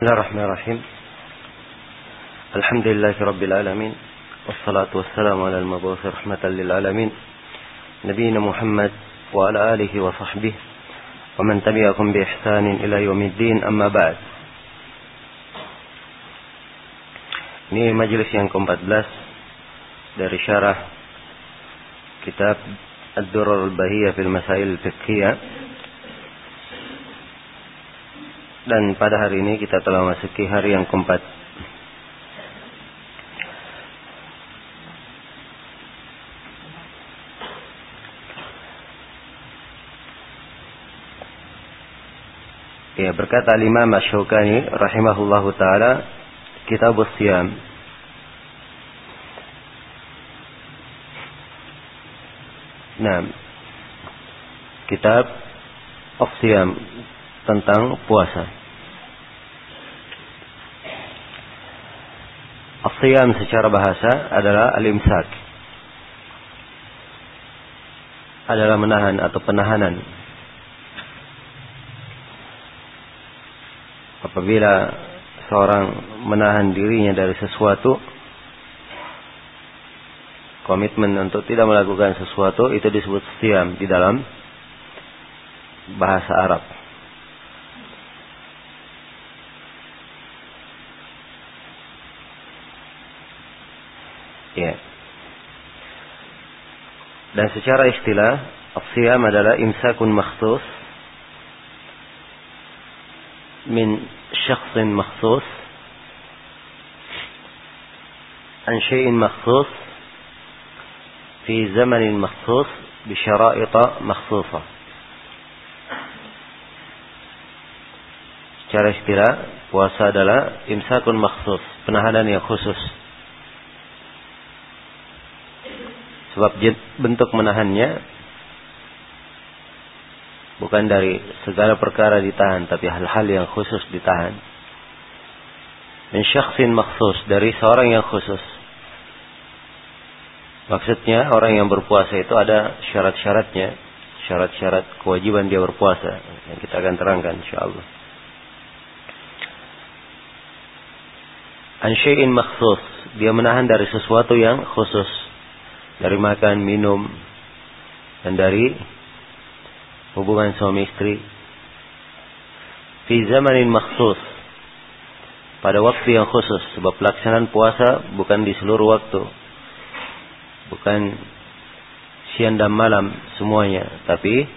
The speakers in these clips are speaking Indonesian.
بسم الله الرحمن الرحيم. الحمد لله رب العالمين والصلاة والسلام على المبعوث رحمة للعالمين. نبينا محمد وعلى آله وصحبه ومن تبعكم بإحسان إلى يوم الدين أما بعد. Ini majelis yang ke-14 dari syarah kitab Ad-Durar al-Bahiyah fil Masail Fiqhiyah. Dan pada hari ini kita telah masuki hari yang keempat. Ya, berkata Imam Asy-Syaukani rahimahullahu taala Kitab Siyam Nah, kitab Siyam tentang puasa. Asiyam secara bahasa adalah al-imsak. Adalah menahan atau penahanan. Apabila seorang menahan dirinya dari sesuatu, komitmen untuk tidak melakukan sesuatu itu disebut siam di dalam bahasa Arab. Dan secara istilah, Afsiyam adalah imsakun makhsus min syakhsin makhsus an syai'in makhsus fi zamanin makhsus bi syara'ita makhsusah. Secara istilah, puasa adalah imsakun makhsus, penahanan yang khusus Sebab bentuk menahannya bukan dari segala perkara ditahan, tapi hal-hal yang khusus ditahan. Min syakhsin maksus, dari seorang yang khusus. Maksudnya orang yang berpuasa itu ada syarat-syaratnya, syarat-syarat kewajiban dia berpuasa yang kita akan terangkan insyaallah. An syai'in maksus, dia menahan dari sesuatu yang khusus dari makan, minum, dan dari hubungan suami istri. Fi zamanin maksus. Pada waktu yang khusus. Sebab pelaksanaan puasa bukan di seluruh waktu. Bukan siang dan malam semuanya. Tapi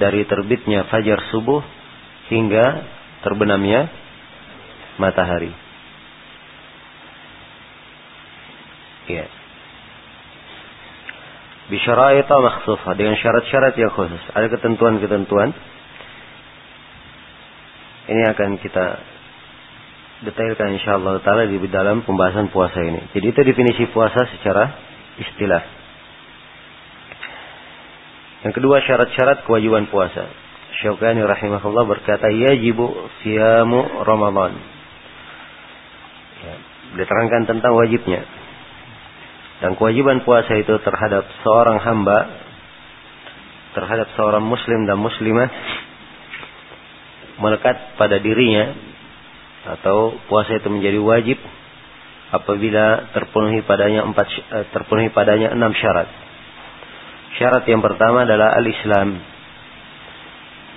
dari terbitnya fajar subuh hingga terbenamnya matahari. Ya. Bisyaraita makhsusah dengan syarat-syarat yang khusus. Ada ketentuan-ketentuan. Ini akan kita detailkan insyaallah taala di dalam pembahasan puasa ini. Jadi itu definisi puasa secara istilah. Yang kedua syarat-syarat kewajiban puasa. Syaukani rahimahullah berkata yajibu siyamu Ramadan. Ya, diterangkan tentang wajibnya dan kewajiban puasa itu terhadap seorang hamba, terhadap seorang muslim dan muslimah, melekat pada dirinya, atau puasa itu menjadi wajib apabila terpenuhi padanya empat eh, terpenuhi padanya enam syarat. Syarat yang pertama adalah al-Islam,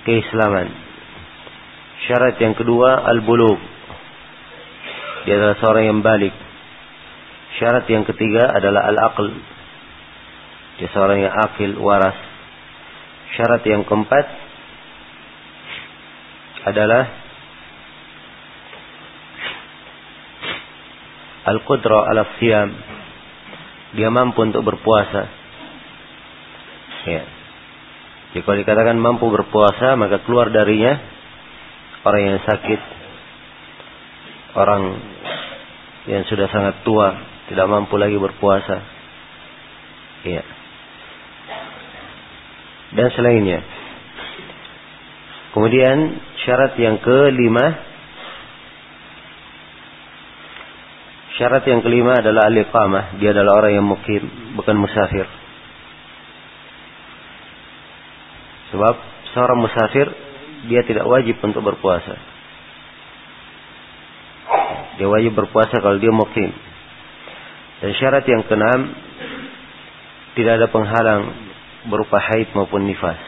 keislaman. Syarat yang kedua al-bulugh. Dia adalah seorang yang balik. Syarat yang ketiga adalah al-aql. Dia seorang yang akil, waras. Syarat yang keempat adalah al-qudra ala siyam. Dia mampu untuk berpuasa. Ya. Jadi kalau dikatakan mampu berpuasa, maka keluar darinya orang yang sakit, orang yang sudah sangat tua, tidak mampu lagi berpuasa. Iya. Dan selainnya. Kemudian syarat yang kelima Syarat yang kelima adalah al-iqamah. Dia adalah orang yang mukim, bukan musafir. Sebab seorang musafir dia tidak wajib untuk berpuasa. Dia wajib berpuasa kalau dia mukim. Dan syarat yang keenam tidak ada penghalang berupa haid maupun nifas.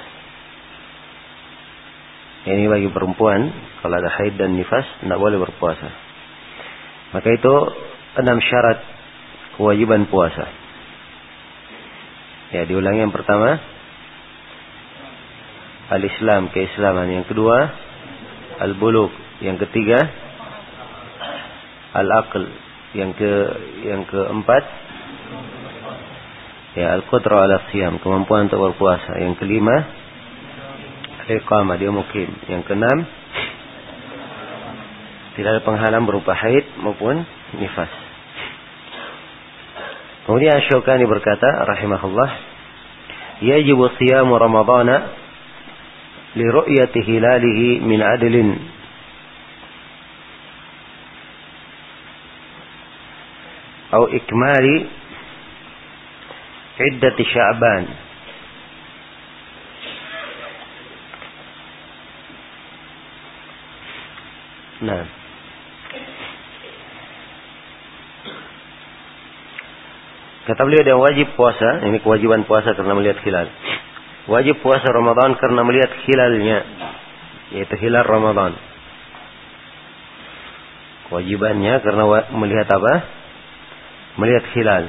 Ini bagi perempuan kalau ada haid dan nifas tidak boleh berpuasa. Maka itu enam syarat kewajiban puasa. Ya, diulangi yang pertama al-Islam, keislaman. Yang kedua al-buluk. Yang ketiga al-aql. Yang ke yang keempat ya al-qudra ala kemampuan untuk berpuasa. Yang kelima al-iqamah, dia mukim. Yang keenam tidak ada penghalang berupa haid maupun nifas. Kemudian Syukani berkata rahimahullah, "Yajibu siyamu Ramadhana li ru'yati hilalihi min adlin atau ikmali iddat Sya'ban. Nah. Kata beliau ada wajib puasa, ini kewajiban puasa karena melihat hilal. Wajib puasa Ramadan karena melihat hilalnya, yaitu hilal Ramadan. Kewajibannya karena melihat apa? Melihat hilal.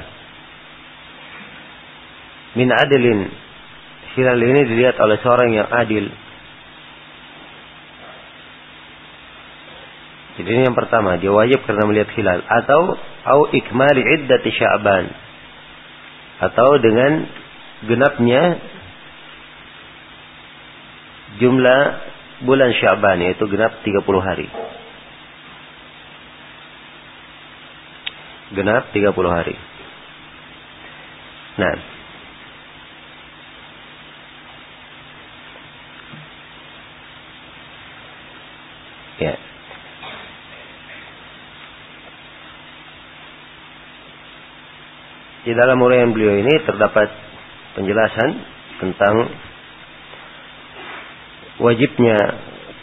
Min adilin. Hilal ini dilihat oleh seorang yang adil. Jadi ini yang pertama, dia wajib karena melihat hilal atau au ikmali iddati Sya'ban atau dengan genapnya jumlah bulan Syaban yaitu genap 30 hari. Genap 30 hari. Nah. Ya. Di dalam uraian beliau ini terdapat penjelasan tentang wajibnya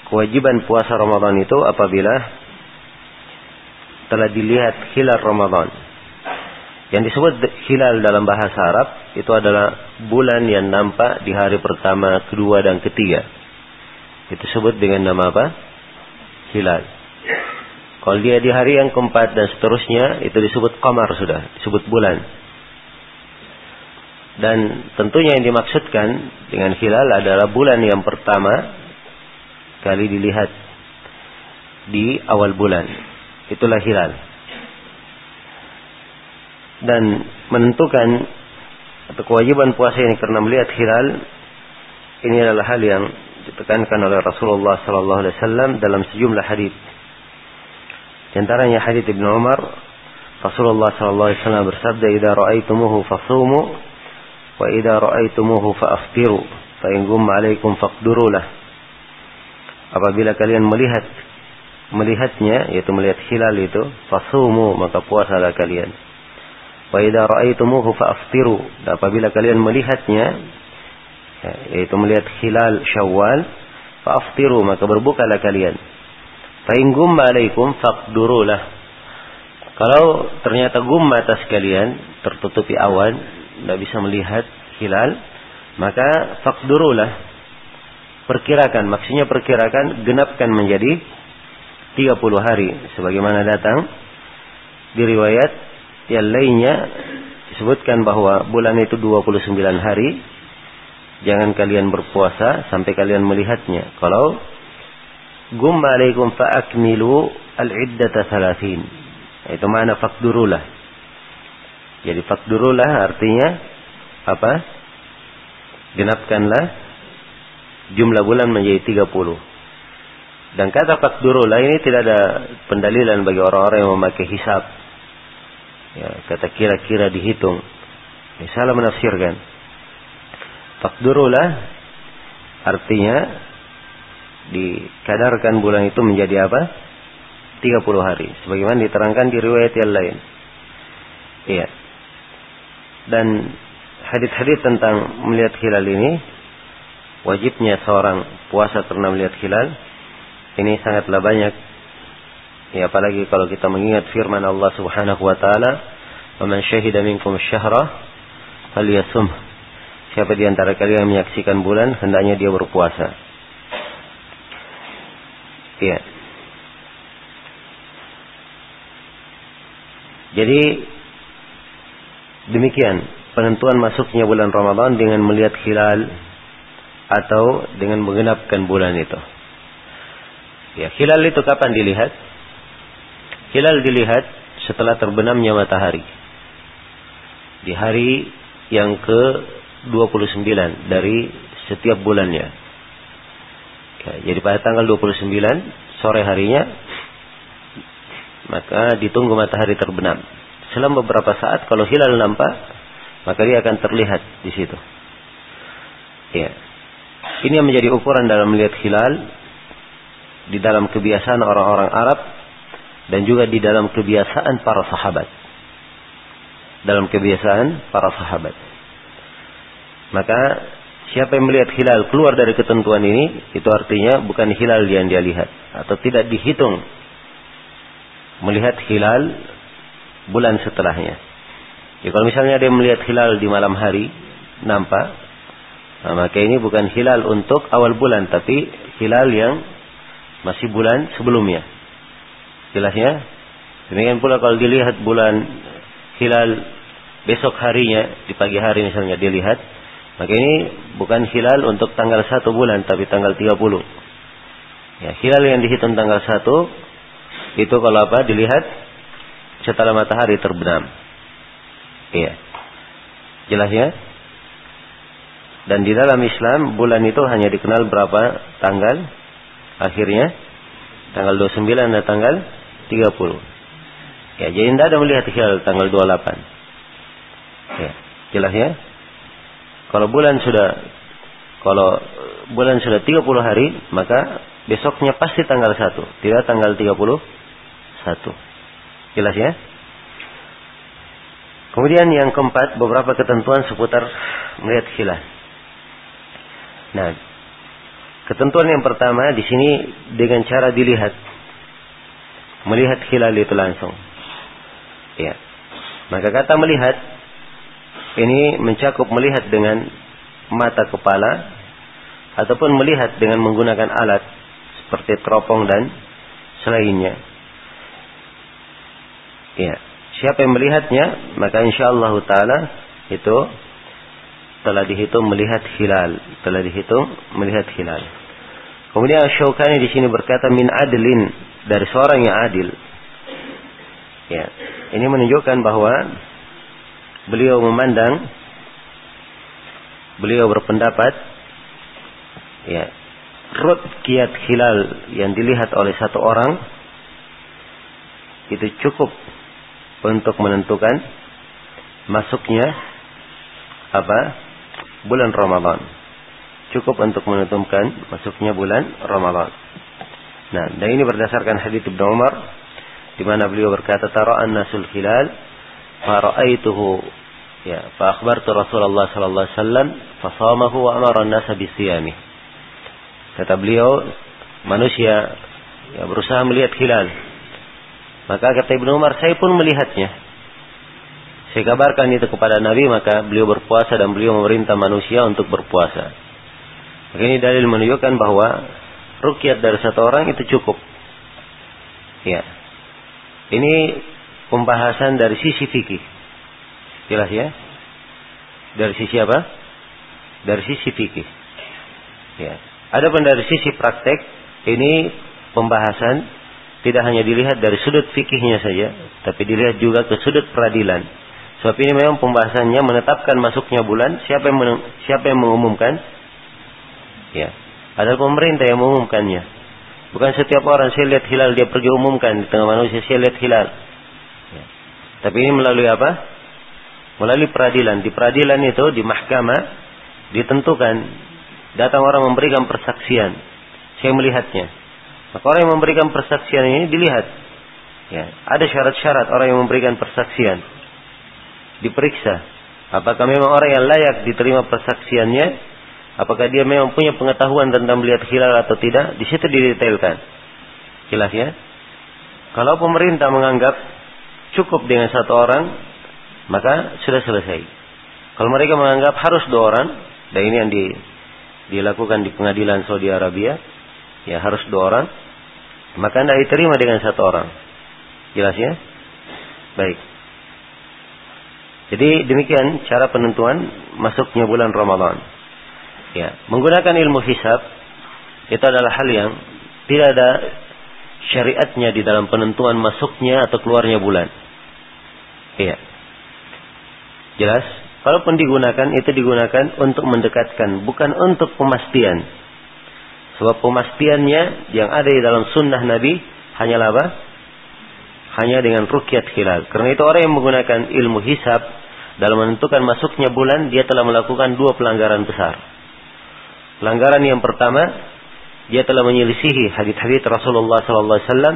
kewajiban puasa Ramadan itu apabila telah dilihat hilal Ramadan. Yang disebut hilal dalam bahasa Arab itu adalah bulan yang nampak di hari pertama, kedua dan ketiga. Itu disebut dengan nama apa? Hilal. Kalau dia di hari yang keempat dan seterusnya itu disebut kamar sudah, disebut bulan. Dan tentunya yang dimaksudkan dengan hilal adalah bulan yang pertama kali dilihat di awal bulan. Itulah hilal. Dan menentukan atau kewajiban puasa ini karena melihat hilal ini adalah hal yang ditekankan oleh Rasulullah sallallahu alaihi wasallam dalam sejumlah hadis. Di antaranya hadis Ibnu Umar Rasulullah sallallahu alaihi wasallam bersabda, "Idza ra'aitumuhu fasumu Wa idza ra'aitumuhu fa'aftiru fa in gumma 'alaikum faqduru lah. Apabila kalian melihat melihatnya yaitu melihat hilal itu fasumu maka puasalah kalian. Wa idza ra'aitumuhu fa'aftiru. Apabila kalian melihatnya ya, yaitu melihat hilal Syawal fa'aftiru maka berbukalah kalian. Fa in gumma 'alaikum faqduru lah. Kalau ternyata gumma atas kalian tertutupi awan, tidak bisa melihat hilal, maka fakdurulah. Perkirakan, maksudnya perkirakan genapkan menjadi 30 hari sebagaimana datang. Di riwayat yang lainnya disebutkan bahwa bulan itu 29 hari. Jangan kalian berpuasa sampai kalian melihatnya. Kalau gumma alaikum fa'akmilu al-iddata thalathin itu mana fakdurulah. Jadi fakdurulah artinya apa? Genapkanlah jumlah bulan menjadi 30. Dan kata fakdurulah ini tidak ada pendalilan bagi orang-orang yang memakai hisab. Ya, kata kira-kira dihitung. Ya, salah menafsirkan. Fakdurulah artinya dikadarkan bulan itu menjadi apa? 30 hari. Sebagaimana diterangkan di riwayat yang lain. Iya. Dan hadis-hadis tentang melihat hilal ini wajibnya seorang puasa karena melihat hilal ini sangatlah banyak Ya apalagi kalau kita mengingat firman Allah Subhanahu wa taala, "Wa man syahida minkum syahra falyasum." Siapa di antara kalian yang menyaksikan bulan, hendaknya dia berpuasa. Ya. Jadi demikian penentuan masuknya bulan Ramadan dengan melihat hilal atau dengan menggenapkan bulan itu. Ya, hilal itu kapan dilihat? Hilal dilihat setelah terbenamnya matahari. Di hari yang ke-29 dari setiap bulannya. Ya, jadi pada tanggal 29 sore harinya maka ditunggu matahari terbenam. Selama beberapa saat kalau hilal nampak maka dia akan terlihat di situ. Ya. Ini yang menjadi ukuran dalam melihat hilal di dalam kebiasaan orang-orang Arab dan juga di dalam kebiasaan para sahabat. Dalam kebiasaan para sahabat. Maka siapa yang melihat hilal keluar dari ketentuan ini, itu artinya bukan hilal yang dia lihat atau tidak dihitung melihat hilal bulan setelahnya. Ya, kalau misalnya dia melihat hilal di malam hari, nampak, nah, maka ini bukan hilal untuk awal bulan, tapi hilal yang masih bulan sebelumnya. Jelas ya? Demikian pula kalau dilihat bulan hilal besok harinya, di pagi hari misalnya dilihat, maka ini bukan hilal untuk tanggal 1 bulan, tapi tanggal 30. Ya, hilal yang dihitung tanggal 1, itu kalau apa? Dilihat setelah matahari terbenam. Iya. Jelas ya? Dan di dalam Islam, bulan itu hanya dikenal berapa tanggal? Akhirnya, tanggal 29 dan tanggal 30. Ya, jadi tidak ada melihat hilal tanggal 28. Ya, jelas ya? Kalau bulan sudah kalau bulan sudah 30 hari, maka besoknya pasti tanggal 1, tidak tanggal 31. Jelas ya? Kemudian yang keempat, beberapa ketentuan seputar melihat hilal. Nah, ketentuan yang pertama di sini dengan cara dilihat melihat hilal itu langsung. Ya. Maka kata melihat ini mencakup melihat dengan mata kepala ataupun melihat dengan menggunakan alat seperti teropong dan selainnya. Ya. Siapa yang melihatnya, maka insyaallah taala itu telah dihitung melihat hilal, telah dihitung melihat hilal. Kemudian Syaukani di sini berkata min adlin dari seorang yang adil. Ya, ini menunjukkan bahwa beliau memandang beliau berpendapat ya rut kiat hilal yang dilihat oleh satu orang itu cukup untuk menentukan masuknya apa bulan Ramadan cukup untuk menentukan masuknya bulan Ramadan Nah, dan ini berdasarkan hadis Ibnu Umar di mana beliau berkata tara an-nasul hilal fara'aituhu ya fa akhbartu Rasulullah sallallahu alaihi wasallam fa shamahu wa amara an-nasa bisiyami. Kata beliau manusia ya berusaha melihat hilal. Maka kata Ibnu Umar saya pun melihatnya. Saya kabarkan itu kepada Nabi maka beliau berpuasa dan beliau memerintah manusia untuk berpuasa. Maka ini dalil menunjukkan bahwa rukyat dari satu orang itu cukup. Ya. Ini pembahasan dari sisi fikih. Jelas ya? Dari sisi apa? Dari sisi fikih. Ya. Adapun dari sisi praktek, ini pembahasan tidak hanya dilihat dari sudut fikihnya saja, tapi dilihat juga ke sudut peradilan. Sebab ini memang pembahasannya menetapkan masuknya bulan, siapa yang siapa yang mengumumkan? Ya, adalah pemerintah yang mengumumkannya. Bukan setiap orang saya lihat hilal dia pergi umumkan di tengah manusia saya lihat hilal. Ya. Tapi ini melalui apa? Melalui peradilan. Di peradilan itu di mahkamah ditentukan datang orang memberikan persaksian. Saya melihatnya. Maka orang yang memberikan persaksian ini dilihat. Ya, ada syarat-syarat orang yang memberikan persaksian. Diperiksa. Apakah memang orang yang layak diterima persaksiannya Apakah dia memang punya pengetahuan tentang melihat hilal atau tidak? Di situ didetailkan. Jelas ya? Kalau pemerintah menganggap cukup dengan satu orang, maka sudah selesai. Kalau mereka menganggap harus dua orang, dan ini yang di, dilakukan di pengadilan Saudi Arabia, ya harus dua orang, maka tidak diterima dengan satu orang. Jelas ya? Baik. Jadi demikian cara penentuan masuknya bulan Ramadan. Ya, menggunakan ilmu hisab itu adalah hal yang tidak ada syariatnya di dalam penentuan masuknya atau keluarnya bulan. Iya. Jelas? Kalaupun digunakan, itu digunakan untuk mendekatkan, bukan untuk pemastian. Sebab pemastiannya yang ada di dalam sunnah Nabi hanyalah apa? Hanya dengan rukyat hilal. Karena itu orang yang menggunakan ilmu hisab dalam menentukan masuknya bulan, dia telah melakukan dua pelanggaran besar. Pelanggaran yang pertama, dia telah menyelisihi hadis-hadis Rasulullah SAW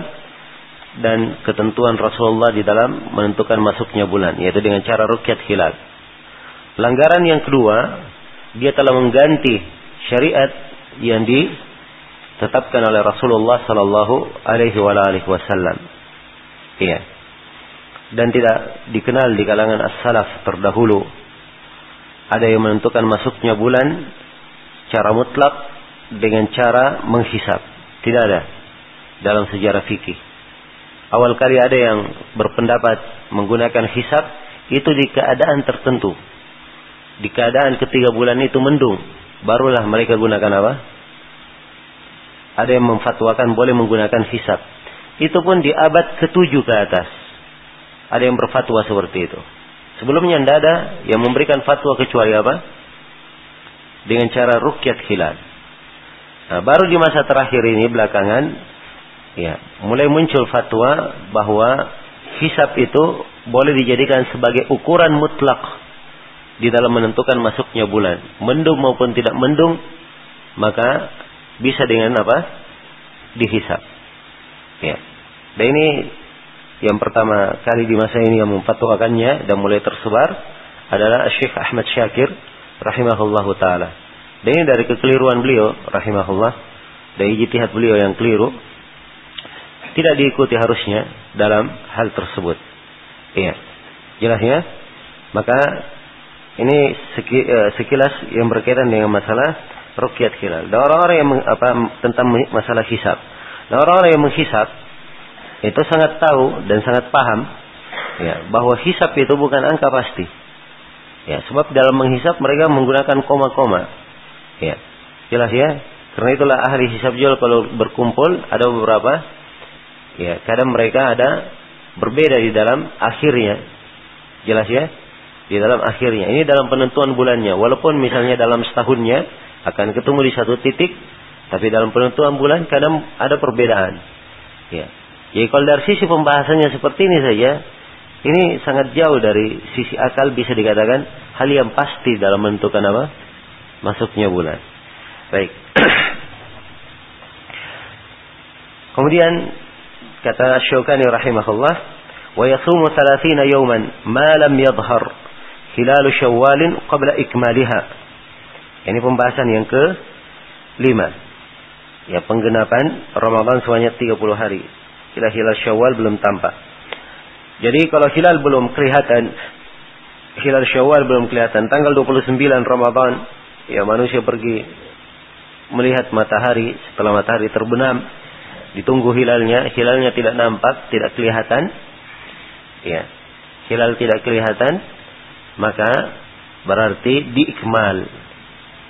dan ketentuan Rasulullah di dalam menentukan masuknya bulan, yaitu dengan cara rukyat hilal. Pelanggaran yang kedua, dia telah mengganti syariat yang ditetapkan oleh Rasulullah Sallallahu Alaihi Wasallam. Iya dan tidak dikenal di kalangan as-salaf terdahulu. Ada yang menentukan masuknya bulan cara mutlak dengan cara menghisap. Tidak ada dalam sejarah fikih. Awal kali ada yang berpendapat menggunakan hisap itu di keadaan tertentu. Di keadaan ketiga bulan itu mendung, barulah mereka gunakan apa? Ada yang memfatwakan boleh menggunakan hisap. Itu pun di abad ketujuh ke atas ada yang berfatwa seperti itu. Sebelumnya tidak ada yang memberikan fatwa kecuali apa? Dengan cara rukyat hilal. Nah, baru di masa terakhir ini belakangan, ya, mulai muncul fatwa bahwa hisap itu boleh dijadikan sebagai ukuran mutlak di dalam menentukan masuknya bulan. Mendung maupun tidak mendung, maka bisa dengan apa? Dihisap. Ya. Dan ini yang pertama kali di masa ini yang memfatwakannya dan mulai tersebar adalah Syekh Ahmad Syakir rahimahullahu taala. Dan ini dari kekeliruan beliau rahimahullah dari ijtihad beliau yang keliru tidak diikuti harusnya dalam hal tersebut. Iya. Jelas ya? Maka ini eh, sekilas yang berkaitan dengan masalah rukyat hilal. Dan orang-orang yang apa tentang masalah hisab. Dan orang-orang yang menghisab itu sangat tahu dan sangat paham ya bahwa hisap itu bukan angka pasti. Ya, sebab dalam menghisap mereka menggunakan koma-koma. Ya. Jelas ya? Karena itulah ahli hisap jual kalau berkumpul ada beberapa ya, kadang mereka ada berbeda di dalam akhirnya. Jelas ya? Di dalam akhirnya. Ini dalam penentuan bulannya. Walaupun misalnya dalam setahunnya akan ketemu di satu titik, tapi dalam penentuan bulan kadang ada perbedaan. Ya. Jadi kalau dari sisi pembahasannya seperti ini saja, ini sangat jauh dari sisi akal bisa dikatakan hal yang pasti dalam menentukan apa? Masuknya bulan. Baik. Kemudian kata Syaukani rahimahullah, "Wa yasumu 30 yawman ma lam yadhhar hilal Syawal qabla ikmaliha." Ini pembahasan yang ke lima. Ya penggenapan Ramadan sebanyak 30 hari hilal-hilal syawal belum tampak. Jadi kalau hilal belum kelihatan, hilal syawal belum kelihatan, tanggal 29 Ramadan, ya manusia pergi melihat matahari, setelah matahari terbenam, ditunggu hilalnya, hilalnya tidak nampak, tidak kelihatan, ya, hilal tidak kelihatan, maka berarti diikmal.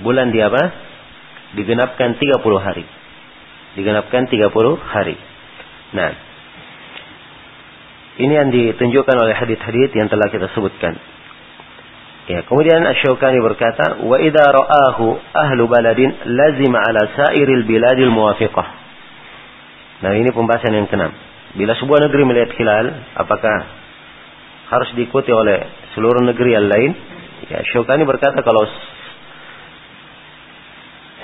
Bulan di apa? Digenapkan 30 hari. Digenapkan 30 hari. Nah, ini yang ditunjukkan oleh hadith-hadith yang telah kita sebutkan. Ya, kemudian Asy-Syaukani berkata, "Wa idza ra'ahu ahlu baladin lazima 'ala sa'iril biladil muwafiqah." Nah, ini pembahasan yang keenam. Bila sebuah negeri melihat hilal, apakah harus diikuti oleh seluruh negeri yang lain? Ya, Syaukani berkata kalau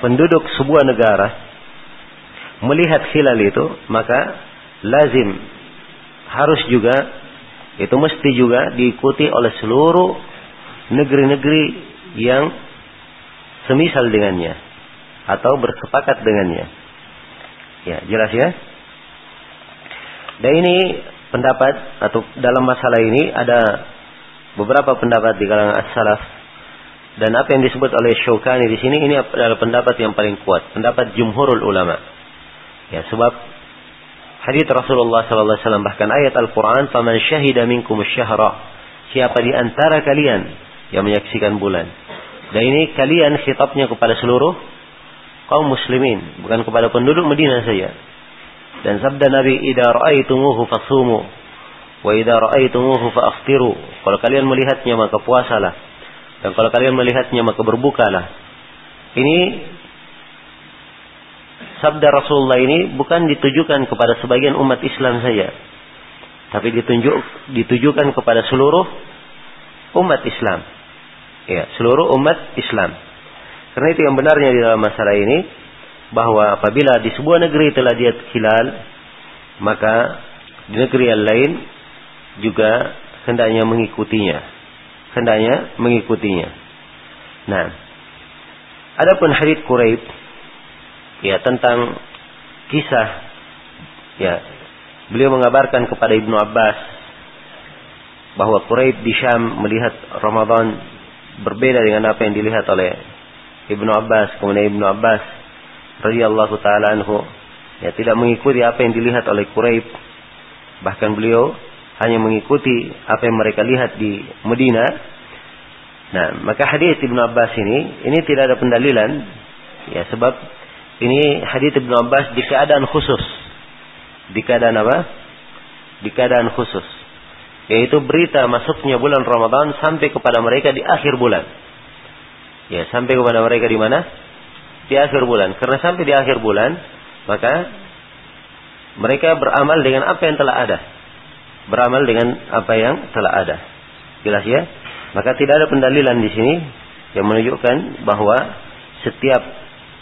penduduk sebuah negara melihat hilal itu, maka lazim harus juga itu mesti juga diikuti oleh seluruh negeri-negeri yang semisal dengannya atau bersepakat dengannya. Ya, jelas ya? Dan ini pendapat atau dalam masalah ini ada beberapa pendapat di kalangan as-salaf dan apa yang disebut oleh Syaukani di sini ini adalah pendapat yang paling kuat, pendapat jumhurul ulama. Ya, sebab hadis Rasulullah sallallahu alaihi wasallam bahkan ayat Al-Qur'an, "Faman syahida minkum syahra" Siapa di antara kalian yang menyaksikan bulan? Dan ini kalian khitabnya kepada seluruh kaum muslimin, bukan kepada penduduk Madinah saja. Dan sabda Nabi, "Idza ra'aitumuhu fasumu wa idza ra'aitumuhu fa'aftiru." Kalau kalian melihatnya maka puasalah. Dan kalau kalian melihatnya maka berbukalah. Ini sabda Rasulullah ini bukan ditujukan kepada sebagian umat Islam saja. Tapi ditunjuk ditujukan kepada seluruh umat Islam. Ya, seluruh umat Islam. Karena itu yang benarnya di dalam masalah ini bahwa apabila di sebuah negeri telah dia hilal, maka di negeri yang lain juga hendaknya mengikutinya. Hendaknya mengikutinya. Nah, adapun hadits Quraib ya tentang kisah. Ya beliau mengabarkan kepada Ibnu Abbas bahwa Quraib di Syam melihat Ramadan berbeda dengan apa yang dilihat oleh Ibnu Abbas. Kemudian Ibnu Abbas radhiyallahu taala anhu ya tidak mengikuti apa yang dilihat oleh Quraib. Bahkan beliau hanya mengikuti apa yang mereka lihat di Medina nah maka hadis Ibnu Abbas ini ini tidak ada pendalilan. Ya sebab ini hadis Ibnu Abbas di keadaan khusus di keadaan apa di keadaan khusus yaitu berita masuknya bulan Ramadan sampai kepada mereka di akhir bulan ya sampai kepada mereka di mana di akhir bulan. Karena sampai di akhir bulan, maka mereka beramal dengan apa yang telah ada. Beramal dengan apa yang telah ada. Jelas ya? Maka tidak ada pendalilan di sini yang menunjukkan bahwa setiap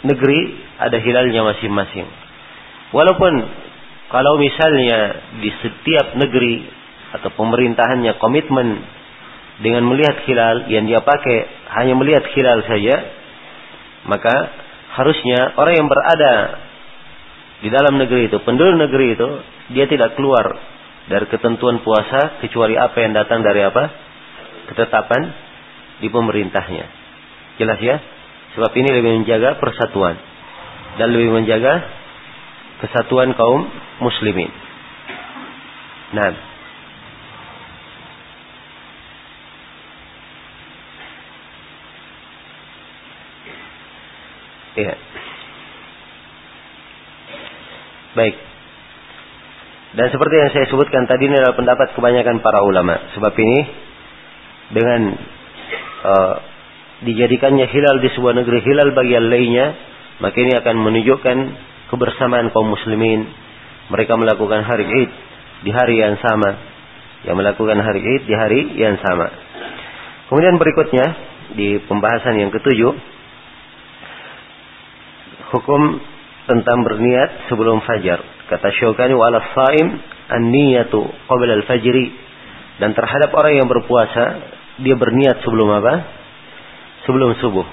negeri ada hilalnya masing-masing. Walaupun kalau misalnya di setiap negeri atau pemerintahannya komitmen dengan melihat hilal yang dia pakai hanya melihat hilal saja, maka harusnya orang yang berada di dalam negeri itu, penduduk negeri itu, dia tidak keluar dari ketentuan puasa kecuali apa yang datang dari apa? Ketetapan di pemerintahnya. Jelas ya? Sebab ini lebih menjaga persatuan dan lebih menjaga kesatuan kaum muslimin. Nah, Iya. Baik. Dan seperti yang saya sebutkan tadi ini adalah pendapat kebanyakan para ulama. Sebab ini dengan uh, dijadikannya hilal di sebuah negeri hilal bagi yang lainnya, maka ini akan menunjukkan kebersamaan kaum muslimin. Mereka melakukan hari Id di hari yang sama. Yang melakukan hari Id di hari yang sama. Kemudian berikutnya di pembahasan yang ketujuh hukum tentang berniat sebelum fajar. Kata Syaukani wa ala saim an-niyatu qabla al-fajri dan terhadap orang yang berpuasa dia berniat sebelum apa? Sebelum subuh.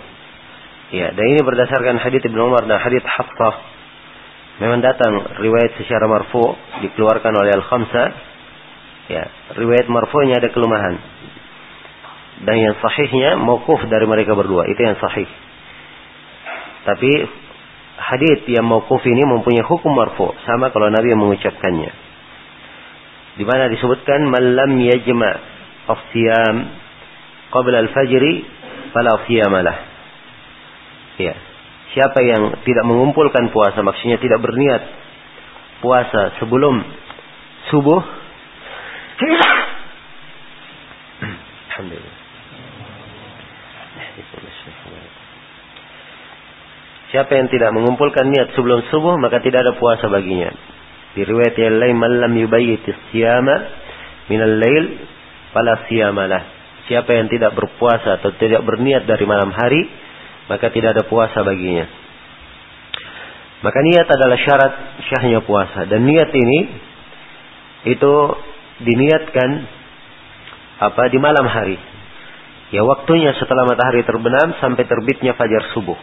Ya, dan ini berdasarkan hadis Ibnu Umar dan hadis Hafsah. Memang datang riwayat secara marfu dikeluarkan oleh Al-Khamsa. Ya, riwayat marfu'nya ada kelemahan. Dan yang sahihnya mauquf dari mereka berdua, itu yang sahih. Tapi hadis yang mauquf ini mempunyai hukum marfu sama kalau Nabi yang mengucapkannya. Di mana disebutkan malam yajma as-siyam qabla al-fajri fala siyamalah. Ya. Siapa yang tidak mengumpulkan puasa maksudnya tidak berniat puasa sebelum subuh. Siapa yang tidak mengumpulkan niat sebelum subuh maka tidak ada puasa baginya. Di riwayat yang lain malam yubayyit siyama minal lail fala siyamalah. Siapa yang tidak berpuasa atau tidak berniat dari malam hari maka tidak ada puasa baginya. Maka niat adalah syarat syahnya puasa dan niat ini itu diniatkan apa di malam hari. Ya waktunya setelah matahari terbenam sampai terbitnya fajar subuh.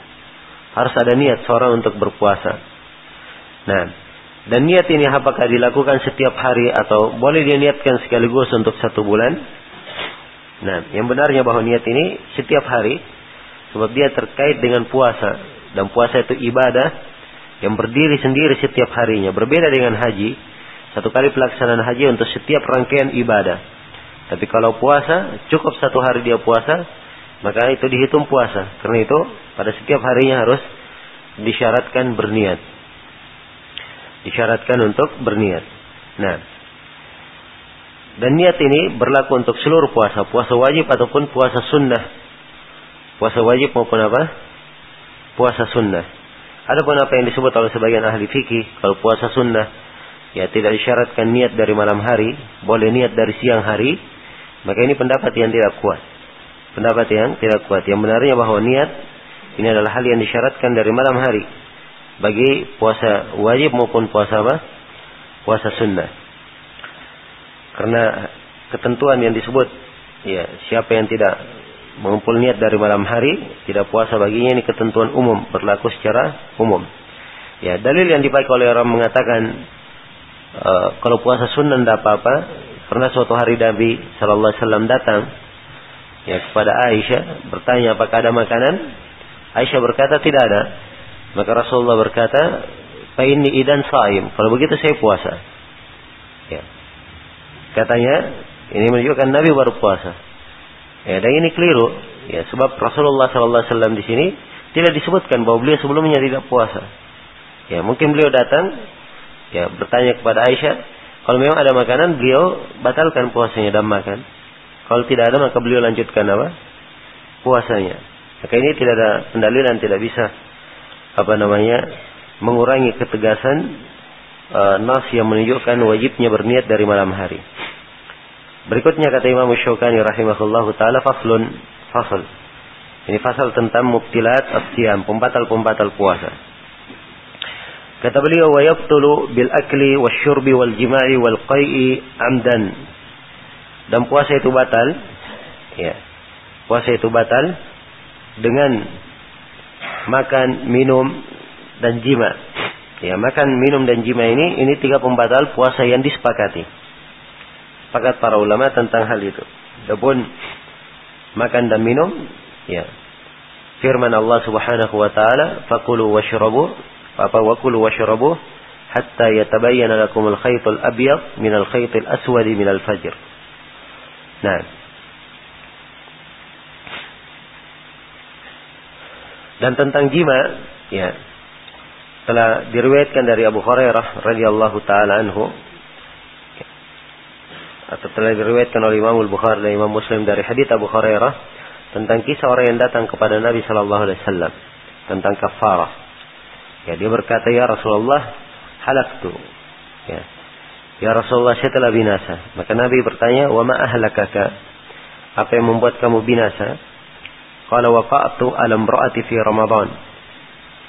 Harus ada niat seorang untuk berpuasa. Nah, Dan niat ini apakah dilakukan setiap hari atau boleh dia niatkan sekaligus untuk satu bulan? Nah, yang benarnya bahwa niat ini setiap hari sebab dia terkait dengan puasa dan puasa itu ibadah yang berdiri sendiri setiap harinya. Berbeda dengan haji, satu kali pelaksanaan haji untuk setiap rangkaian ibadah. Tapi kalau puasa cukup satu hari dia puasa, maka itu dihitung puasa. Karena itu pada setiap harinya harus disyaratkan berniat disyaratkan untuk berniat. Nah, dan niat ini berlaku untuk seluruh puasa, puasa wajib ataupun puasa sunnah. Puasa wajib maupun apa? Puasa sunnah. Adapun apa yang disebut oleh sebagian ahli fikih, kalau puasa sunnah, ya tidak disyaratkan niat dari malam hari, boleh niat dari siang hari, maka ini pendapat yang tidak kuat. Pendapat yang tidak kuat. Yang benarnya bahwa niat ini adalah hal yang disyaratkan dari malam hari bagi puasa wajib maupun puasa apa? Puasa sunnah. Karena ketentuan yang disebut ya siapa yang tidak mengumpul niat dari malam hari tidak puasa baginya ini ketentuan umum berlaku secara umum. Ya dalil yang dipakai oleh orang mengatakan uh, kalau puasa sunnah tidak apa-apa karena suatu hari Nabi Shallallahu Alaihi Wasallam datang ya kepada Aisyah bertanya apakah ada makanan Aisyah berkata tidak ada maka Rasulullah berkata, "Fa inni idan saim." Kalau begitu saya puasa. Ya. Katanya, ini menunjukkan Nabi baru puasa. Ya, dan ini keliru. Ya, sebab Rasulullah wasallam di sini tidak disebutkan bahwa beliau sebelumnya tidak puasa. Ya, mungkin beliau datang ya bertanya kepada Aisyah, kalau memang ada makanan, beliau batalkan puasanya dan makan. Kalau tidak ada, maka beliau lanjutkan apa? Puasanya. Maka ini tidak ada pendalilan, tidak bisa apa namanya mengurangi ketegasan uh, nas yang menunjukkan wajibnya berniat dari malam hari. Berikutnya kata Imam Syaukani rahimahullah taala faslun fasal. Ini fasal tentang mubtilat as-siyam, pembatal-pembatal puasa. Kata beliau wa yabtulu bil akli wasyurbi wal jima'i wal qai'i amdan. Dan puasa itu batal ya. Puasa itu batal dengan makan, minum, dan jima. Ya, makan, minum, dan jima ini, ini tiga pembatal puasa yang disepakati. Sepakat para ulama tentang hal itu. Adapun makan dan minum, ya. Firman Allah Subhanahu wa taala, "Fakulu washrabu" apa wakulu washrabu hatta yatabayyana lakum al-khayt al-abyad min al-khayt al-aswad min al-fajr. Nah, Dan tentang jima, ya, telah diriwayatkan dari Abu Hurairah radhiyallahu taala anhu atau telah diriwayatkan oleh Imam Al-Bukhari dan Imam Muslim dari hadis Abu Hurairah tentang kisah orang yang datang kepada Nabi sallallahu alaihi wasallam tentang kafarah. Ya, dia berkata, "Ya Rasulullah, halaktu." Ya. Ya Rasulullah, saya telah binasa. Maka Nabi bertanya, "Wa ma ahlakaka?" Apa yang membuat kamu binasa? Qala waqa'tu ala imra'ati fi Ramadan.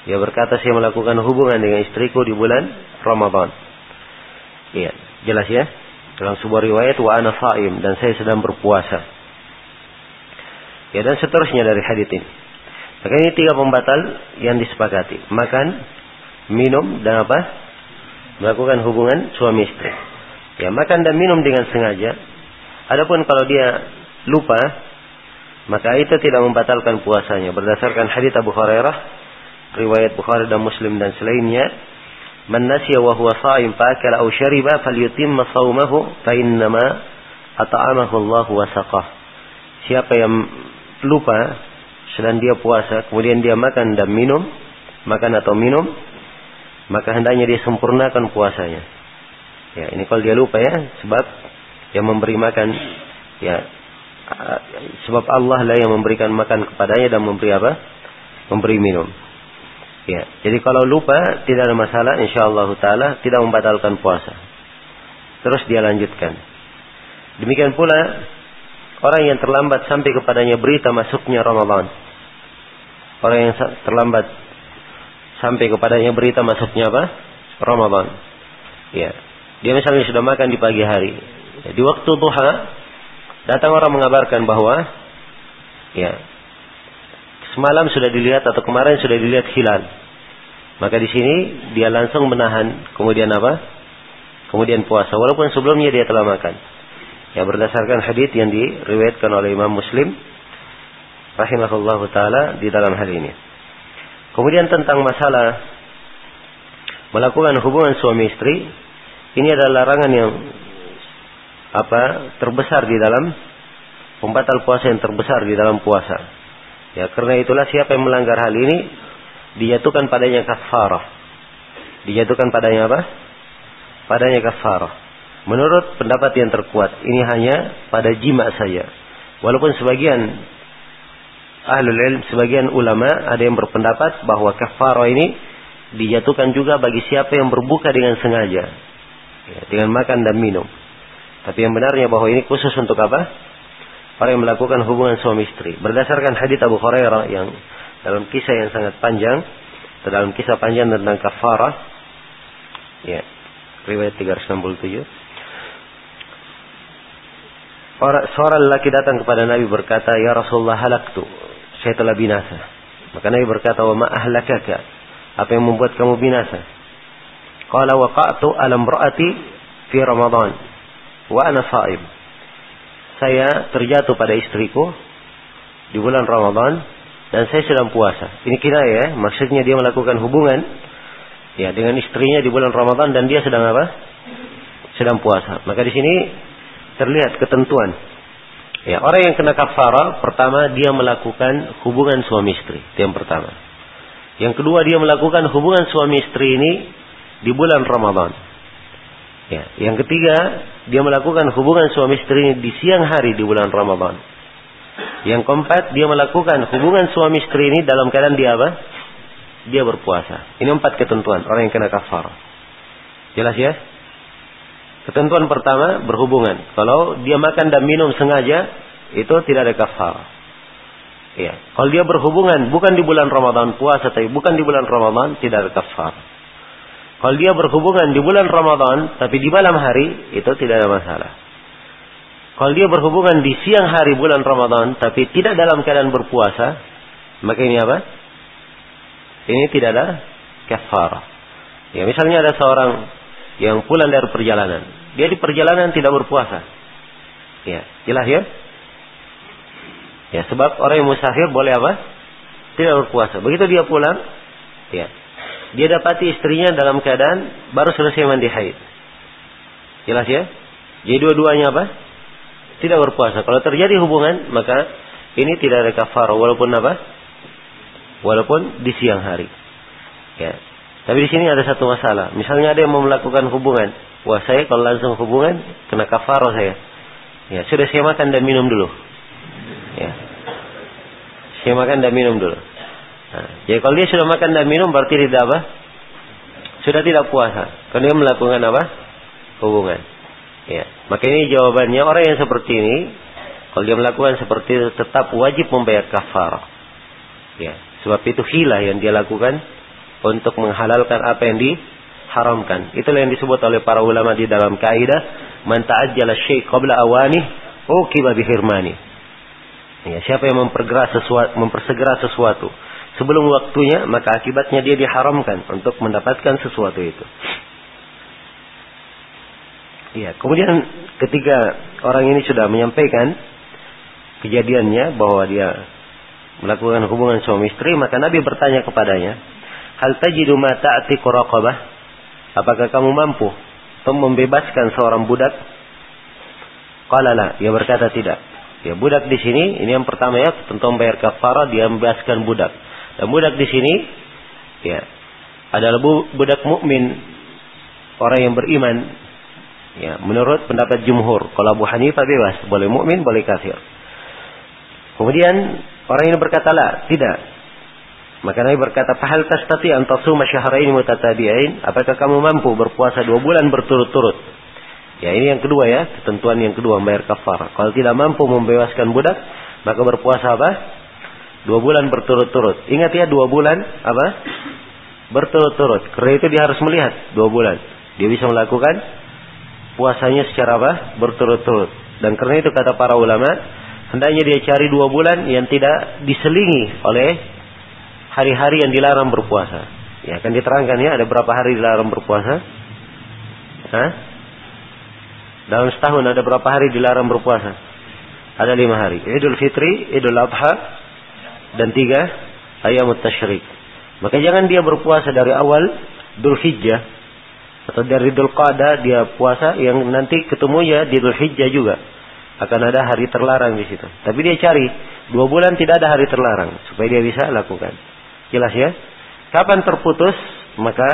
Dia berkata saya melakukan hubungan dengan istriku di bulan Ramadan. Iya, jelas ya. Dalam sebuah riwayat wa ana saim dan saya sedang berpuasa. Ya dan seterusnya dari hadis ini. Maka ini tiga pembatal yang disepakati. Makan, minum dan apa? Melakukan hubungan suami istri. Ya, makan dan minum dengan sengaja. Adapun kalau dia lupa maka itu tidak membatalkan puasanya berdasarkan hadits Abu Hurairah riwayat Bukhari dan Muslim dan selainnya man nasiya wa huwa sha'im fa akala aw shariba falyutimma shaumahu fa innama at'amahu Allah wa saqah siapa yang lupa sedang dia puasa kemudian dia makan dan minum makan atau minum maka hendaknya dia sempurnakan puasanya ya ini kalau dia lupa ya sebab yang memberi makan ya sebab Allah lah yang memberikan makan kepadanya dan memberi apa? Memberi minum. Ya, jadi kalau lupa tidak ada masalah insyaallah taala tidak membatalkan puasa. Terus dia lanjutkan. Demikian pula orang yang terlambat sampai kepadanya berita masuknya Ramadan. Orang yang terlambat sampai kepadanya berita masuknya apa? Ramadan. Ya. Dia misalnya sudah makan di pagi hari. Di waktu duha Datang orang mengabarkan bahwa ya semalam sudah dilihat atau kemarin sudah dilihat hilal. Maka di sini dia langsung menahan kemudian apa? Kemudian puasa walaupun sebelumnya dia telah makan. Ya berdasarkan hadis yang diriwayatkan oleh Imam Muslim rahimahullah taala di dalam hal ini. Kemudian tentang masalah melakukan hubungan suami istri, ini adalah larangan yang apa terbesar di dalam pembatal puasa yang terbesar di dalam puasa. Ya, karena itulah siapa yang melanggar hal ini dijatuhkan padanya kafarah. Dijatuhkan padanya apa? Padanya kafarah. Menurut pendapat yang terkuat, ini hanya pada jima saja. Walaupun sebagian ahlul ilm, sebagian ulama ada yang berpendapat bahwa kafarah ini dijatuhkan juga bagi siapa yang berbuka dengan sengaja. Ya, dengan makan dan minum. Tapi yang benarnya bahwa ini khusus untuk apa? Orang yang melakukan hubungan suami istri. Berdasarkan hadis Abu Hurairah yang dalam kisah yang sangat panjang, dalam kisah panjang tentang kafarah, ya, riwayat 367. Orang, seorang lelaki datang kepada Nabi berkata, Ya Rasulullah halaktu saya telah binasa. Maka Nabi berkata, "Wa ma ahlakaka?" Apa yang membuat kamu binasa? Qala waqa'tu ala imra'ati fi Ramadan wa ana sha'im. Saya terjatuh pada istriku di bulan Ramadan dan saya sedang puasa. Ini kira ya, maksudnya dia melakukan hubungan ya dengan istrinya di bulan Ramadan dan dia sedang apa? Sedang puasa. Maka di sini terlihat ketentuan Ya, orang yang kena kafara pertama dia melakukan hubungan suami istri. Itu yang pertama. Yang kedua dia melakukan hubungan suami istri ini di bulan Ramadan. Ya, yang ketiga dia melakukan hubungan suami istri di siang hari di bulan Ramadan. Yang keempat dia melakukan hubungan suami istri ini dalam keadaan dia apa? Dia berpuasa. Ini empat ketentuan orang yang kena kafara. Jelas ya? Ketentuan pertama berhubungan. Kalau dia makan dan minum sengaja, itu tidak ada kafar. Ya. Kalau dia berhubungan bukan di bulan Ramadan puasa, tapi bukan di bulan Ramadan tidak ada kafar. Kalau dia berhubungan di bulan Ramadan, tapi di malam hari, itu tidak ada masalah. Kalau dia berhubungan di siang hari bulan Ramadan, tapi tidak dalam keadaan berpuasa, maka ini apa? Ini tidak ada kafar. Ya, misalnya ada seorang yang pulang dari perjalanan. Dia di perjalanan tidak berpuasa. Ya, jelas ya? Ya, sebab orang yang musafir boleh apa? Tidak berpuasa. Begitu dia pulang, ya. Dia dapati istrinya dalam keadaan baru selesai mandi haid. Jelas ya? Jadi dua-duanya apa? Tidak berpuasa. Kalau terjadi hubungan, maka ini tidak ada kafar walaupun apa? Walaupun di siang hari. Ya. Tapi di sini ada satu masalah. Misalnya ada yang mau melakukan hubungan. Wah saya kalau langsung hubungan kena kafaro saya. Ya sudah saya makan dan minum dulu. Ya. Saya makan dan minum dulu. Jadi kalau dia sudah makan dan minum berarti tidak apa? Sudah tidak puasa. Karena dia melakukan apa? Hubungan. Ya. Maka ini jawabannya orang yang seperti ini kalau dia melakukan seperti itu tetap wajib membayar kafar. Ya. Sebab itu hilah yang dia lakukan untuk menghalalkan apa yang diharamkan. Itulah yang disebut oleh para ulama di dalam kaidah, man ta'ajjala syai' qabla awani, uqiba bihirmani. Ya, siapa yang mempergera sesuatu, mempersegera sesuatu sebelum waktunya, maka akibatnya dia diharamkan untuk mendapatkan sesuatu itu. Ya, kemudian ketika orang ini sudah menyampaikan kejadiannya bahwa dia melakukan hubungan suami istri, maka Nabi bertanya kepadanya, Hal tajidu ma ta'tiqu raqabah? Apakah kamu mampu untuk membebaskan seorang budak? Qala la, dia berkata tidak. Ya budak di sini ini yang pertama ya tentu membayar kafara dia membebaskan budak. Dan budak di sini ya adalah budak mukmin orang yang beriman. Ya, menurut pendapat jumhur, kalau Abu Hanifah bebas, boleh mukmin, boleh kafir. Kemudian orang ini berkata lah, tidak. Maka Nabi berkata, "Fahal tastati an tasuma syahrain mutatabi'ain?" Apakah kamu mampu berpuasa dua bulan berturut-turut? Ya, ini yang kedua ya, ketentuan yang kedua membayar kafar. Kalau tidak mampu membebaskan budak, maka berpuasa apa? Dua bulan berturut-turut. Ingat ya, dua bulan apa? Berturut-turut. Karena itu dia harus melihat dua bulan. Dia bisa melakukan puasanya secara apa? Berturut-turut. Dan karena itu kata para ulama, hendaknya dia cari dua bulan yang tidak diselingi oleh hari-hari yang dilarang berpuasa. Ya, akan diterangkan ya ada berapa hari dilarang berpuasa? Hah? Dalam setahun ada berapa hari dilarang berpuasa? Ada lima hari. Idul Fitri, Idul Adha, dan tiga ayam tasyrik. Maka jangan dia berpuasa dari awal Dhul Hijjah atau dari Dhul Qada dia puasa yang nanti ketemu ya di Dhul Hijjah juga akan ada hari terlarang di situ. Tapi dia cari dua bulan tidak ada hari terlarang supaya dia bisa lakukan. Jelas ya? Kapan terputus maka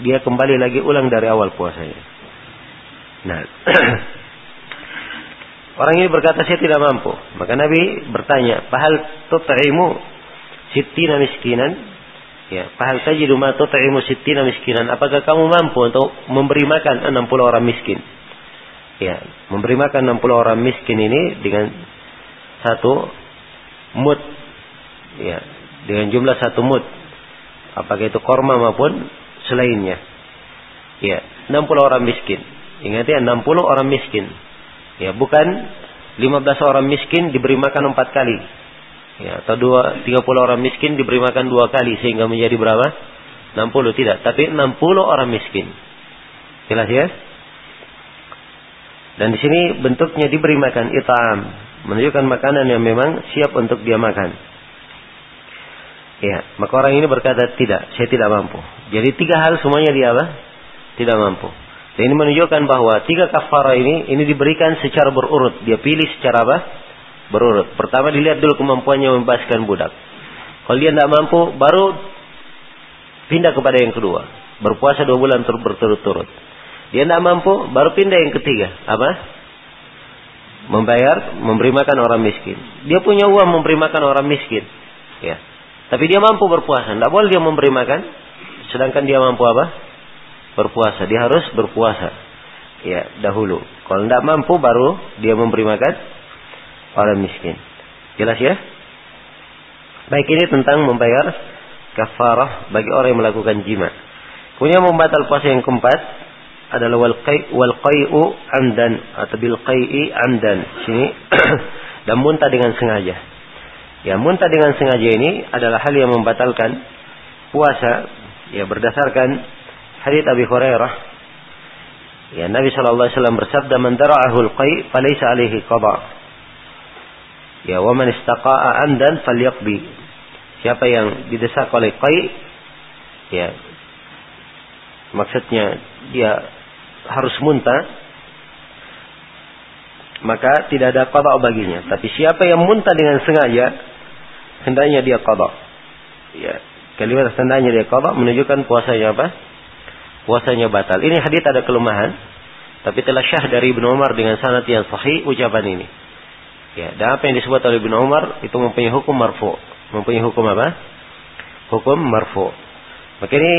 dia kembali lagi ulang dari awal puasanya. Nah, orang ini berkata saya tidak mampu. Maka Nabi bertanya, "Pahal tut'imu sittina miskinan?" Ya, "Pahal tajidu ma tut'imu sittina miskinan?" Apakah kamu mampu untuk memberi makan 60 orang miskin? Ya, memberi makan 60 orang miskin ini dengan satu mut. Ya, dengan jumlah satu mut. Apakah itu korma maupun selainnya. Ya, 60 orang miskin. Ingat ya, 60 orang miskin. Ya, bukan 15 orang miskin diberi makan empat kali. Ya, atau dua, 30 orang miskin diberi makan dua kali sehingga menjadi berapa? 60 tidak, tapi 60 orang miskin. Jelas ya? Dan di sini bentuknya diberi makan itam, menunjukkan makanan yang memang siap untuk dia makan. Ya, maka orang ini berkata tidak, saya tidak mampu. Jadi tiga hal semuanya dia apa? Tidak mampu. Dan ini menunjukkan bahwa tiga kafara ini ini diberikan secara berurut. Dia pilih secara apa? Berurut. Pertama dilihat dulu kemampuannya membebaskan budak. Kalau dia tidak mampu, baru pindah kepada yang kedua. Berpuasa dua bulan berturut-turut. Dia tidak mampu, baru pindah yang ketiga. Apa? Membayar, memberi makan orang miskin. Dia punya uang memberi makan orang miskin. Ya. Tapi dia mampu berpuasa. Tidak boleh dia memberi makan. Sedangkan dia mampu apa? Berpuasa. Dia harus berpuasa. Ya, dahulu. Kalau tidak mampu, baru dia memberi makan orang miskin. Jelas ya? Baik ini tentang membayar kafarah bagi orang yang melakukan jima. Punya membatal puasa yang keempat adalah wal qai wal qai'u amdan atau bil qai'i amdan. Sini dan muntah dengan sengaja. Ya, muntah dengan sengaja ini adalah hal yang membatalkan puasa ya berdasarkan hadis Abi Hurairah. Ya, Nabi sallallahu alaihi wasallam bersabda, "Man dara'ahu al-qai' falaysa alaihi qada." Ya, wa man istaqa'a amdan falyaqdi. Siapa yang didesak oleh qai' ya maksudnya dia harus muntah, maka tidak ada qada baginya. Tapi siapa yang muntah dengan sengaja, hendaknya dia qada. Ya, kalimat hendaknya dia qada menunjukkan puasanya apa? Puasanya batal. Ini hadis ada kelemahan, tapi telah syah dari Ibnu Umar dengan sanad yang sahih ucapan ini. Ya, dan apa yang disebut oleh Ibnu Umar itu mempunyai hukum marfu. Mempunyai hukum apa? Hukum marfu. Maka ini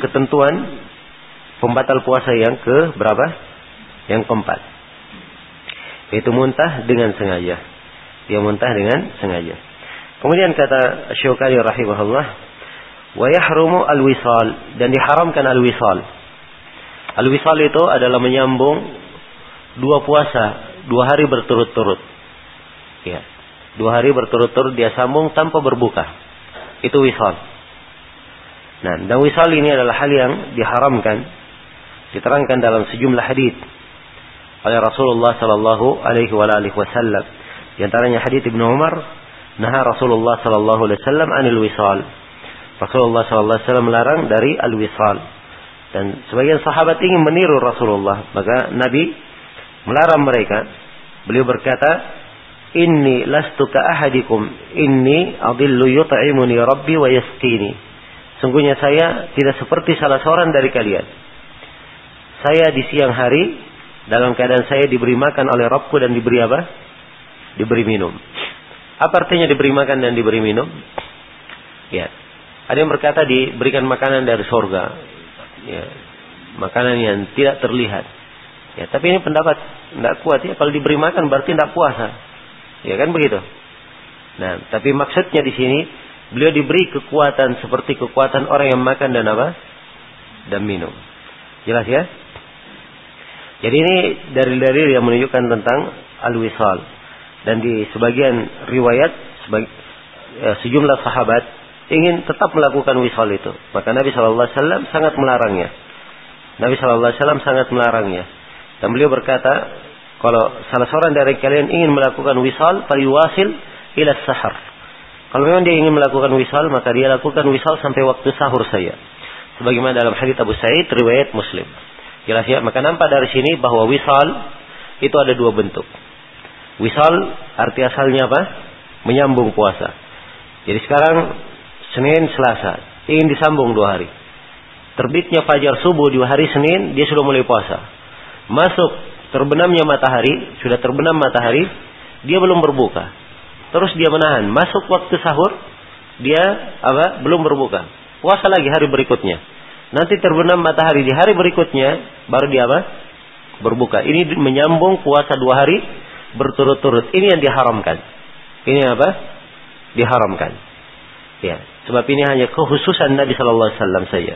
ketentuan pembatal puasa yang ke berapa? Yang keempat. Itu muntah dengan sengaja. Dia muntah dengan sengaja. Kemudian kata Syukani rahimahullah, wa yahrumu al-wisal dan diharamkan al-wisal. Al-wisal itu adalah menyambung dua puasa, dua hari berturut-turut. Ya. Dua hari berturut-turut dia sambung tanpa berbuka. Itu wisal. Nah, dan wisal ini adalah hal yang diharamkan diterangkan dalam sejumlah hadis oleh Rasulullah sallallahu alaihi wasallam. Di antaranya hadis Ibnu Umar, nah Rasulullah sallallahu alaihi wasallam anil wisal. Rasulullah wasallam melarang dari al-wisal. Dan sebagian sahabat ingin meniru Rasulullah, maka Nabi melarang mereka. Beliau berkata, "Inni lastu ka ahadikum, inni adillu yut'imuni rabbi wa yasqini." Sungguhnya saya tidak seperti salah seorang dari kalian saya di siang hari dalam keadaan saya diberi makan oleh Robku dan diberi apa? Diberi minum. Apa artinya diberi makan dan diberi minum? Ya. Ada yang berkata diberikan makanan dari sorga. Ya. Makanan yang tidak terlihat. Ya, tapi ini pendapat tidak kuat ya. Kalau diberi makan berarti tidak puasa. Ya kan begitu. Nah, tapi maksudnya di sini beliau diberi kekuatan seperti kekuatan orang yang makan dan apa? Dan minum. Jelas ya? Jadi ini dari dalil yang menunjukkan tentang al-wisal. Dan di sebagian riwayat sebag, ya, sejumlah sahabat ingin tetap melakukan wisal itu. Maka Nabi Shallallahu Alaihi Wasallam sangat melarangnya. Nabi Shallallahu Alaihi Wasallam sangat melarangnya. Dan beliau berkata, kalau salah seorang dari kalian ingin melakukan wisal, wasil ila sahar. Kalau memang dia ingin melakukan wisal, maka dia lakukan wisal sampai waktu sahur saya. Sebagaimana dalam hadits Abu Sa'id riwayat Muslim. Jelas ya, maka nampak dari sini bahwa wisal itu ada dua bentuk. Wisal arti asalnya apa? Menyambung puasa. Jadi sekarang Senin, Selasa, ingin disambung dua hari. Terbitnya fajar subuh di hari Senin, dia sudah mulai puasa. Masuk terbenamnya matahari, sudah terbenam matahari, dia belum berbuka. Terus dia menahan, masuk waktu sahur, dia apa? Belum berbuka. Puasa lagi hari berikutnya. Nanti terbenam matahari di hari berikutnya, baru dia apa? Berbuka. Ini menyambung puasa dua hari berturut-turut. Ini yang diharamkan. Ini apa? Diharamkan. Ya, sebab ini hanya kekhususan Nabi Shallallahu Alaihi Wasallam saja.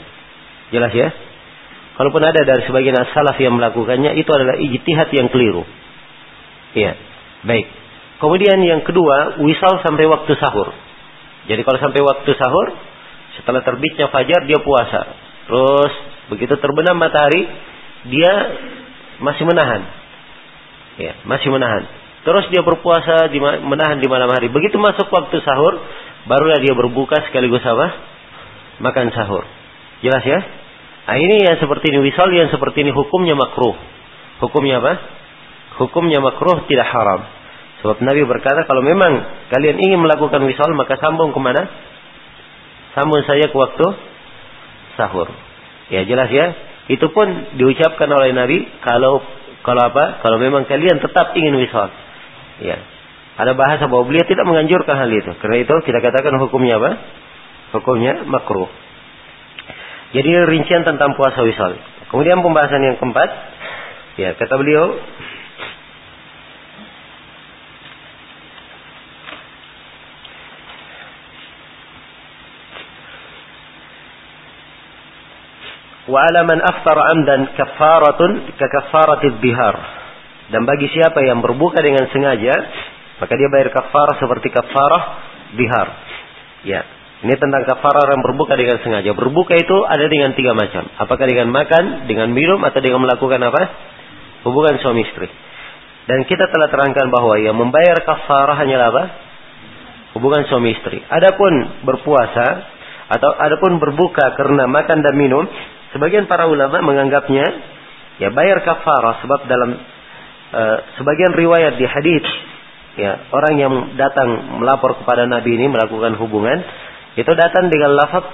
Jelas ya? Kalaupun ada dari sebagian salaf yang melakukannya, itu adalah ijtihad yang keliru. Ya, baik. Kemudian yang kedua, wisal sampai waktu sahur. Jadi kalau sampai waktu sahur, setelah terbitnya fajar dia puasa. Terus begitu terbenam matahari, dia masih menahan. Ya, masih menahan. Terus dia berpuasa di, menahan di malam hari. Begitu masuk waktu sahur, barulah dia berbuka sekaligus apa? Makan sahur. Jelas ya? Nah, ini yang seperti ini wisal yang seperti ini hukumnya makruh. Hukumnya apa? Hukumnya makruh tidak haram. Sebab Nabi berkata kalau memang kalian ingin melakukan wisal maka sambung ke mana? Sambung saya ke waktu sahur. Ya jelas ya. Itu pun diucapkan oleh Nabi kalau kalau apa? Kalau memang kalian tetap ingin wisal. Ya. Ada bahasa bahwa beliau tidak menganjurkan hal itu. Karena itu kita katakan hukumnya apa? Hukumnya makruh. Jadi rincian tentang puasa wisal. Kemudian pembahasan yang keempat, ya kata beliau, ala man aftara amdan kafaratun bihar. Dan bagi siapa yang berbuka dengan sengaja, maka dia bayar kafarah seperti kafarah bihar. Ya, ini tentang kafarah yang berbuka dengan sengaja. Berbuka itu ada dengan tiga macam. Apakah dengan makan, dengan minum, atau dengan melakukan apa? Hubungan suami istri. Dan kita telah terangkan bahwa yang membayar kafarah hanyalah apa? Hubungan suami istri. Adapun berpuasa atau adapun berbuka karena makan dan minum, sebagian para ulama menganggapnya ya bayar kafarah sebab dalam uh, sebagian riwayat di hadis ya orang yang datang melapor kepada Nabi ini melakukan hubungan itu datang dengan lafaz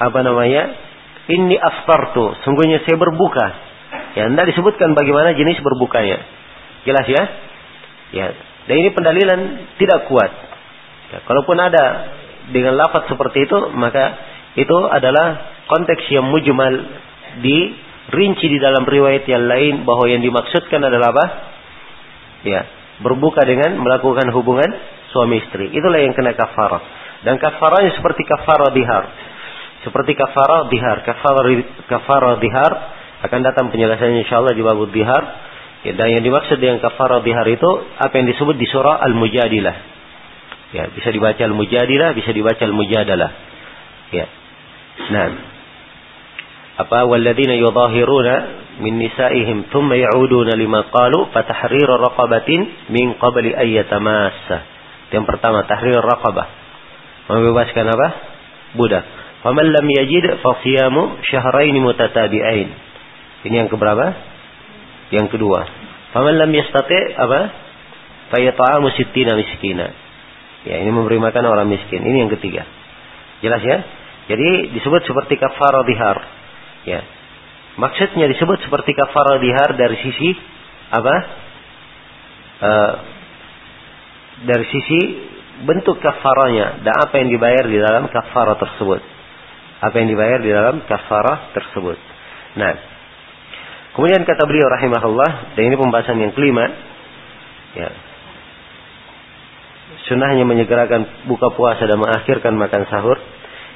apa namanya? Ini aftartu, sungguhnya saya berbuka. Ya, Anda disebutkan bagaimana jenis berbukanya. Jelas ya? Ya. Dan ini pendalilan tidak kuat. Ya, kalaupun ada dengan lafaz seperti itu, maka itu adalah konteks yang mujmal rinci di dalam riwayat yang lain bahwa yang dimaksudkan adalah apa? Ya, berbuka dengan melakukan hubungan suami istri. Itulah yang kena kafarah. Dan kafaranya seperti kafara dihar. Seperti kafara dihar. Kafara, kafara dihar akan datang penjelasannya insyaallah di bab dihar. Ya, dan yang dimaksud dengan kafara dihar itu apa yang disebut di surah Al-Mujadilah. Ya, bisa dibaca Al-Mujadilah, bisa dibaca Al-Mujadalah. Ya. Nah, apa walladzina yudhahiruna min nisaihim thumma ya'uduna lima qalu fatahriru raqabatin min qabli ayyatamassa. Yang pertama tahrir raqabah membebaskan apa? Budak. Faman lam yajid fa siyamu syahrain mutatabi'ain. Ini yang keberapa? Yang kedua. Faman lam yastati apa? Fa yata'amu sittina miskina. Ya, ini memberi makan orang miskin. Ini yang ketiga. Jelas ya? Jadi disebut seperti kafarah dihar. Ya. Maksudnya disebut seperti kafarah dihar dari sisi apa? Uh, dari sisi bentuk kafaranya dan apa yang dibayar di dalam kafarah tersebut. Apa yang dibayar di dalam kafarah tersebut. Nah, kemudian kata beliau rahimahullah, dan ini pembahasan yang kelima, ya, sunnahnya menyegerakan buka puasa dan mengakhirkan makan sahur.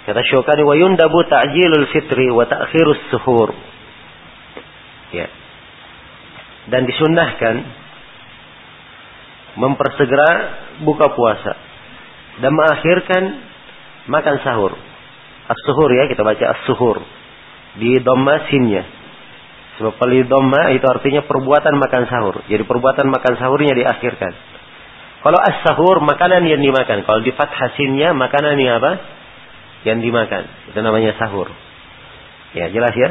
Kata Syukani wa yundabu ta'jilul fitri wa ta'khirus suhur. Ya. Dan disunnahkan mempersegera buka puasa dan mengakhirkan makan sahur. As-suhur ya, kita baca as-suhur. Di dhamma sinnya. Sebab kalau di dhamma itu artinya perbuatan makan sahur. Jadi perbuatan makan sahurnya diakhirkan. Kalau as-sahur makanan yang dimakan. Kalau di fathah sinnya makanan yang apa? Yang dimakan. Itu namanya sahur. Ya, jelas ya?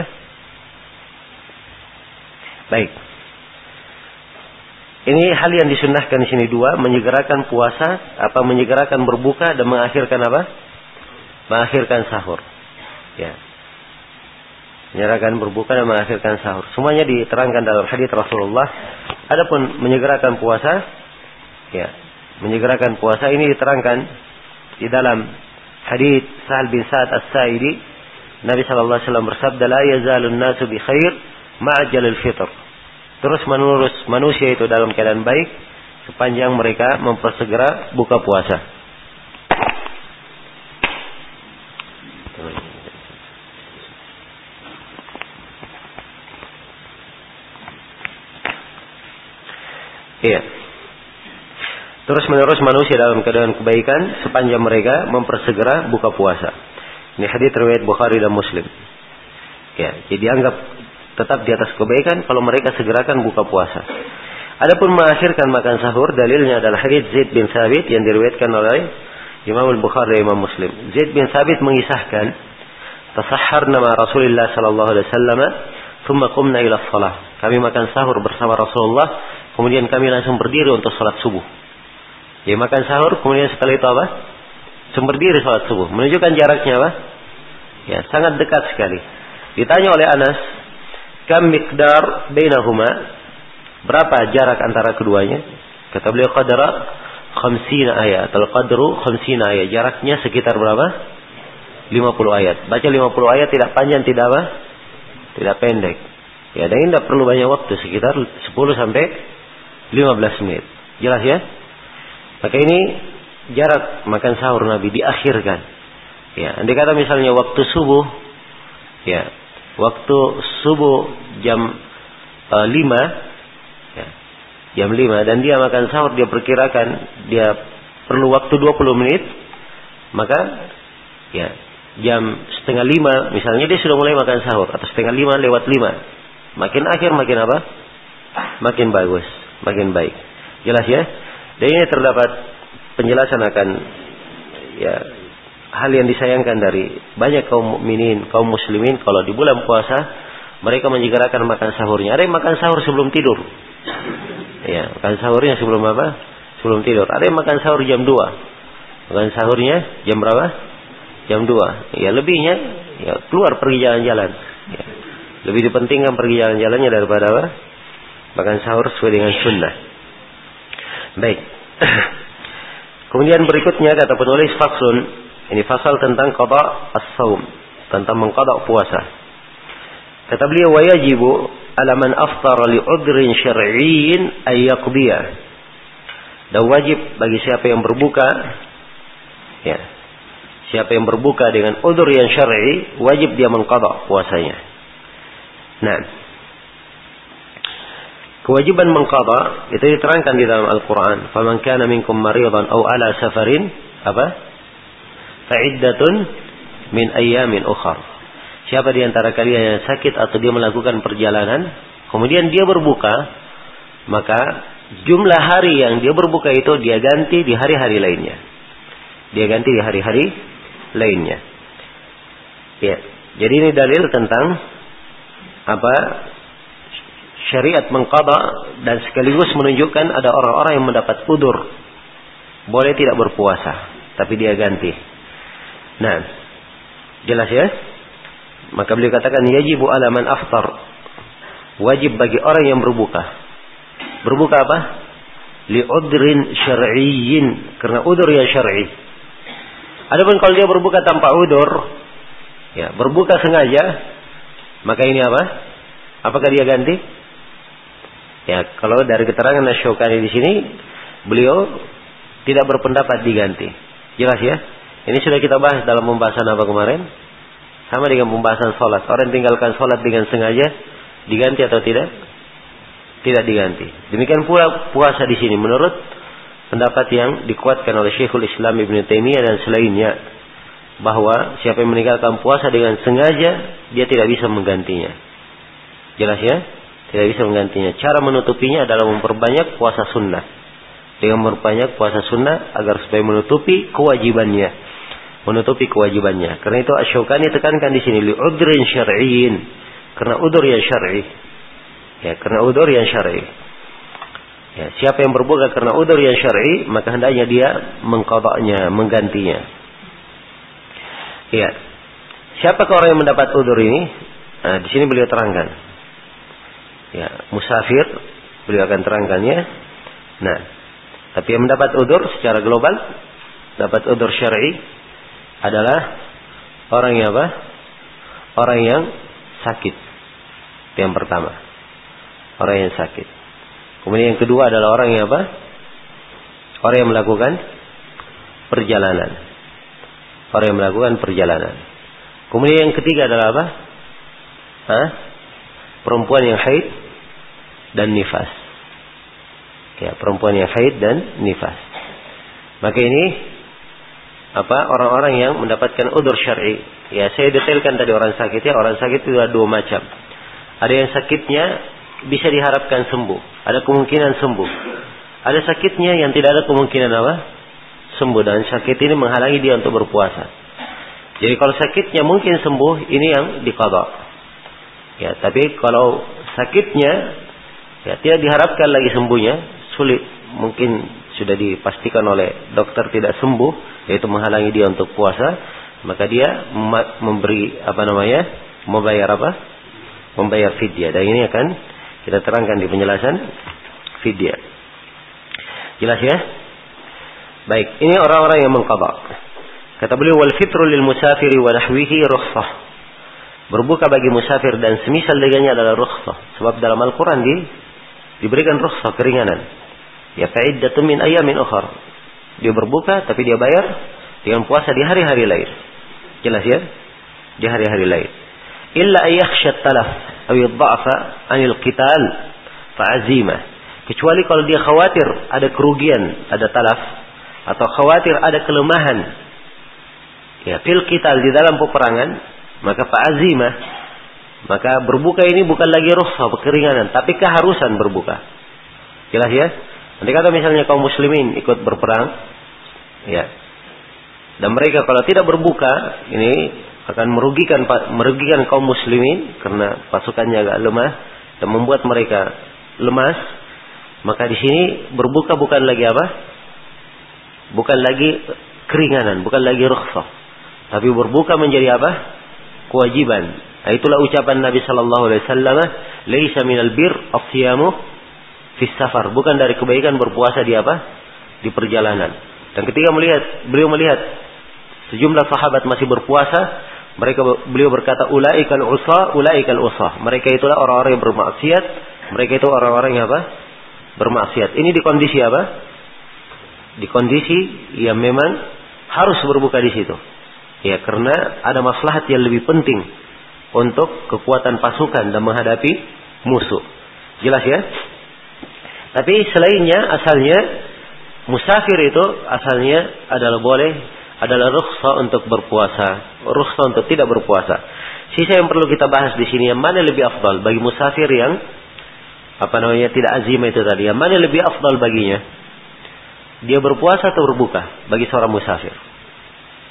Baik. Ini hal yang disunnahkan di sini dua, menyegerakan puasa, apa menyegerakan berbuka dan mengakhirkan apa? Mengakhirkan sahur. Ya. Menyegerakan berbuka dan mengakhirkan sahur. Semuanya diterangkan dalam hadis Rasulullah. Adapun menyegerakan puasa, ya, menyegerakan puasa ini diterangkan di dalam hadis Sa'al bin Sa'ad As-Sa'idi. Nabi sallallahu alaihi wasallam bersabda, "La yazalun nasu bi khair ma'ajalil fitr." terus menerus manusia itu dalam keadaan baik sepanjang mereka mempersegera buka puasa. Iya. Terus menerus manusia dalam keadaan kebaikan sepanjang mereka mempersegera buka puasa. Ini hadis riwayat Bukhari dan Muslim. Ya, jadi anggap tetap di atas kebaikan kalau mereka segerakan buka puasa. Adapun mengakhirkan makan sahur dalilnya adalah hadis Zaid bin Sabit yang diriwayatkan oleh Imam Al-Bukhari dan Imam Muslim. Zaid bin Sabit mengisahkan tasahharna ma Rasulullah sallallahu alaihi wasallam thumma qumna ila shalah. Kami makan sahur bersama Rasulullah, kemudian kami langsung berdiri untuk salat subuh. Jadi makan sahur, kemudian setelah itu apa? Langsung berdiri salat subuh. Menunjukkan jaraknya apa? Ya, sangat dekat sekali. Ditanya oleh Anas, kam miqdar bainahuma? Berapa jarak antara keduanya? Kata beliau qadara khamsina ayat. Atau qadru khamsina ayat. Jaraknya sekitar berapa? 50 ayat. Baca 50 ayat tidak panjang tidak apa? Tidak pendek. Ya dan ini tidak perlu banyak waktu sekitar 10 sampai 15 menit. Jelas ya maka ini jarak makan sahur Nabi diakhirkan. Ya andai kata misalnya waktu subuh ya waktu subuh jam e, 5 ya, jam 5 dan dia makan sahur dia perkirakan dia perlu waktu 20 menit maka ya jam setengah lima misalnya dia sudah mulai makan sahur atau setengah lima lewat lima makin akhir makin apa? Makin bagus makin baik. Jelas ya dan ini terdapat penjelasan akan ya hal yang disayangkan dari banyak kaum mukminin, kaum muslimin kalau di bulan puasa mereka menyegerakan makan sahurnya. Ada yang makan sahur sebelum tidur. Ya, makan sahurnya sebelum apa? Sebelum tidur. Ada yang makan sahur jam 2. Makan sahurnya jam berapa? Jam 2. Ya, lebihnya ya keluar pergi jalan-jalan. Ya. Lebih dipentingkan pergi jalan-jalannya daripada apa? Makan sahur sesuai dengan sunnah. Baik. Kemudian berikutnya kata penulis faksun ini pasal tentang qada as-saum, tentang mengqada puasa. Kata beliau wajibu ala man aftara li udrin syar'iyyin ay. Dan wajib bagi siapa yang berbuka ya. Siapa yang berbuka dengan udur yang syar'i, wajib dia mengqada puasanya. Nah, Kewajiban mengqada itu diterangkan di dalam Al-Qur'an. Faman kana minkum maridan aw ala safarin apa? fa'iddatun min ayyamin ukhar. Siapa di antara kalian yang sakit atau dia melakukan perjalanan, kemudian dia berbuka, maka jumlah hari yang dia berbuka itu dia ganti di hari-hari lainnya. Dia ganti di hari-hari lainnya. Ya. Jadi ini dalil tentang apa syariat mengqada dan sekaligus menunjukkan ada orang-orang yang mendapat udur boleh tidak berpuasa tapi dia ganti Nah, jelas ya? Maka beliau katakan yajibu ala man aftar. Wajib bagi orang yang berbuka. Berbuka apa? Li'udrin syar'iyyin. Karena udur yang syar'i. Adapun kalau dia berbuka tanpa udur, ya, berbuka sengaja, maka ini apa? Apakah dia ganti? Ya, kalau dari keterangan Nasyokani di sini, beliau tidak berpendapat diganti. Jelas ya? Ini sudah kita bahas dalam pembahasan apa kemarin? Sama dengan pembahasan sholat. Orang tinggalkan sholat dengan sengaja diganti atau tidak? Tidak diganti. Demikian pula puasa di sini menurut pendapat yang dikuatkan oleh Syekhul Islam Ibn Taimiyah dan selainnya. bahwa siapa yang meninggalkan puasa dengan sengaja dia tidak bisa menggantinya. Jelas ya? Tidak bisa menggantinya. Cara menutupinya adalah memperbanyak puasa sunnah. Dengan memperbanyak puasa sunnah agar supaya menutupi kewajibannya. Menutupi kewajibannya. Karena itu Asyukani tekankan di sini li'udrin syar'iyyin. Karena udur yang syar'i. Ya, karena udur yang syar'i. Ya, siapa yang berbuka karena udur yang syar'i, maka hendaknya dia mengkodoknya, menggantinya. Ya. Siapa orang yang mendapat udur ini? Nah, di sini beliau terangkan. Ya, musafir, beliau akan terangkannya. Nah, tapi yang mendapat udur secara global, dapat udur syar'i adalah orang yang apa? Orang yang sakit. yang pertama. Orang yang sakit. Kemudian yang kedua adalah orang yang apa? Orang yang melakukan perjalanan. Orang yang melakukan perjalanan. Kemudian yang ketiga adalah apa? Hah? Perempuan yang haid dan nifas. Ya, perempuan yang haid dan nifas. Maka ini apa orang-orang yang mendapatkan udur syar'i. Ya, saya detailkan tadi orang sakit ya, orang sakit itu ada dua macam. Ada yang sakitnya bisa diharapkan sembuh. Ada kemungkinan sembuh. Ada sakitnya yang tidak ada kemungkinan apa? Sembuh dan sakit ini menghalangi dia untuk berpuasa. Jadi kalau sakitnya mungkin sembuh, ini yang dikodok. Ya, tapi kalau sakitnya ya tidak diharapkan lagi sembuhnya, sulit. Mungkin sudah dipastikan oleh dokter tidak sembuh, yaitu menghalangi dia untuk puasa, maka dia memberi apa namanya? membayar apa? Membayar fidyah. Dan ini akan kita terangkan di penjelasan fidyah. Jelas ya? Baik, ini orang-orang yang mengqadha. Kata beliau wal fitru lil musafiri wa nahwihi rukhsah. Berbuka bagi musafir dan semisal dengannya adalah rukhsah. Sebab dalam Al-Qur'an di diberikan rukhsah keringanan. Ya fa'iddatun min ayamin ukhra. Dia berbuka tapi dia bayar dengan puasa di hari-hari lain. Jelas ya? Di hari-hari lain. Illa ayyakhsha talaf atau yadha'fa anil qital fa'azimah. Kecuali kalau dia khawatir ada kerugian, ada talaf atau khawatir ada kelemahan ya fil qital di dalam peperangan, maka fa'azimah maka berbuka ini bukan lagi rukhsah, keringanan, tapi keharusan berbuka. Jelas ya? Nanti kata misalnya kaum muslimin ikut berperang, ya. Dan mereka kalau tidak berbuka, ini akan merugikan merugikan kaum muslimin karena pasukannya agak lemah dan membuat mereka lemas maka di sini berbuka bukan lagi apa bukan lagi keringanan bukan lagi rukhsah tapi berbuka menjadi apa kewajiban itulah ucapan Nabi sallallahu alaihi wasallam laisa minal bir as-siyamu fi safar bukan dari kebaikan berpuasa di apa di perjalanan dan ketika melihat beliau melihat sejumlah sahabat masih berpuasa mereka beliau berkata ulaikal usa, ulaikal usa. Mereka itulah orang-orang yang bermaksiat, mereka itu orang-orang yang apa? Bermaksiat. Ini di kondisi apa? Di kondisi yang memang harus berbuka di situ. Ya, karena ada maslahat yang lebih penting untuk kekuatan pasukan dan menghadapi musuh. Jelas ya? Tapi selainnya asalnya musafir itu asalnya adalah boleh adalah rukhsa untuk berpuasa, rukhsa untuk tidak berpuasa. Sisa yang perlu kita bahas di sini yang mana lebih afdal bagi musafir yang apa namanya tidak azimah itu tadi, yang mana lebih afdal baginya? Dia berpuasa atau berbuka bagi seorang musafir.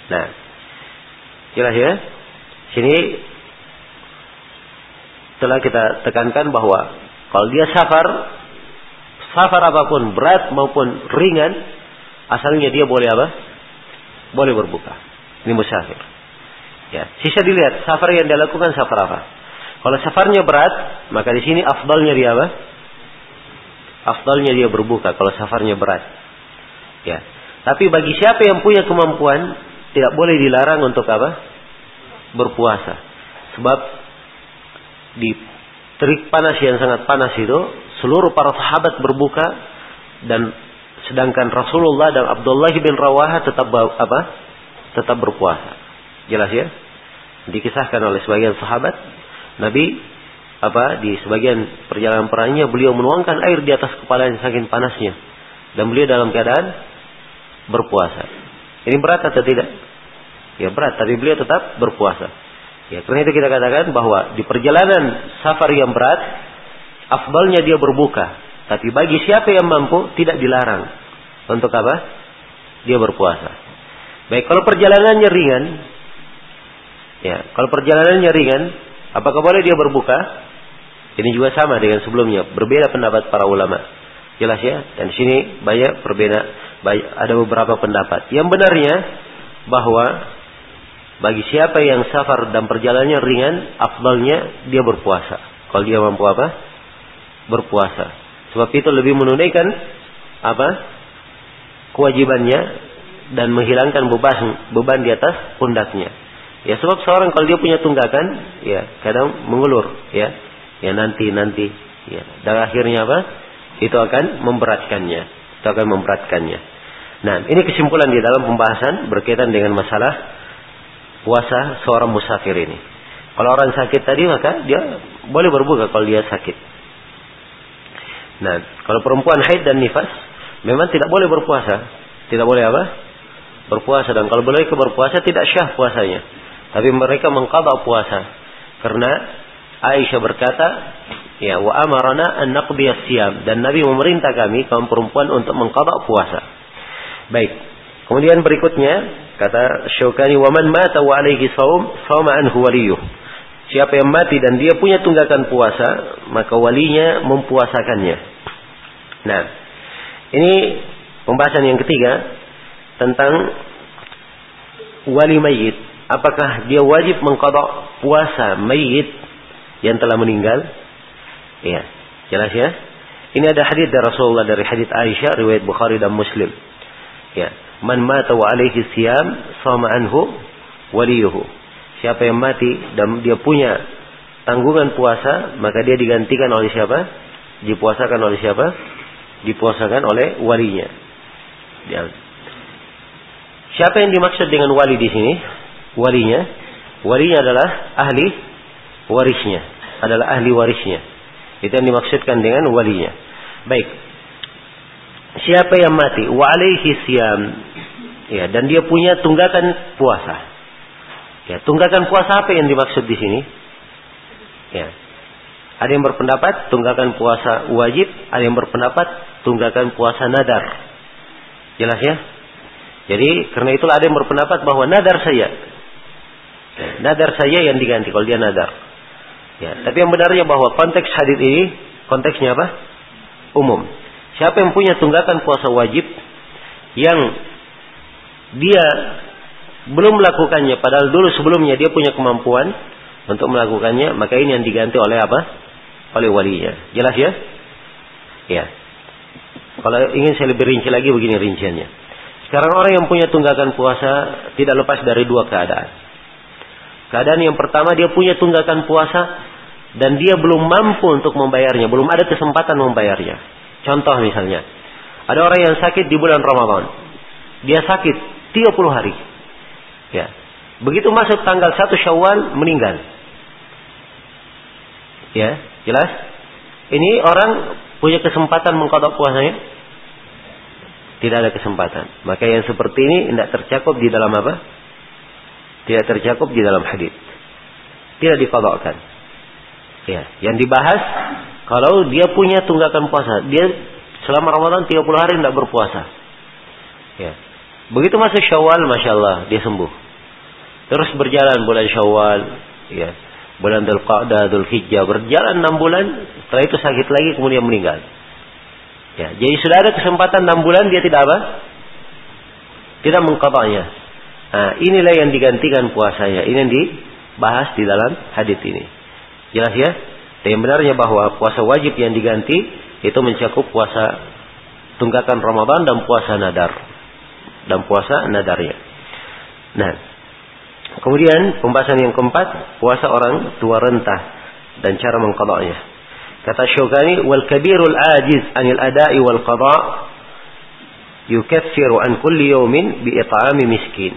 Nah, jelas ya. Sini telah kita tekankan bahwa kalau dia safar, safar apa pun berat maupun ringan, asalnya dia boleh apa? boleh berbuka. Ini musafir. Ya, sisa dilihat safar yang dia lakukan safar apa. Kalau safarnya berat, maka di sini afdalnya dia apa? Afdalnya dia berbuka kalau safarnya berat. Ya. Tapi bagi siapa yang punya kemampuan, tidak boleh dilarang untuk apa? Berpuasa. Sebab di terik panas yang sangat panas itu, seluruh para sahabat berbuka dan Sedangkan Rasulullah dan Abdullah bin Rawaha tetap apa? Tetap berpuasa. Jelas ya? Dikisahkan oleh sebagian sahabat, Nabi apa di sebagian perjalanan perangnya beliau menuangkan air di atas kepala yang saking panasnya dan beliau dalam keadaan berpuasa. Ini berat atau tidak? Ya berat, tapi beliau tetap berpuasa. Ya, karena itu kita katakan bahwa di perjalanan safar yang berat, afdalnya dia berbuka. Tapi bagi siapa yang mampu, tidak dilarang. Untuk apa? Dia berpuasa. Baik, kalau perjalanannya ringan, ya, kalau perjalanannya ringan, apakah boleh dia berbuka? Ini juga sama dengan sebelumnya, berbeda pendapat para ulama. Jelas ya? Dan sini banyak berbeda, banyak, ada beberapa pendapat. Yang benarnya bahwa bagi siapa yang safar dan perjalanannya ringan, afdalnya dia berpuasa. Kalau dia mampu apa? Berpuasa. Sebab itu lebih menunaikan apa? Kewajibannya dan menghilangkan beban beban di atas pundaknya. Ya sebab seorang kalau dia punya tunggakan, ya kadang mengulur, ya, ya nanti nanti, ya. Dan akhirnya apa? Itu akan memberatkannya. Itu akan memberatkannya. Nah, ini kesimpulan di dalam pembahasan berkaitan dengan masalah puasa seorang musafir ini. Kalau orang sakit tadi maka dia boleh berbuka kalau dia sakit. Nah, kalau perempuan haid dan nifas memang tidak boleh berpuasa. Tidak boleh apa? Berpuasa dan kalau boleh berpuasa tidak syah puasanya. Tapi mereka mengqadha puasa. Karena Aisyah berkata, ya wa amarana an naqdiya siyam dan Nabi memerintah kami kaum perempuan untuk mengqadha puasa. Baik. Kemudian berikutnya Kata Syaukani, "Waman mata wa alaihi saum, sauma anhu waliyuh." Siapa yang mati dan dia punya tunggakan puasa, maka walinya mempuasakannya. Nah, ini pembahasan yang ketiga tentang wali mayit. Apakah dia wajib mengkodok puasa mayit yang telah meninggal? Iya, jelas ya. Ini ada hadis dari Rasulullah dari hadis Aisyah riwayat Bukhari dan Muslim. Ya, Man mata wa alaihi siyam sama anhu waliyuhu. Siapa yang mati dan dia punya tanggungan puasa, maka dia digantikan oleh siapa? Dipuasakan oleh siapa? Dipuasakan oleh walinya. Ya. Siapa yang dimaksud dengan wali di sini? Walinya, walinya adalah ahli warisnya, adalah ahli warisnya. Itu yang dimaksudkan dengan walinya. Baik. Siapa yang mati wa alaihi siyam Ya, dan dia punya tunggakan puasa. Ya, tunggakan puasa apa yang dimaksud di sini? Ya. Ada yang berpendapat tunggakan puasa wajib, ada yang berpendapat tunggakan puasa nadar. Jelas ya? Jadi karena itulah ada yang berpendapat bahwa nadar saya. Ya, nadar saya yang diganti kalau dia nadar. Ya, tapi yang benarnya bahwa konteks hadis ini konteksnya apa? Umum. Siapa yang punya tunggakan puasa wajib yang dia belum melakukannya padahal dulu sebelumnya dia punya kemampuan untuk melakukannya maka ini yang diganti oleh apa? Oleh walinya. Jelas ya? Ya. Kalau ingin saya lebih rinci lagi begini rinciannya. Sekarang orang yang punya tunggakan puasa tidak lepas dari dua keadaan. Keadaan yang pertama dia punya tunggakan puasa dan dia belum mampu untuk membayarnya belum ada kesempatan membayarnya contoh misalnya ada orang yang sakit di bulan Ramadan dia sakit 30 hari. Ya. Begitu masuk tanggal 1 Syawal meninggal. Ya, jelas? Ini orang punya kesempatan mengkodok puasanya? Tidak ada kesempatan. Maka yang seperti ini tidak tercakup di dalam apa? Tidak tercakup di dalam hadis. Tidak dikodokkan. Ya, yang dibahas kalau dia punya tunggakan puasa, dia selama Ramadan 30 hari tidak berpuasa. Ya, Begitu masuk Syawal, masya Allah, dia sembuh. Terus berjalan bulan Syawal, ya, bulan Dzulqa'dah, Dzulhijjah, berjalan enam bulan, setelah itu sakit lagi kemudian meninggal. Ya, jadi sudah ada kesempatan enam bulan dia tidak apa? Tidak mengqadanya. Nah, inilah yang digantikan puasanya. Ini yang dibahas di dalam hadis ini. Jelas ya? Dan yang benarnya bahwa puasa wajib yang diganti itu mencakup puasa tunggakan Ramadan dan puasa nadar dan puasa nadarnya. Nah, kemudian pembahasan yang keempat, puasa orang tua renta dan cara mengqadanya. Kata Syukani, wal kabirul ajiz anil ada'i wal qada' yukaffiru an kulli yawmin bi miskin.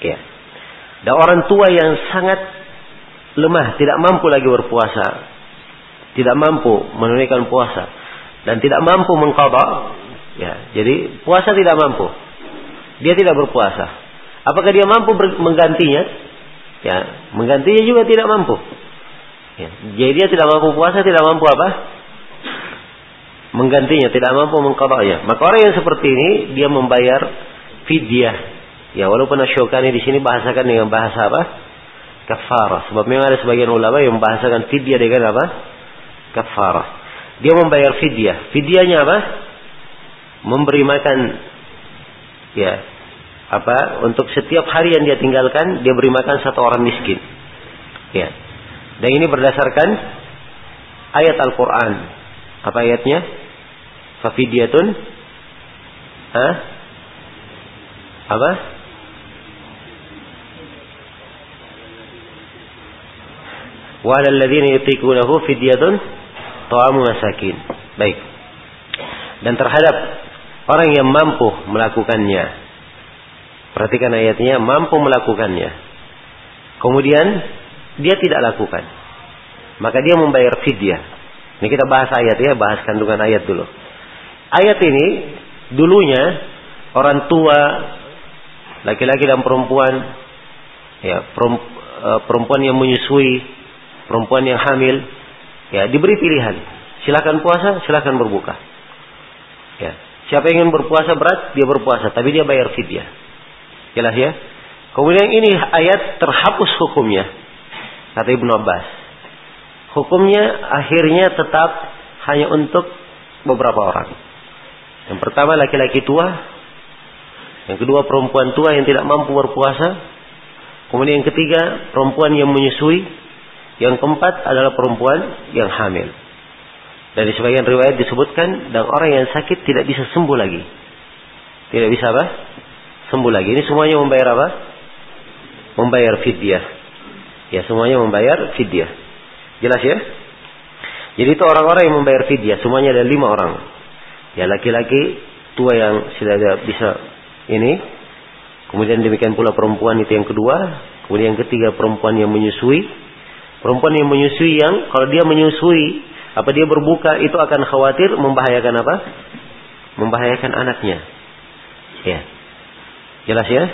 Ya. Dan orang tua yang sangat lemah, tidak mampu lagi berpuasa, tidak mampu menunaikan puasa dan tidak mampu mengqada, Ya, jadi puasa tidak mampu. Dia tidak berpuasa. Apakah dia mampu menggantinya? Ya, menggantinya juga tidak mampu. Ya, jadi dia tidak mampu puasa, tidak mampu apa? Menggantinya, tidak mampu mengkodoknya. Maka orang yang seperti ini dia membayar fidyah. Ya, walaupun Asyokani di sini bahasakan dengan bahasa apa? Kafarah. Sebab memang ada sebagian ulama yang membahasakan fidyah dengan apa? Kafarah. Dia membayar fidyah. Fidyahnya apa? Memberi makan ya apa untuk setiap hari yang dia tinggalkan dia beri makan satu orang miskin ya dan ini berdasarkan ayat Al-Quran apa ayatnya fafidiyatun Hah? apa Ta'amu. Baik. Dan terhadap orang yang mampu melakukannya Perhatikan ayatnya, mampu melakukannya. Kemudian dia tidak lakukan. Maka dia membayar fidyah. Ini kita bahas ayat ya, bahas kandungan ayat dulu. Ayat ini dulunya orang tua, laki-laki dan perempuan, ya e, perempuan yang menyusui, perempuan yang hamil, ya diberi pilihan. Silakan puasa, silakan berbuka. Ya, siapa ingin berpuasa berat, dia berpuasa, tapi dia bayar fidyah. Jelas ya? Kemudian ini ayat terhapus hukumnya. Kata Ibnu Abbas. Hukumnya akhirnya tetap hanya untuk beberapa orang. Yang pertama laki-laki tua. Yang kedua perempuan tua yang tidak mampu berpuasa. Kemudian yang ketiga perempuan yang menyusui. Yang keempat adalah perempuan yang hamil. Dari sebagian riwayat disebutkan dan orang yang sakit tidak bisa sembuh lagi. Tidak bisa apa? sembuh lagi. Ini semuanya membayar apa? Membayar fidyah. Ya, semuanya membayar fidyah. Jelas ya? Jadi itu orang-orang yang membayar fidyah. Semuanya ada lima orang. Ya, laki-laki tua yang sudah ada bisa ini. Kemudian demikian pula perempuan itu yang kedua. Kemudian yang ketiga perempuan yang menyusui. Perempuan yang menyusui yang kalau dia menyusui apa dia berbuka itu akan khawatir membahayakan apa? Membahayakan anaknya. Ya. Jelas ya?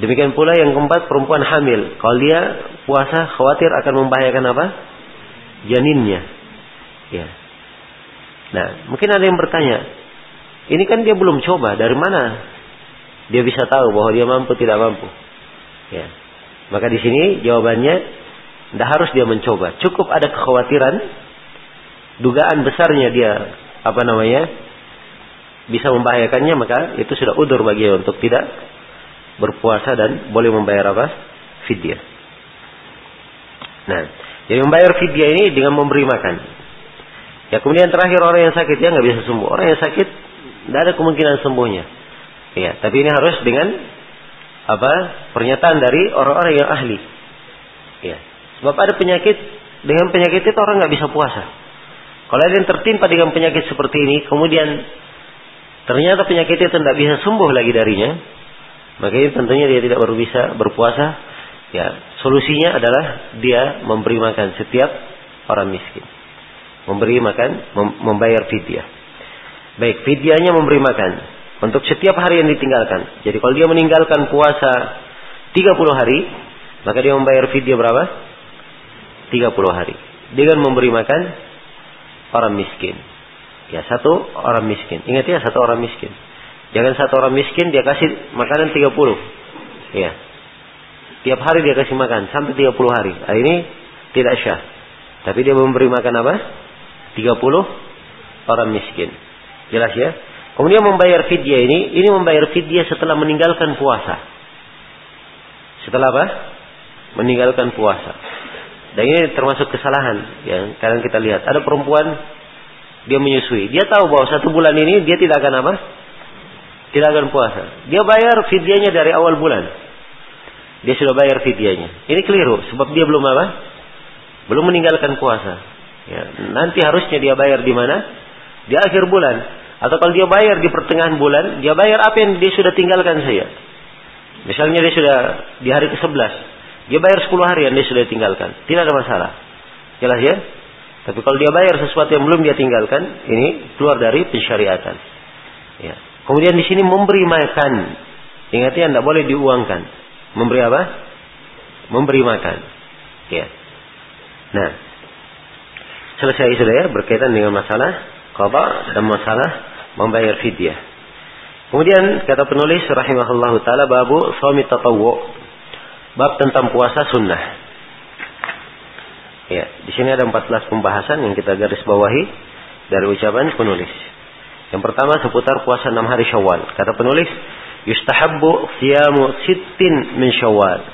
Demikian pula yang keempat perempuan hamil. Kalau dia puasa khawatir akan membahayakan apa? Janinnya. Ya. Nah, mungkin ada yang bertanya, ini kan dia belum coba, dari mana dia bisa tahu bahwa dia mampu tidak mampu? Ya. Maka di sini jawabannya tidak harus dia mencoba, cukup ada kekhawatiran, dugaan besarnya dia apa namanya bisa membahayakannya maka itu sudah udur bagi dia untuk tidak berpuasa dan boleh membayar apa? Fidyah. Nah, jadi membayar fidyah ini dengan memberi makan. Ya kemudian terakhir orang yang sakit ya nggak bisa sembuh. Orang yang sakit tidak ada kemungkinan sembuhnya. Ya, tapi ini harus dengan apa? Pernyataan dari orang-orang yang ahli. Ya, sebab ada penyakit dengan penyakit itu orang nggak bisa puasa. Kalau ada yang tertimpa dengan penyakit seperti ini, kemudian ternyata penyakit itu tidak bisa sembuh lagi darinya, maka ini tentunya dia tidak baru bisa berpuasa. Ya, solusinya adalah dia memberi makan setiap orang miskin. Memberi makan, mem membayar fidyah. Baik, fidyahnya memberi makan untuk setiap hari yang ditinggalkan. Jadi kalau dia meninggalkan puasa 30 hari, maka dia membayar fidyah berapa? 30 hari. Dengan memberi makan orang miskin. Ya satu orang miskin. Ingat ya satu orang miskin. Jangan satu orang miskin dia kasih makanan 30. Ya. Tiap hari dia kasih makan sampai 30 hari. Nah, ini tidak syah. Tapi dia memberi makan apa? 30 orang miskin. Jelas ya? Kemudian membayar fidyah ini, ini membayar fidyah setelah meninggalkan puasa. Setelah apa? Meninggalkan puasa. Dan ini termasuk kesalahan yang kadang kita lihat. Ada perempuan dia menyusui. Dia tahu bahwa satu bulan ini dia tidak akan apa? Tidak akan puasa. Dia bayar fidyahnya dari awal bulan. Dia sudah bayar fidyahnya. Ini keliru sebab dia belum apa? Belum meninggalkan puasa. Ya, nanti harusnya dia bayar di mana? Di akhir bulan. Atau kalau dia bayar di pertengahan bulan, dia bayar apa yang dia sudah tinggalkan saya. Misalnya dia sudah di hari ke-11. Dia bayar 10 hari yang dia sudah tinggalkan. Tidak ada masalah. Jelas ya? Tapi kalau dia bayar sesuatu yang belum dia tinggalkan, ini keluar dari pensyariatan. Ya. Kemudian di sini memberi makan, Ingat ya, tidak boleh diuangkan. Memberi apa? Memberi makan. Ya. Nah, selesai sudah ya berkaitan dengan masalah qada dan masalah membayar fidyah. Kemudian kata penulis rahimahullahu taala babu shaumi tatawwu. Bab tentang puasa sunnah. Ya, di sini ada 14 pembahasan yang kita garis bawahi dari ucapan penulis. Yang pertama seputar puasa 6 hari Syawal. Kata penulis, yustahabbu siyamu sittin min Syawal.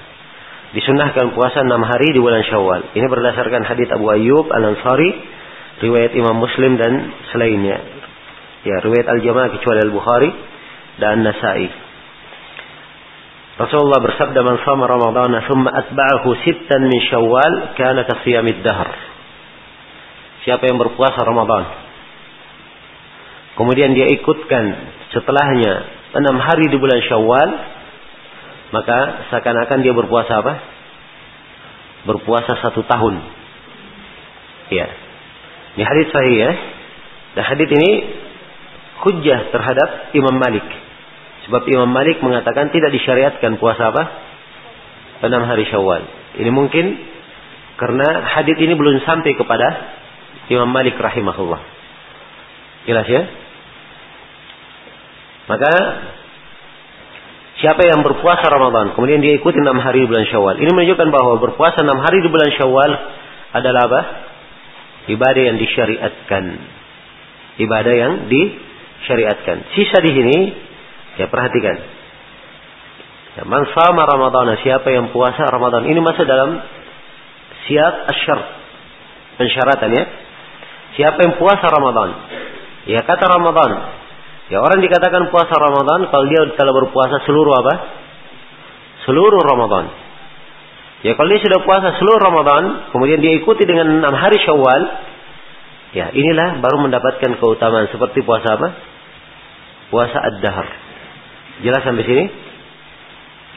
Disunahkan puasa 6 hari di bulan Syawal. Ini berdasarkan hadis Abu Ayyub Al-Ansari, riwayat Imam Muslim dan selainnya. Ya, riwayat Al-Jamaah kecuali Al-Bukhari dan Nasai. Rasulullah bersabda man sama Ramadan thumma atba'ahu sittan min Syawal kana kasiyamid dahr. Siapa yang berpuasa Ramadan kemudian dia ikutkan setelahnya enam hari di bulan Syawal, maka seakan-akan dia berpuasa apa? Berpuasa satu tahun. Ya. Ini hadis sahih ya. Dan hadis ini hujjah terhadap Imam Malik. Sebab Imam Malik mengatakan tidak disyariatkan puasa apa? Enam hari Syawal. Ini mungkin karena hadis ini belum sampai kepada Imam Malik rahimahullah. Jelas ya? Maka siapa yang berpuasa Ramadan, kemudian dia ikuti enam hari di bulan Syawal. Ini menunjukkan bahwa berpuasa enam hari di bulan Syawal adalah apa? Ibadah yang disyariatkan. Ibadah yang disyariatkan. Sisa di sini, ya perhatikan. Ya, man sama Ramadan, siapa yang puasa Ramadan. Ini masuk dalam siap asyar. Pensyaratan ya. Siapa yang puasa Ramadan. Ya kata Ramadan. Ya orang dikatakan puasa Ramadan kalau dia telah berpuasa seluruh apa? Seluruh Ramadan. Ya kalau dia sudah puasa seluruh Ramadan, kemudian dia ikuti dengan enam hari Syawal, ya inilah baru mendapatkan keutamaan seperti puasa apa? Puasa ad-dahr. Jelas sampai sini?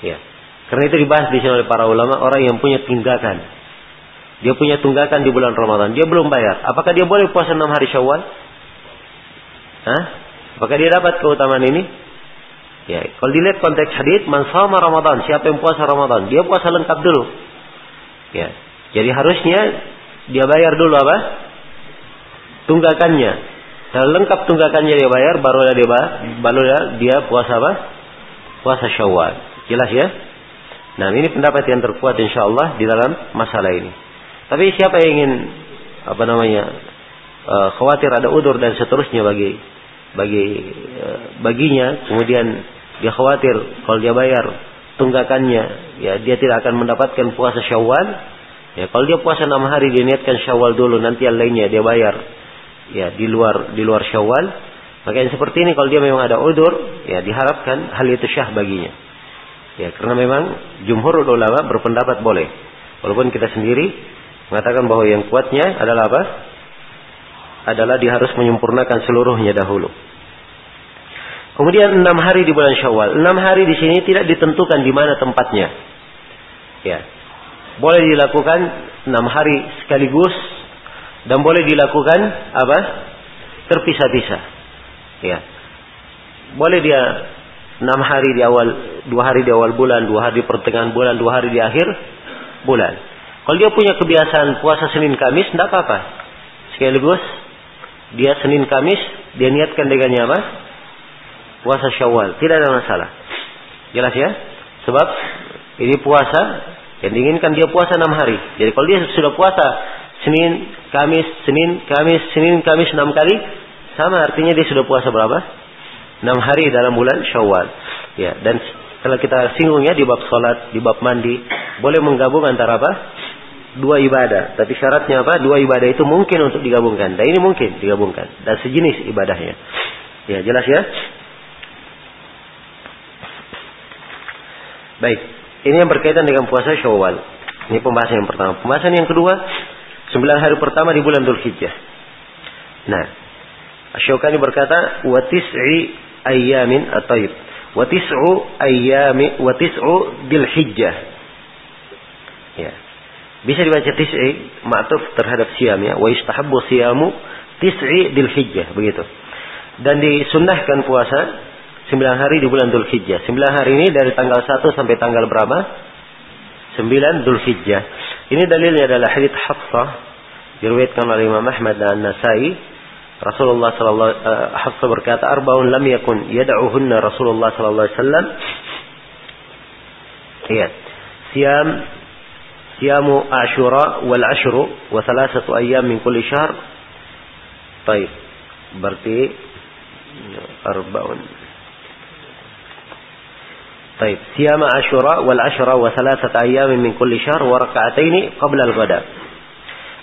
Ya. Karena itu dibahas di sini oleh para ulama orang yang punya tunggakan. Dia punya tunggakan di bulan Ramadan, dia belum bayar. Apakah dia boleh puasa enam hari Syawal? Hah? Apakah dia dapat keutamaan ini? Ya, kalau dilihat konteks hadis, man sama Ramadan, siapa yang puasa Ramadan, dia puasa lengkap dulu. Ya. Jadi harusnya dia bayar dulu apa? Tunggakannya. Kalau lengkap tunggakannya dia bayar, barulah dia barulah dia puasa apa? Puasa Syawal. Jelas ya? Nah, ini pendapat yang terkuat insya Allah di dalam masalah ini. Tapi siapa yang ingin apa namanya? Uh, khawatir ada udur dan seterusnya bagi bagi e, baginya kemudian dia khawatir kalau dia bayar tunggakannya ya dia tidak akan mendapatkan puasa Syawal ya kalau dia puasa enam hari dia niatkan Syawal dulu nanti yang lainnya dia bayar ya di luar di luar Syawal maka yang seperti ini kalau dia memang ada udur ya diharapkan hal itu syah baginya ya karena memang jumhur ulama berpendapat boleh walaupun kita sendiri mengatakan bahwa yang kuatnya adalah apa adalah dia harus menyempurnakan seluruhnya dahulu. Kemudian enam hari di bulan Syawal. Enam hari di sini tidak ditentukan di mana tempatnya. Ya, boleh dilakukan enam hari sekaligus dan boleh dilakukan apa? Terpisah-pisah. Ya, boleh dia enam hari di awal, dua hari di awal bulan, dua hari di pertengahan bulan, dua hari di akhir bulan. Kalau dia punya kebiasaan puasa Senin Kamis, tidak apa-apa. Sekaligus dia Senin Kamis dia niatkan dengannya apa? Puasa Syawal, tidak ada masalah. Jelas ya? Sebab ini puasa yang diinginkan dia puasa enam hari. Jadi kalau dia sudah puasa Senin, Kamis, Senin, Kamis, Senin, Kamis enam kali, sama artinya dia sudah puasa berapa? Enam hari dalam bulan Syawal. Ya, dan setelah kita singgung ya di bab sholat, di bab mandi, boleh menggabung antara apa? dua ibadah. Tapi syaratnya apa? Dua ibadah itu mungkin untuk digabungkan. Dan ini mungkin digabungkan. Dan sejenis ibadahnya. Ya, jelas ya? Baik. Ini yang berkaitan dengan puasa Syawal. Ini pembahasan yang pertama. Pembahasan yang kedua, sembilan hari pertama di bulan Dhul Hijjah. Nah, Asyokani berkata, wa tis'i ayyamin at-tayyib. Wa tis'u ayyami wa tis'u. Ya. Bisa dibaca tis'i ma'tuf terhadap siam ya. Wa istahabbu siyamu tis'i dil begitu. Dan disunnahkan puasa Sembilan hari di bulan Dhul Hijjah. Sembilan hari ini dari tanggal satu sampai tanggal berapa? Sembilan Dhul Hijjah. Ini dalilnya adalah hadits Hafsah diriwayatkan oleh Imam Ahmad dan Nasai. Rasulullah sallallahu uh, Hafsah berkata, "Arbaun lam yakun yad'uhunna Rasulullah sallallahu alaihi wasallam." Iya. Siam wal ashru wa thalathatu ayyam min kulli syahr. Baik. Berarti arbaun طيب صيام عاشوراء والعشرة وثلاثة أيام من كل شهر وركعتين قبل الغداء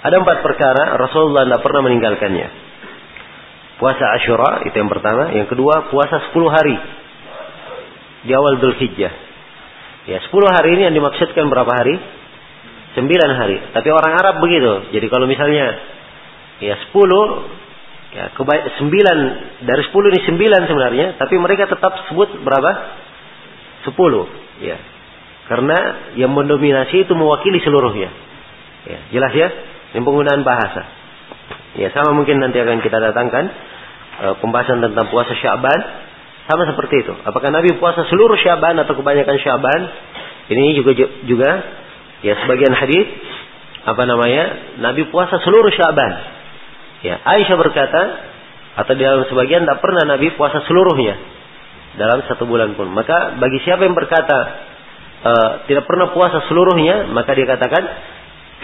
Ada empat perkara Rasulullah tidak pernah meninggalkannya. Puasa Ashura itu yang pertama. Yang kedua puasa 10 hari di awal Dhul Hijjah. Ya 10 hari ini yang dimaksudkan berapa hari? 9 hari. Tapi orang Arab begitu. Jadi kalau misalnya ya 10 ya kebaik 9 dari 10 ini 9 sebenarnya. Tapi mereka tetap sebut berapa? Sepuluh. Ya. Karena yang mendominasi itu mewakili seluruhnya. Ya, jelas ya? Ini penggunaan bahasa. Ya, sama mungkin nanti akan kita datangkan e, pembahasan tentang puasa Syaban sama seperti itu. Apakah Nabi puasa seluruh Syaban atau kebanyakan Syaban? Ini juga juga ya sebagian hadis apa namanya? Nabi puasa seluruh Syaban. Ya, Aisyah berkata atau di dalam sebagian tak pernah Nabi puasa seluruhnya dalam satu bulan pun. Maka bagi siapa yang berkata e, tidak pernah puasa seluruhnya, maka dia katakan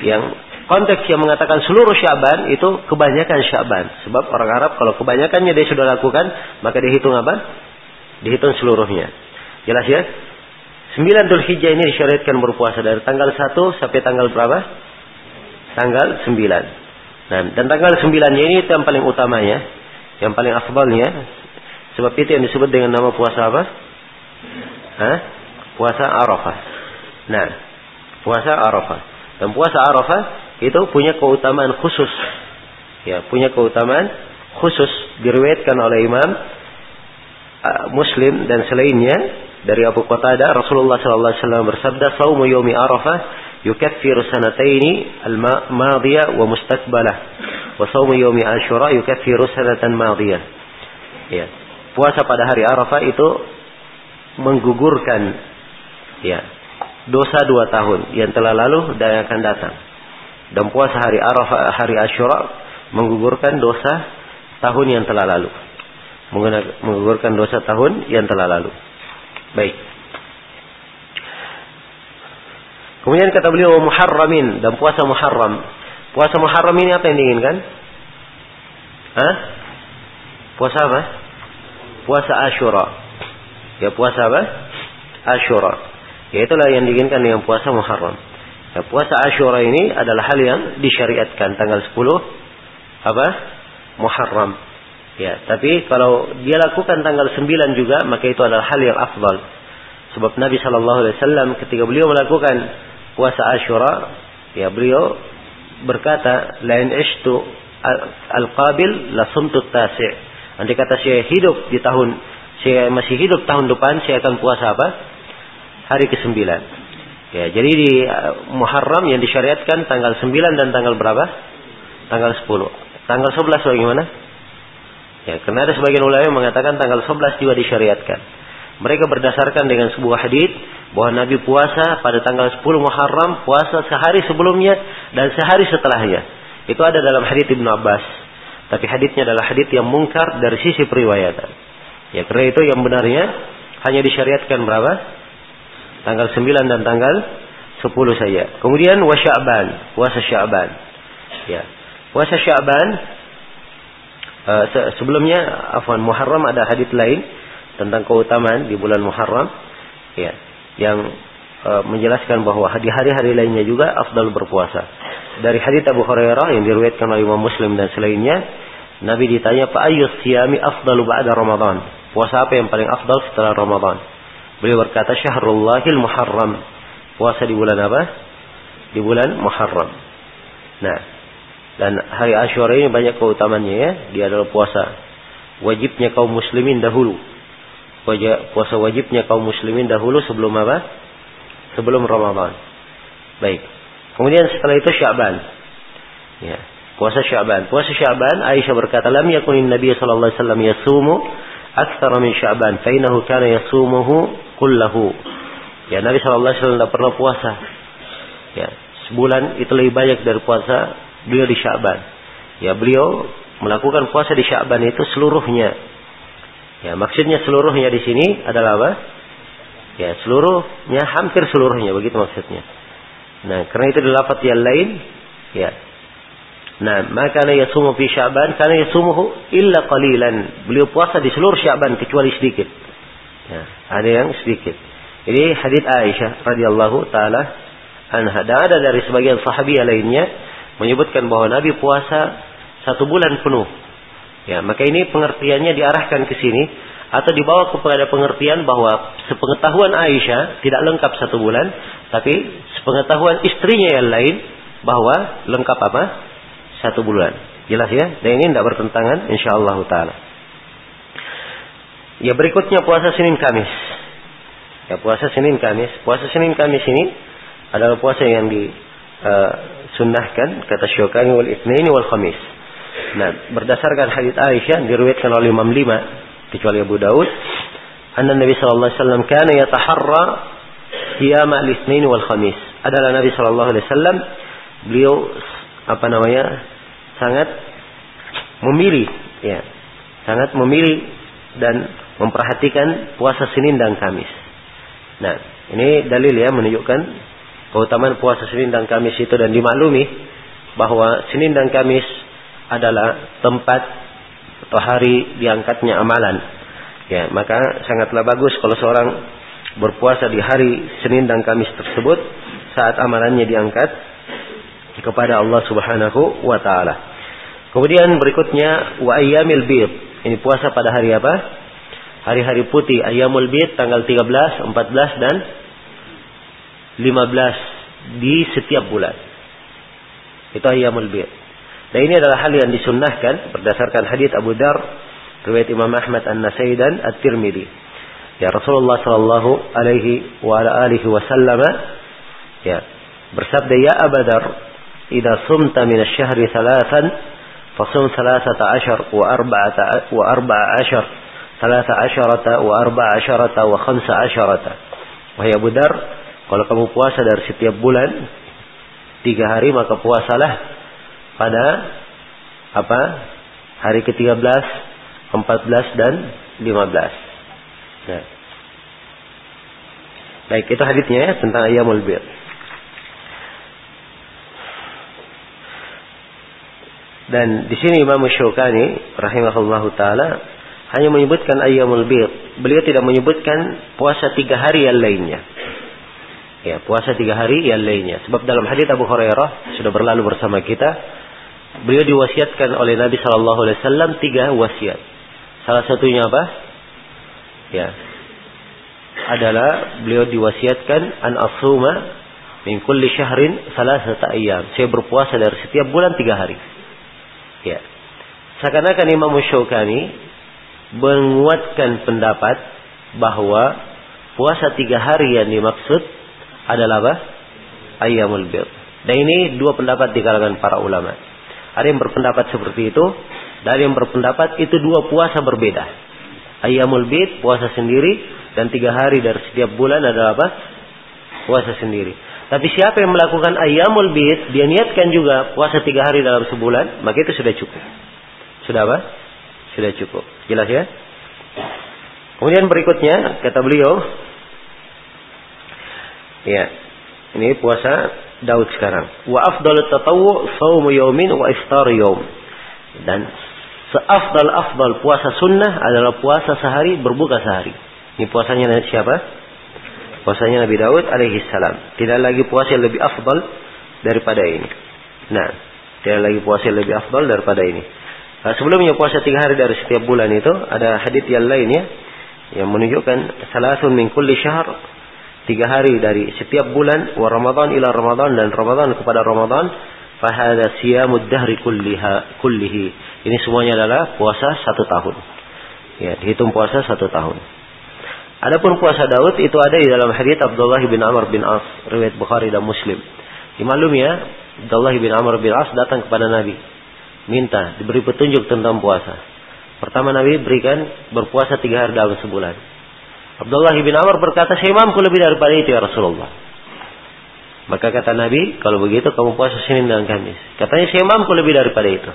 yang konteks yang mengatakan seluruh Syaban itu kebanyakan Syaban. Sebab orang Arab kalau kebanyakannya dia sudah lakukan, maka dia hitung apa? Dihitung seluruhnya. Jelas ya? Sembilan Dhul Hijjah ini disyariatkan berpuasa dari tanggal 1 sampai tanggal berapa? Tanggal 9. Nah, dan tanggal 9 ini yang paling utamanya, yang paling afdalnya Sebab itu yang disebut dengan nama puasa apa? Hah? Puasa Arafah. Nah, puasa Arafah. Dan puasa Arafah itu punya keutamaan khusus. Ya, punya keutamaan khusus diriwayatkan oleh Imam uh, Muslim dan selainnya dari Abu Qatadah Rasulullah sallallahu alaihi wasallam bersabda saumu yaumi Arafah yukaffiru sanataini al-madiyah wa mustaqbalah wa saumu yaumi Ashura yukaffiru sanatan madiyah. Ya puasa pada hari Arafah itu menggugurkan ya dosa dua tahun yang telah lalu dan yang akan datang. Dan puasa hari Arafah, hari Ashura menggugurkan dosa tahun yang telah lalu. Menggugurkan dosa tahun yang telah lalu. Baik. Kemudian kata beliau Muharramin dan puasa Muharram. Puasa Muharram ini apa yang diinginkan? Hah? Puasa apa? Puasa Ashura. Ya puasa apa? Ashura. Ya itulah yang diinginkan dengan puasa Muharram. Ya, puasa Ashura ini adalah hal yang disyariatkan tanggal 10 apa? Muharram. Ya, tapi kalau dia lakukan tanggal 9 juga maka itu adalah hal yang afdal. Sebab Nabi Shallallahu alaihi wasallam ketika beliau melakukan puasa Ashura, ya beliau berkata, "Lain ishtu al-qabil la sumtu tasi'." Nanti kata saya hidup di tahun saya masih hidup tahun depan saya akan puasa apa? Hari ke-9. Ya, jadi di uh, Muharram yang disyariatkan tanggal 9 dan tanggal berapa? Tanggal 10. Tanggal 11 bagaimana? Ya, karena ada sebagian ulama yang mengatakan tanggal 11 juga disyariatkan. Mereka berdasarkan dengan sebuah hadis bahwa Nabi puasa pada tanggal 10 Muharram, puasa sehari sebelumnya dan sehari setelahnya. Itu ada dalam hadis Ibnu Abbas. Tapi hadisnya adalah hadis yang mungkar dari sisi periwayatan. Ya karena itu yang benarnya hanya disyariatkan berapa? Tanggal 9 dan tanggal 10 saja. Kemudian wa Sya'ban, puasa Sya'ban. Ya. Puasa Sya'ban uh, se sebelumnya afwan Muharram ada hadis lain tentang keutamaan di bulan Muharram. Ya. Yang uh, menjelaskan bahwa di hari-hari lainnya juga afdal berpuasa dari hadits Abu Hurairah yang diriwayatkan oleh Imam Muslim dan selainnya, Nabi ditanya, "Fa ayyus siyami afdalu ba'da Ramadan?" Puasa apa yang paling afdal setelah Ramadan? Beliau berkata, "Syahrullahil Muharram." Puasa di bulan apa? Di bulan Muharram. Nah, dan hari Asyura ini banyak keutamannya ya. Dia adalah puasa wajibnya kaum muslimin dahulu. Puasa wajibnya kaum muslimin dahulu sebelum apa? Sebelum Ramadan. Baik. Kemudian setelah itu Sya'ban. Ya, puasa Sya'ban. Puasa Sya'ban Aisyah berkata, "Lam yakunin Nabi sallallahu alaihi wasallam yasumu aktsar min Sya'ban fa innahu kana yasumuhu kullahu. Ya Nabi sallallahu alaihi wasallam tidak pernah puasa. Ya, sebulan itu lebih banyak dari puasa beliau di Sya'ban. Ya, beliau melakukan puasa di Sya'ban itu seluruhnya. Ya, maksudnya seluruhnya di sini adalah apa? Ya, seluruhnya hampir seluruhnya begitu maksudnya. Nah, karena itu di lafaz yang lain, ya, Nah, maka kana yasumu fi Sya'ban kana yasumuhu illa qalilan. Beliau puasa di seluruh Sya'ban kecuali sedikit. Ya, ada yang sedikit. Ini hadis Aisyah radhiyallahu taala anha. Dan ada dari sebagian sahabiah lainnya menyebutkan bahwa Nabi puasa satu bulan penuh. Ya, maka ini pengertiannya diarahkan ke sini atau dibawa kepada pengertian bahwa sepengetahuan Aisyah tidak lengkap satu bulan, tapi sepengetahuan istrinya yang lain bahwa lengkap apa? satu bulan. Jelas ya? Dan ini tidak bertentangan insyaallah taala. Ya berikutnya puasa Senin Kamis. Ya puasa Senin Kamis. Puasa Senin Kamis ini adalah puasa yang disunnahkan uh, kata Syukani wal Itsnaini wal Khamis. Nah, berdasarkan hadis Aisyah diriwayatkan oleh Imam Lima kecuali Abu Daud, anna Nabi sallallahu alaihi wasallam kana yataharra qiyam al-Itsnain wal Khamis. Adalah Nabi sallallahu alaihi wasallam beliau apa namanya sangat memilih ya sangat memilih dan memperhatikan puasa Senin dan Kamis. Nah, ini dalil ya menunjukkan keutamaan puasa Senin dan Kamis itu dan dimaklumi bahwa Senin dan Kamis adalah tempat atau hari diangkatnya amalan. Ya, maka sangatlah bagus kalau seorang berpuasa di hari Senin dan Kamis tersebut saat amalannya diangkat kepada Allah Subhanahu wa taala. Kemudian berikutnya wa ayyamil bid. Ini puasa pada hari apa? Hari-hari putih, ayyamul bid tanggal 13, 14 dan 15 di setiap bulan. Itu ayyamul bid. Dan ini adalah hal yang disunnahkan berdasarkan hadis Abu Dar riwayat Imam Ahmad An-Nasai dan At-Tirmidzi. Ya Rasulullah sallallahu alaihi wa ala alihi wasallam ya bersabda ya Abu Dar, "Idza sumta min asy-syahri thalathan fasum thalathata ashar wa arba'ata wa arba'a ashar, thalatha asharata wa arba'a asharata wa khamsa asharata." Wahai Abu Dar, kalau kamu puasa dari setiap bulan tiga hari maka puasalah pada apa hari ke-13, 14 dan 15. Nah. Baik, itu hadisnya ya tentang ayamul bir. Dan di sini Imam Syukani rahimahullahu taala hanya menyebutkan ayyamul bid. Beliau tidak menyebutkan puasa tiga hari yang lainnya. Ya, puasa tiga hari yang lainnya. Sebab dalam hadis Abu Hurairah sudah berlalu bersama kita, beliau diwasiatkan oleh Nabi Shallallahu Alaihi Wasallam tiga wasiat. Salah satunya apa? Ya, adalah beliau diwasiatkan an asuma min kulli syahrin salasata ayyam. Saya berpuasa dari setiap bulan tiga hari. Ya. Seakan-akan Imam Syaukani menguatkan pendapat bahwa puasa tiga hari yang dimaksud adalah apa? Ayyamul Bid. Dan ini dua pendapat di kalangan para ulama. Ada yang berpendapat seperti itu, dan yang berpendapat itu dua puasa berbeda. Ayyamul Bid, puasa sendiri, dan tiga hari dari setiap bulan adalah apa? Puasa sendiri. Tapi siapa yang melakukan ayamul bid, dia niatkan juga puasa tiga hari dalam sebulan, maka itu sudah cukup. Sudah apa? Sudah cukup. Jelas ya? Kemudian berikutnya, kata beliau, ya, ini puasa Daud sekarang. Wa afdal tatawu sawmu yaumin wa iftar yaum. Dan seafdal afdal puasa sunnah adalah puasa sehari berbuka sehari. Ini puasanya siapa? puasanya Nabi Daud alaihi salam. Tidak lagi puasa yang lebih afdal daripada ini. Nah, tidak lagi puasa yang lebih afdal daripada ini. Nah, sebelumnya puasa tiga hari dari setiap bulan itu ada hadis yang lainnya yang menunjukkan salasun min kulli syahr tiga hari dari setiap bulan wa Ramadan ila Ramadan dan Ramadan kepada Ramadan fahada siyamud dahri kulliha kullihi. Ini semuanya adalah puasa satu tahun. Ya, dihitung puasa satu tahun. Adapun puasa Daud itu ada di dalam hadits Abdullah bin Amr bin As, riwayat Bukhari dan Muslim. Dimaklum ya, Abdullah bin Amr bin As datang kepada Nabi, minta diberi petunjuk tentang puasa. Pertama Nabi berikan berpuasa tiga hari dalam sebulan. Abdullah bin Amr berkata, saya mampu lebih daripada itu ya Rasulullah. Maka kata Nabi, kalau begitu kamu puasa Senin dan Kamis. Katanya saya mampu lebih daripada itu.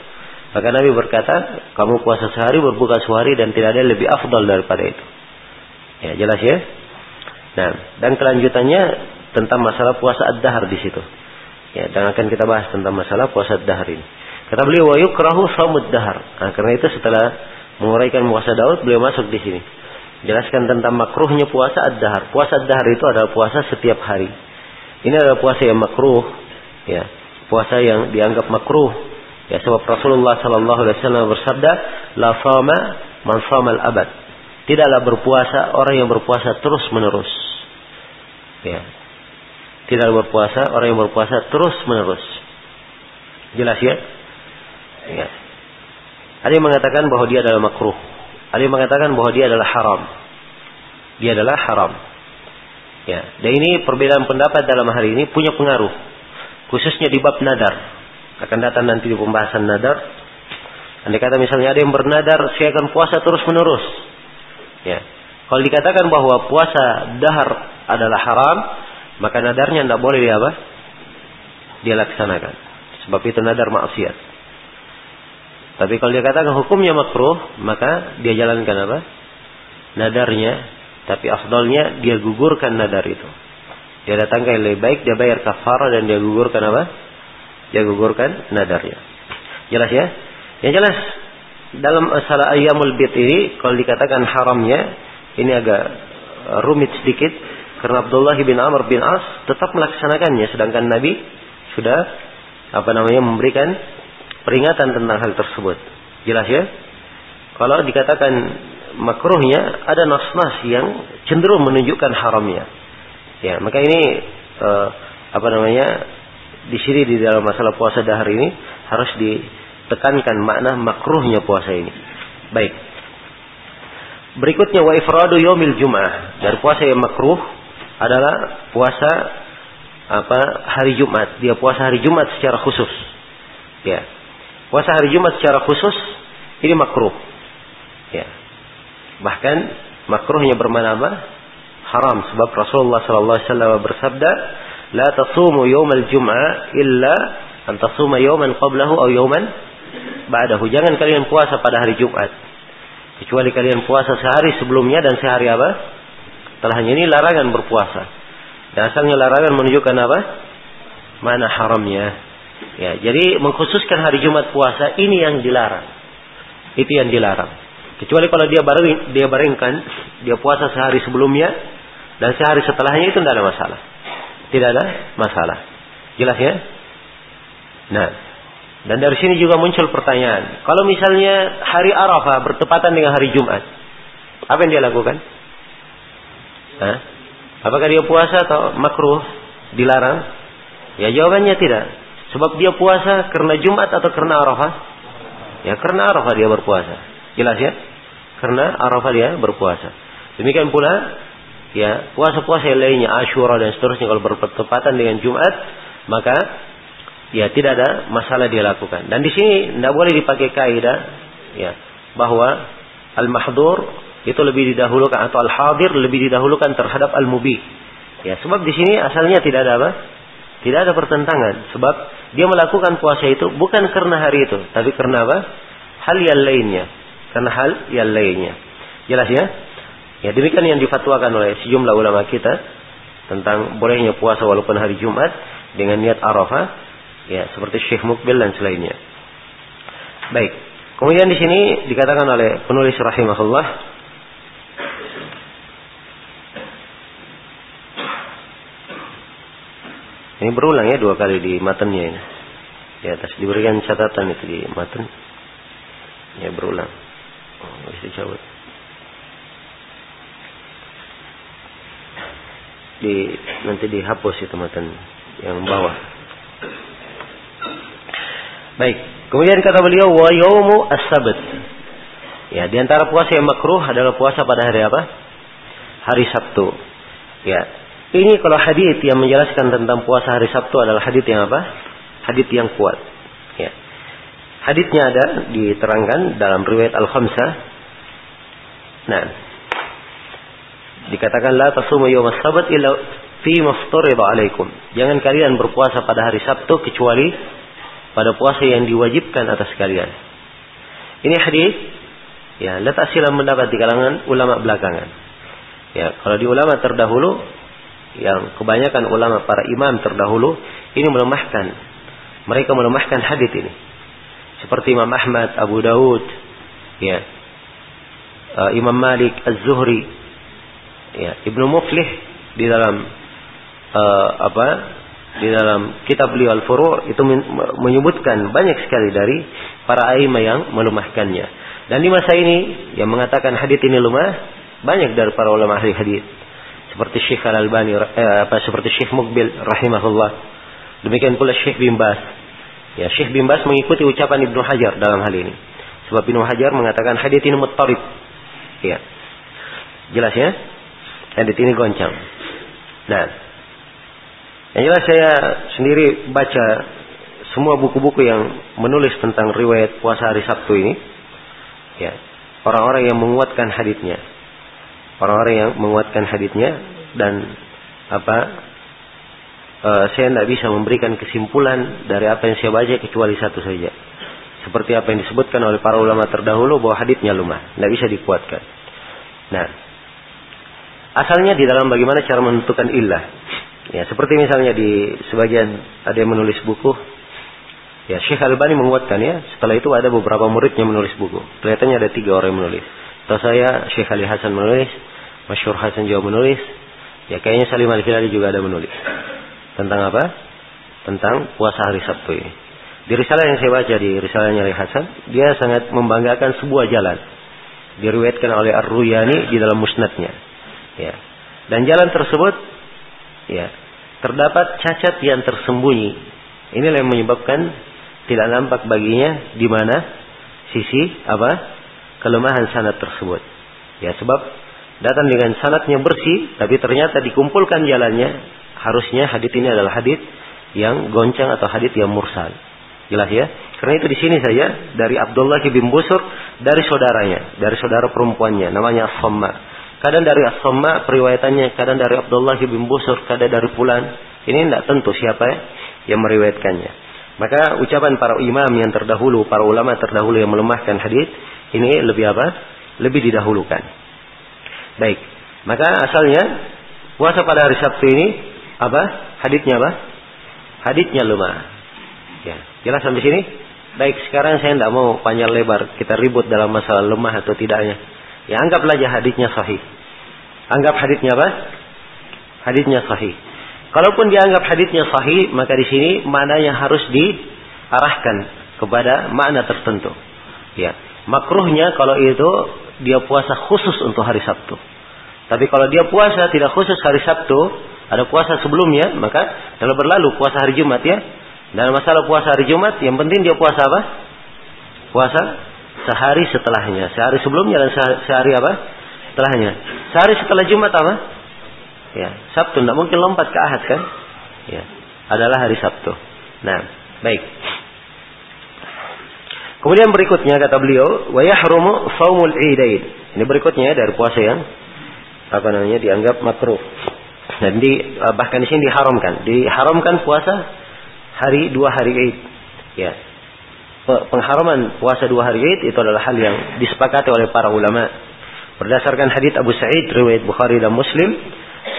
Maka Nabi berkata, kamu puasa sehari, berbuka sehari dan tidak ada lebih afdal daripada itu. Ya, jelas ya? Nah, dan kelanjutannya tentang masalah puasa ad-dahar di situ. Ya, dan akan kita bahas tentang masalah puasa ad-dahar ini. Kata beliau wa yukrahu dahar. Nah, karena itu setelah menguraikan puasa Daud, beliau masuk di sini. Jelaskan tentang makruhnya puasa ad-dahar. Puasa ad-dahar itu adalah puasa setiap hari. Ini adalah puasa yang makruh, ya. Puasa yang dianggap makruh. Ya, sebab Rasulullah sallallahu alaihi wasallam bersabda, "La shama man al-abad." Tidaklah berpuasa orang yang berpuasa terus-menerus. Ya. Tidaklah berpuasa orang yang berpuasa terus-menerus. Jelas ya? Ya. Ada yang mengatakan bahwa dia adalah makruh. Ada yang mengatakan bahwa dia adalah haram. Dia adalah haram. Ya, dan ini perbedaan pendapat dalam hari ini punya pengaruh. Khususnya di bab nadar. Akan datang nanti di pembahasan nadar. Andai kata misalnya ada yang bernadar, saya akan puasa terus menerus. Ya. Kalau dikatakan bahwa puasa dahar adalah haram, maka nadarnya tidak boleh dia? Dia laksanakan. Sebab itu nadar maksiat. Tapi kalau dia katakan hukumnya makruh, maka dia jalankan apa? Nadarnya. Tapi afdalnya dia gugurkan nadar itu. Dia datangkan yang lebih baik, dia bayar kafara dan dia gugurkan apa? Dia gugurkan nadarnya. Jelas ya? Yang jelas dalam masalah ayamul bid ini kalau dikatakan haramnya ini agak rumit sedikit karena Abdullah bin Amr bin As tetap melaksanakannya sedangkan Nabi sudah apa namanya memberikan peringatan tentang hal tersebut. Jelas ya? Kalau dikatakan makruhnya ada nas-nas yang cenderung menunjukkan haramnya. Ya, maka ini uh, apa namanya? Di sini di dalam masalah puasa dahar ini harus ditekankan makna makruhnya puasa ini. Baik. Berikutnya wa ifradu yaumil jum'ah. Dari puasa yang makruh adalah puasa apa hari Jumat. Dia puasa hari Jumat secara khusus. Ya. Puasa hari Jumat secara khusus ini makruh. Ya. Bahkan makruhnya bermana apa? Haram sebab Rasulullah sallallahu alaihi wasallam bersabda, "La tasumu yaumal jum'ah illa an tasuma yawman qablahu aw yawman ba'dahu." Jangan kalian puasa pada hari Jumat kecuali kalian puasa sehari sebelumnya dan sehari apa? Setelahnya ini larangan berpuasa. Dan asalnya larangan menunjukkan apa? Mana haramnya. Ya, jadi mengkhususkan hari Jumat puasa ini yang dilarang. Itu yang dilarang. Kecuali kalau dia bareng dia barengkan, dia puasa sehari sebelumnya dan sehari setelahnya itu tidak ada masalah. Tidak ada masalah. Jelas ya? Nah, dan dari sini juga muncul pertanyaan. Kalau misalnya hari Arafah bertepatan dengan hari Jumat, apa yang dia lakukan? Hah? Apakah dia puasa atau makruh? Dilarang? Ya jawabannya tidak. Sebab dia puasa karena Jumat atau karena Arafah? Ya karena Arafah dia berpuasa. Jelas ya? Karena Arafah dia berpuasa. Demikian pula ya puasa-puasa yang lainnya Ashura dan seterusnya kalau bertepatan dengan Jumat maka ya tidak ada masalah dia lakukan. Dan di sini tidak boleh dipakai kaidah ya bahwa al-mahdur itu lebih didahulukan atau al-hadir lebih didahulukan terhadap al-mubih. Ya, sebab di sini asalnya tidak ada apa? Tidak ada pertentangan. Sebab dia melakukan puasa itu bukan karena hari itu. Tapi karena apa? Hal yang lainnya. Karena hal yang lainnya. Jelas ya? Ya demikian yang difatwakan oleh sejumlah ulama kita. Tentang bolehnya puasa walaupun hari Jumat. Dengan niat Arafah. Ya seperti Syekh Mukbil dan selainnya. Baik. Kemudian di sini dikatakan oleh penulis rahimahullah Ini berulang ya dua kali di matanya ini. Di atas diberikan catatan itu di matan. Ya berulang. Oh, cabut. Di nanti dihapus itu matan yang bawah. Baik. Kemudian kata beliau wa yaumu as-sabt. Ya, di antara puasa yang makruh adalah puasa pada hari apa? Hari Sabtu. Ya, ini kalau hadis yang menjelaskan tentang puasa hari Sabtu adalah hadis yang apa? Hadis yang kuat. Ya. Hadisnya ada diterangkan dalam riwayat Al-Khamsah. Nah, dikatakan la tasumu yawm as-sabt illa fi maftarida alaikum. Jangan kalian berpuasa pada hari Sabtu kecuali pada puasa yang diwajibkan atas kalian. Ini hadis ya letak silam mendapat di kalangan ulama belakangan. Ya, kalau di ulama terdahulu yang kebanyakan ulama para imam terdahulu ini melemahkan mereka melemahkan hadis ini seperti Imam Ahmad, Abu Daud, ya, uh, Imam Malik, Az-Zuhri, ya, Ibnu Muflih di dalam uh, apa? Di dalam kitab beliau Al-Furu' itu menyebutkan banyak sekali dari para aima yang melemahkannya. Dan di masa ini yang mengatakan hadis ini lemah banyak dari para ulama ahli hadis seperti Syekh Al-Albani eh, apa seperti Syekh Mukbil rahimahullah. Demikian pula Syekh bin Bas Ya, Syekh bin Bas mengikuti ucapan Ibnu Hajar dalam hal ini. Sebab Ibnu Hajar mengatakan hadis ini muttarib. Ya. Jelas ya? Hadis ini goncang. Nah, yang jelas saya sendiri baca semua buku-buku yang menulis tentang riwayat puasa hari Sabtu ini. Ya, orang-orang yang menguatkan hadisnya. Orang-orang yang menguatkan hadisnya dan apa uh, saya tidak bisa memberikan kesimpulan dari apa yang saya baca kecuali satu saja. Seperti apa yang disebutkan oleh para ulama terdahulu bahwa haditnya lemah, tidak bisa dikuatkan. Nah, asalnya di dalam bagaimana cara menentukan illah. Ya, seperti misalnya di sebagian ada yang menulis buku, ya Syekh Albani menguatkan ya. Setelah itu ada beberapa muridnya menulis buku. Kelihatannya ada tiga orang yang menulis. Tahu saya Syekh Ali Hasan menulis, Masyur Hasan juga menulis, ya kayaknya Salim Al Hilali juga ada menulis. Tentang apa? Tentang puasa hari Sabtu ini. Di risalah yang saya baca di risalahnya Ali Hasan, dia sangat membanggakan sebuah jalan. Diriwayatkan oleh Ar-Ruyani di dalam musnadnya. Ya. Dan jalan tersebut ya, terdapat cacat yang tersembunyi. Inilah yang menyebabkan tidak nampak baginya di mana sisi apa kelemahan sanad tersebut. Ya sebab datang dengan sanatnya bersih, tapi ternyata dikumpulkan jalannya harusnya hadit ini adalah hadit yang goncang atau hadit yang mursal. Jelas ya? Karena itu di sini saja dari Abdullah bin Busur dari saudaranya, dari saudara perempuannya namanya as Kadang dari as periwayatannya, kadang dari Abdullah bin Busur, kadang dari Fulan. Ini tidak tentu siapa ya yang meriwayatkannya. Maka ucapan para imam yang terdahulu, para ulama terdahulu yang melemahkan hadis ini lebih apa? Lebih didahulukan. Baik. Maka asalnya puasa pada hari Sabtu ini apa? Haditnya apa? Haditnya lemah. Ya, jelas sampai sini? Baik, sekarang saya tidak mau panjang lebar kita ribut dalam masalah lemah atau tidaknya. Ya, anggaplah aja haditnya sahih. Anggap haditnya apa? Haditnya sahih. Kalaupun dianggap haditnya sahih, maka di sini maknanya harus diarahkan kepada makna tertentu. Ya, makruhnya kalau itu dia puasa khusus untuk hari Sabtu. Tapi kalau dia puasa tidak khusus hari Sabtu, ada puasa sebelumnya, maka kalau berlalu puasa hari Jumat ya. Dalam masalah puasa hari Jumat, yang penting dia puasa apa? Puasa sehari setelahnya. Sehari sebelumnya dan sehari apa? Setelahnya. Sehari setelah Jumat apa? Ya, Sabtu. Tidak mungkin lompat ke Ahad kan? Ya, adalah hari Sabtu. Nah, baik. Kemudian berikutnya kata beliau, wa yahrumu saumul idain. Ini berikutnya dari puasa yang apa namanya dianggap makruh. Dan di, eh, bahkan di sini diharamkan. Diharamkan puasa hari dua hari Id. Ya. Pengharaman puasa dua hari Id itu adalah hal yang disepakati oleh para ulama. Berdasarkan hadits Abu Sa'id riwayat Bukhari dan Muslim,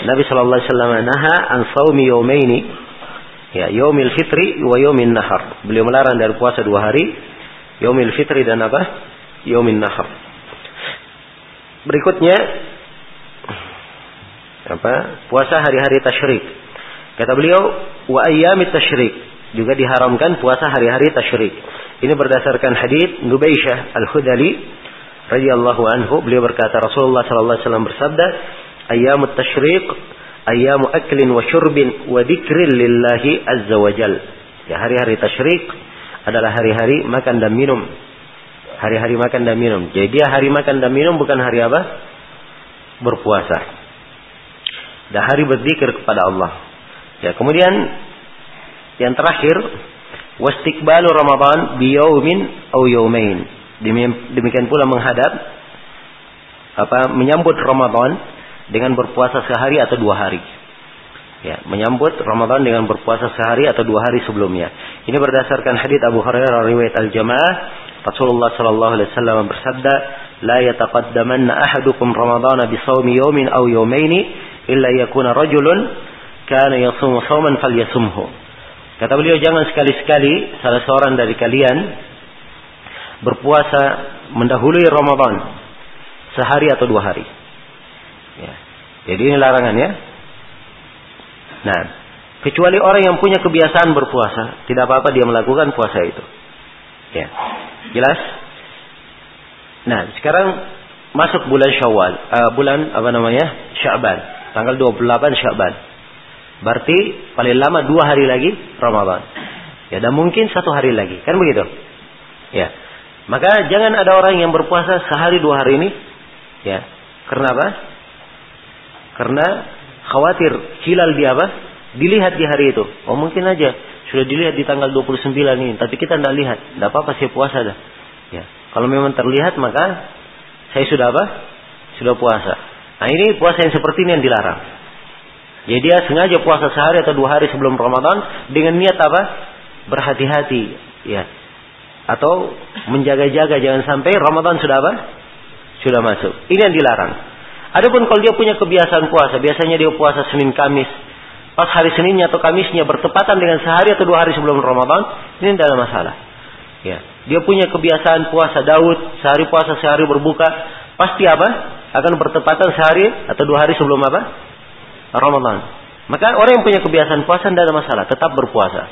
Nabi sallallahu alaihi wasallam naha an shaumi yawmaini ya yaumil fitri wa yaumin nahar. Beliau melarang dari puasa dua hari, yaumil fitri dan apa? Yaumin nahar. Berikutnya apa puasa hari-hari tasyrik. Kata beliau wa ayyamit tasyrik juga diharamkan puasa hari-hari tasyrik. Ini berdasarkan hadis Nubaisyah Al-Hudali radhiyallahu anhu beliau berkata Rasulullah sallallahu alaihi wasallam bersabda ayyamut tasyrik ayyamu aklin wa syurbin wa dzikrin lillahi azza wa jal. Ya hari-hari tasyrik adalah hari-hari makan dan minum. Hari-hari makan dan minum. Jadi dia hari makan dan minum bukan hari apa? Berpuasa dan hari berzikir kepada Allah. Ya, kemudian yang terakhir Wastiqbalu Ramadan biyaumin au yaumain. Demikian pula menghadap apa menyambut Ramadan dengan berpuasa sehari atau dua hari. Ya, menyambut Ramadan dengan berpuasa sehari atau dua hari sebelumnya. Ini berdasarkan hadits Abu Hurairah riwayat Al-Jamaah Rasulullah sallallahu alaihi wasallam bersabda, "La yataqaddamanna ahadukum Ramadan bi shaumi yawmin aw yawmaini illa yakuna rajulun kana yasumu shauman falyasumhu." Kata beliau, jangan sekali-sekali salah seorang dari kalian berpuasa mendahului Ramadan sehari atau dua hari. Ya. Jadi ini larangan ya. Nah, kecuali orang yang punya kebiasaan berpuasa, tidak apa-apa dia melakukan puasa itu. Ya. Jelas? Nah, sekarang masuk bulan Syawal, uh, bulan apa namanya? Sya'ban, tanggal 28 Sya'ban. Berarti paling lama dua hari lagi Ramadan. Ya, dan mungkin satu hari lagi, kan begitu? Ya. Maka jangan ada orang yang berpuasa sehari dua hari ini, ya. Karena apa? Karena khawatir hilal dia apa? Dilihat di hari itu. Oh mungkin aja sudah dilihat di tanggal 29 ini, tapi kita tidak lihat. Tidak apa-apa saya puasa dah. Ya. Kalau memang terlihat maka saya sudah apa? Sudah puasa. Nah ini puasa yang seperti ini yang dilarang. Jadi dia sengaja puasa sehari atau dua hari sebelum Ramadan dengan niat apa? Berhati-hati, ya. Atau menjaga-jaga jangan sampai Ramadan sudah apa? Sudah masuk. Ini yang dilarang. Adapun kalau dia punya kebiasaan puasa, biasanya dia puasa Senin Kamis. Pas hari Seninnya atau Kamisnya bertepatan dengan sehari atau dua hari sebelum Ramadan, ini tidak ada masalah. Ya, dia punya kebiasaan puasa Daud, sehari puasa, sehari berbuka, pasti apa? Akan bertepatan sehari atau dua hari sebelum apa? Ramadan. Maka orang yang punya kebiasaan puasa tidak ada masalah, tetap berpuasa.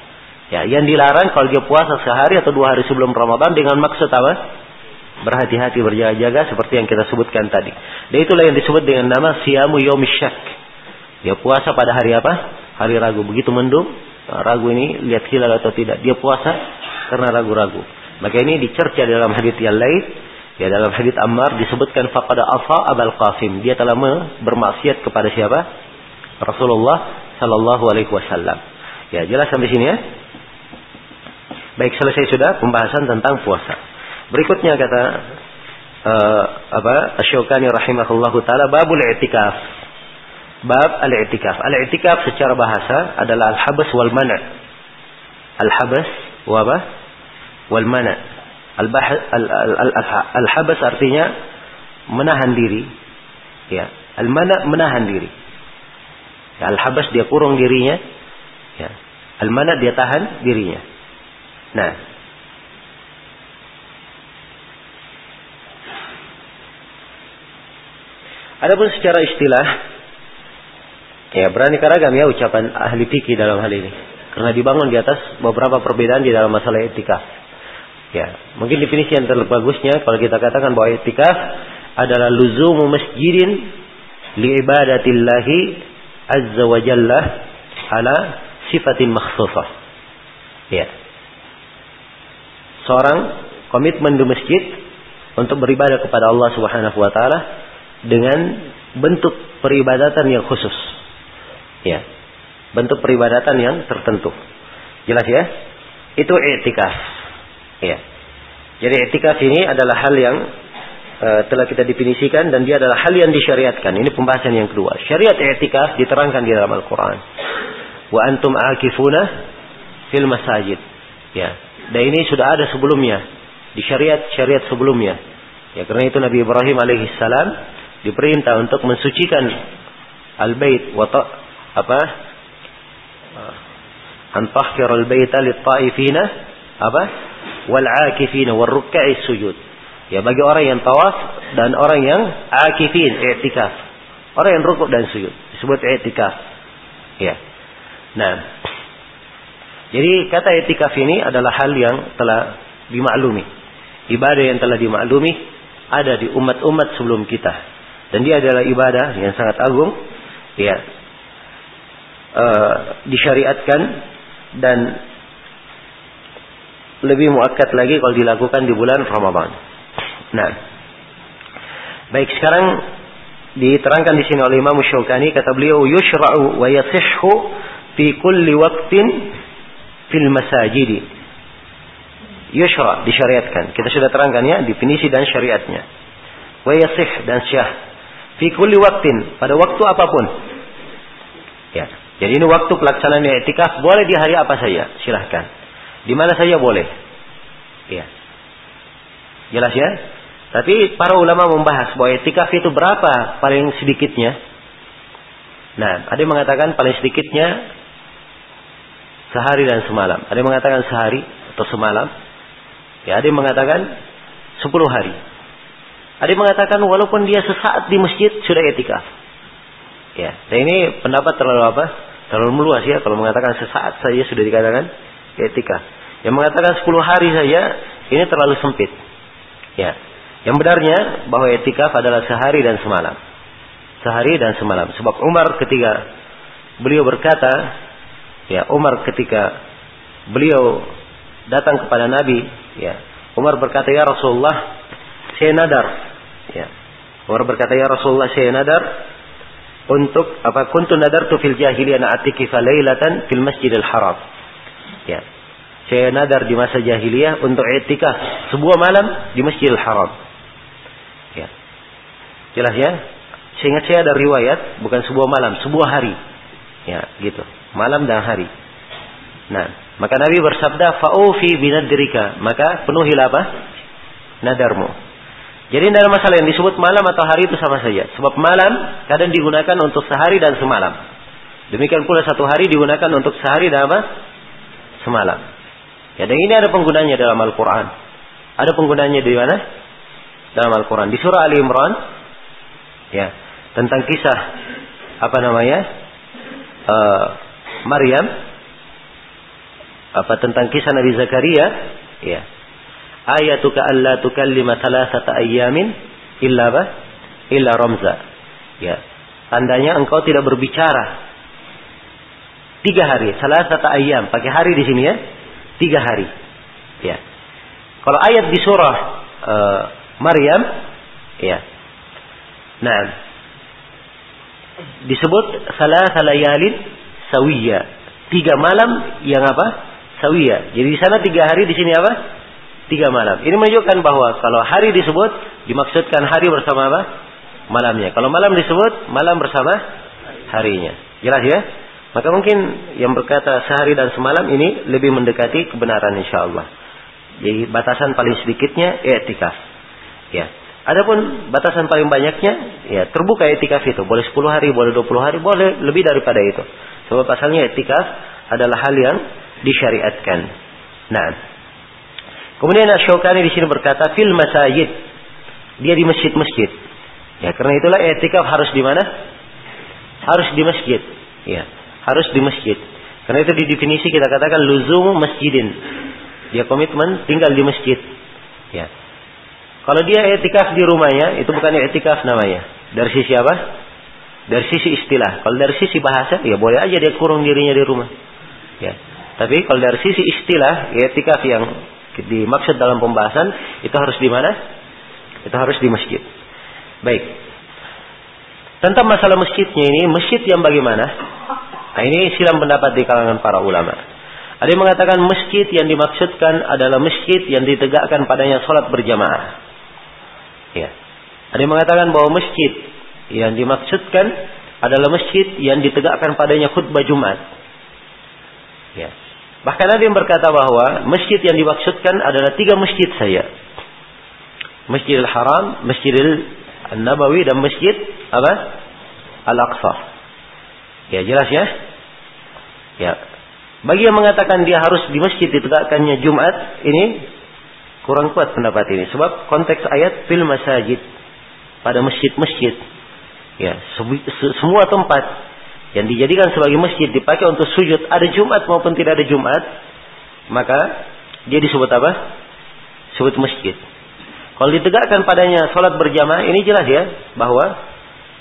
Ya, yang dilarang kalau dia puasa sehari atau dua hari sebelum Ramadan dengan maksud apa? Berhati-hati berjaga-jaga seperti yang kita sebutkan tadi. Dan itulah yang disebut dengan nama siamu yomisyak. Dia puasa pada hari apa? Hari ragu. Begitu mendung, ragu ini lihat hilal atau tidak. Dia puasa karena ragu-ragu. Maka ini dicerca dalam hadis yang lain. Ya dalam hadis Ammar disebutkan faqada afa Abul Qasim. Dia telah bermaksiat kepada siapa? Rasulullah sallallahu alaihi wasallam. Ya, jelas sampai sini ya. Baik, selesai sudah pembahasan tentang puasa. Berikutnya kata uh, apa? Asy-Syaukani rahimahullahu taala babul i'tikaf. Bab al-i'tikaf. Al-i'tikaf secara bahasa adalah al-habas wal mana'. Al-habas wa apa? Wal mana'. Al-habas artinya menahan diri. Ya. Al-mana' menahan diri. Ya, al-habas dia kurung dirinya. Ya. Al-mana' dia tahan dirinya. Nah, Adapun secara istilah, ya berani ragam ya ucapan ahli fikih dalam hal ini. Karena dibangun di atas beberapa perbedaan di dalam masalah etika. Ya, mungkin definisi yang terbagusnya kalau kita katakan bahwa etika adalah luzumu masjidin li ibadatillahi azza wa jalla ala sifatin makhsusah. Ya. Seorang komitmen di masjid untuk beribadah kepada Allah Subhanahu wa taala dengan bentuk peribadatan yang khusus. Ya. Bentuk peribadatan yang tertentu. Jelas ya? Itu i'tikaf. Ya. Jadi i'tikaf ini adalah hal yang uh, telah kita definisikan dan dia adalah hal yang disyariatkan. Ini pembahasan yang kedua. Syariat i'tikaf diterangkan di dalam Al-Qur'an. Wa antum akifuna fil masajid. Ya. Dan ini sudah ada sebelumnya di syariat-syariat sebelumnya. Ya, karena itu Nabi Ibrahim alaihissalam diperintah untuk mensucikan al-bait wa apa? An tahkir al-baita lit-taifina apa? Wal 'akifina war ruk'i sujud. Ya bagi orang yang tawaf dan orang yang akifin i'tikaf. Orang yang rukuk dan sujud disebut i'tikaf. Ya. Nah. Jadi kata i'tikaf ini adalah hal yang telah dimaklumi. Ibadah yang telah dimaklumi ada di umat-umat sebelum kita dan dia adalah ibadah yang sangat agung ya uh, disyariatkan dan lebih muakkad lagi kalau dilakukan di bulan Ramadan. Nah, baik sekarang diterangkan di sini oleh Imam Syaukani kata beliau yushra'u wa yasihhu fi kulli waqtin fil masajidi Yushra disyariatkan. Kita sudah terangkan ya definisi dan syariatnya. Wa yasih dan syah. Fi kulli waktin pada waktu apa pun. Ya. Jadi ini waktu pelaksanaan etikaf boleh di hari apa saja, silahkan. Di mana saja boleh. Ya. Jelas ya? Tapi para ulama membahas bahwa etikaf itu berapa paling sedikitnya. Nah, ada yang mengatakan paling sedikitnya sehari dan semalam. Ada yang mengatakan sehari atau semalam. Ya, ada yang mengatakan sepuluh hari. Ada yang mengatakan walaupun dia sesaat di masjid sudah etikaf. Ya, dan ini pendapat terlalu apa? Terlalu meluas ya kalau mengatakan sesaat saja sudah dikatakan etikaf. Yang mengatakan sepuluh hari saja ini terlalu sempit. Ya, yang benarnya bahwa etikaf adalah sehari dan semalam. Sehari dan semalam. Sebab Umar ketika beliau berkata, ya Umar ketika beliau datang kepada Nabi, ya Umar berkata ya Rasulullah, saya nadar, ya Umar berkata ya Rasulullah saya nadar untuk apa kuntu tu fil jahiliyah atikifa lailatan fil masjidil haram. Ya. Saya nadar di masa jahiliyah untuk etikaf sebuah malam di Masjidil Haram. Jelas ya? Seingat saya ada riwayat, bukan sebuah malam, sebuah hari. Ya, gitu. Malam dan hari. Nah, maka Nabi bersabda, "Fa'ufi binadrika." Maka penuhilah apa? Nadarmu. Jadi dalam masalah yang disebut malam atau hari itu sama saja. Sebab malam kadang digunakan untuk sehari dan semalam. Demikian pula satu hari digunakan untuk sehari dan apa? Semalam. Ya, dan ini ada penggunanya dalam Al-Quran. Ada penggunanya di mana? Dalam Al-Quran. Di surah Ali Imran ya tentang kisah apa namanya uh, Maryam apa tentang kisah Nabi Zakaria ya ayatuka alla tukallima thalathata ayyamin illa ba illa ramza ya tandanya engkau tidak berbicara tiga hari salah satu ayam pakai hari di sini ya tiga hari ya kalau ayat di surah uh, Maryam ya Nah, disebut salah salayalin sawiya. Tiga malam yang apa? Sawiya. Jadi di sana tiga hari, di sini apa? Tiga malam. Ini menunjukkan bahwa kalau hari disebut, dimaksudkan hari bersama apa? Malamnya. Kalau malam disebut, malam bersama harinya. Jelas ya? Maka mungkin yang berkata sehari dan semalam ini lebih mendekati kebenaran insya Allah. Jadi batasan paling sedikitnya etikaf. Ya. Adapun batasan paling banyaknya, ya terbuka etikaf itu. Boleh 10 hari, boleh 20 hari, boleh lebih daripada itu. Sebab pasalnya etikaf adalah hal yang disyariatkan. Nah, kemudian Asy-Syaukani di sini berkata fil masajid. Dia di masjid-masjid. Ya, karena itulah etikaf harus di mana? Harus di masjid. Ya, harus di masjid. Karena itu di definisi kita katakan luzum masjidin. Dia komitmen tinggal di masjid. Ya. Kalau dia etikaf di rumahnya, itu bukan etikaf namanya. Dari sisi apa? Dari sisi istilah. Kalau dari sisi bahasa, ya boleh aja dia kurung dirinya di rumah. Ya. Tapi kalau dari sisi istilah, etikaf yang dimaksud dalam pembahasan, itu harus di mana? Itu harus di masjid. Baik. Tentang masalah masjidnya ini, masjid yang bagaimana? Nah ini silam pendapat di kalangan para ulama. Ada yang mengatakan masjid yang dimaksudkan adalah masjid yang ditegakkan padanya sholat berjamaah. Ya. Ada yang mengatakan bahwa masjid yang dimaksudkan adalah masjid yang ditegakkan padanya khutbah Jumat. Ya. Bahkan ada yang berkata bahwa masjid yang dimaksudkan adalah tiga masjid saja. Masjidil Haram, Masjidil Nabawi dan Masjid apa? Al-Aqsa. Ya jelas ya. Ya. Bagi yang mengatakan dia harus di masjid ditegakkannya Jumat, ini Kurang kuat pendapat ini. Sebab konteks ayat fil masajid. Pada masjid-masjid. Ya, semua tempat yang dijadikan sebagai masjid dipakai untuk sujud ada Jumat maupun tidak ada Jumat, maka dia disebut apa? Sebut masjid. Kalau ditegakkan padanya sholat berjamaah, ini jelas ya bahwa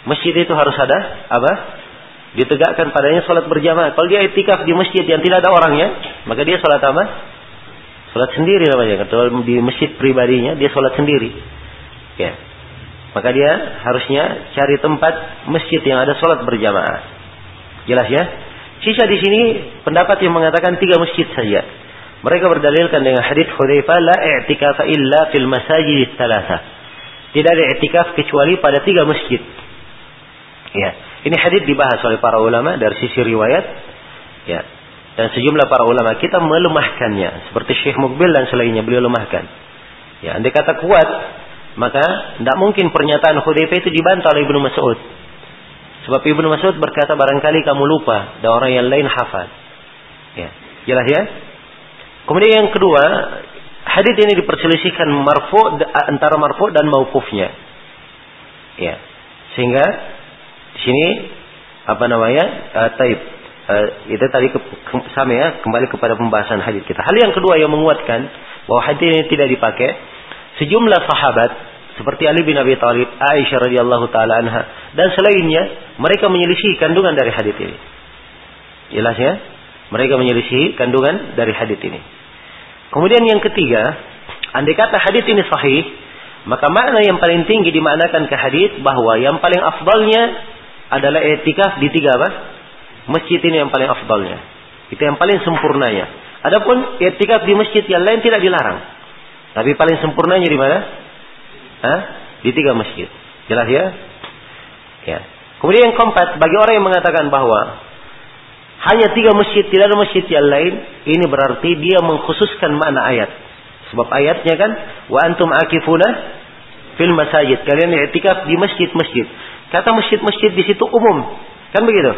masjid itu harus ada apa? Ditegakkan padanya sholat berjamaah. Kalau dia itikaf di masjid yang tidak ada orangnya, maka dia sholat apa? Sholat sendiri namanya. Kalau di masjid pribadinya dia sholat sendiri. Ya. Maka dia harusnya cari tempat masjid yang ada sholat berjamaah. Jelas ya? Sisa di sini pendapat yang mengatakan tiga masjid saja. Mereka berdalilkan dengan hadis Hudzaifah la i'tikaf illa fil masajid thalatha. Tidak ada i'tikaf kecuali pada tiga masjid. Ya, ini hadis dibahas oleh para ulama dari sisi riwayat. Ya, dan sejumlah para ulama kita melemahkannya seperti Syekh Mukbil dan selainnya beliau lemahkan. Ya, andai kata kuat, maka tidak mungkin pernyataan Hudzaifah itu dibantah oleh Ibnu Mas'ud. Sebab Ibnu Mas'ud berkata barangkali kamu lupa dan orang yang lain hafal. Ya, jelas ya? Kemudian yang kedua, hadis ini diperselisihkan marfu antara marfu dan mauqufnya. Ya. Sehingga di sini apa namanya? Uh, taib. Uh, itu tadi ke, ke, sama ya, kembali kepada pembahasan hadis kita. Hal yang kedua yang menguatkan bahwa hadis ini tidak dipakai sejumlah sahabat seperti Ali bin Abi Thalib, Aisyah radhiyallahu taala anha dan selainnya mereka menyelisih kandungan dari hadis ini. Jelas ya? Mereka menyelisih kandungan dari hadis ini. Kemudian yang ketiga, andai kata hadis ini sahih, maka makna yang paling tinggi dimaknakan ke hadis bahwa yang paling afdalnya adalah etikaf di tiga apa? Masjid ini yang paling afdalnya. Itu yang paling sempurnanya. Adapun etikaf di masjid yang lain tidak dilarang. Tapi paling sempurnanya di mana? Hah? Di tiga masjid. Jelas ya? Ya. Kemudian yang keempat, bagi orang yang mengatakan bahwa hanya tiga masjid, tidak ada masjid yang lain, ini berarti dia mengkhususkan makna ayat. Sebab ayatnya kan, wa antum akifuna fil masajid. Kalian i'tikaf di masjid-masjid. Kata masjid-masjid di situ umum. Kan begitu?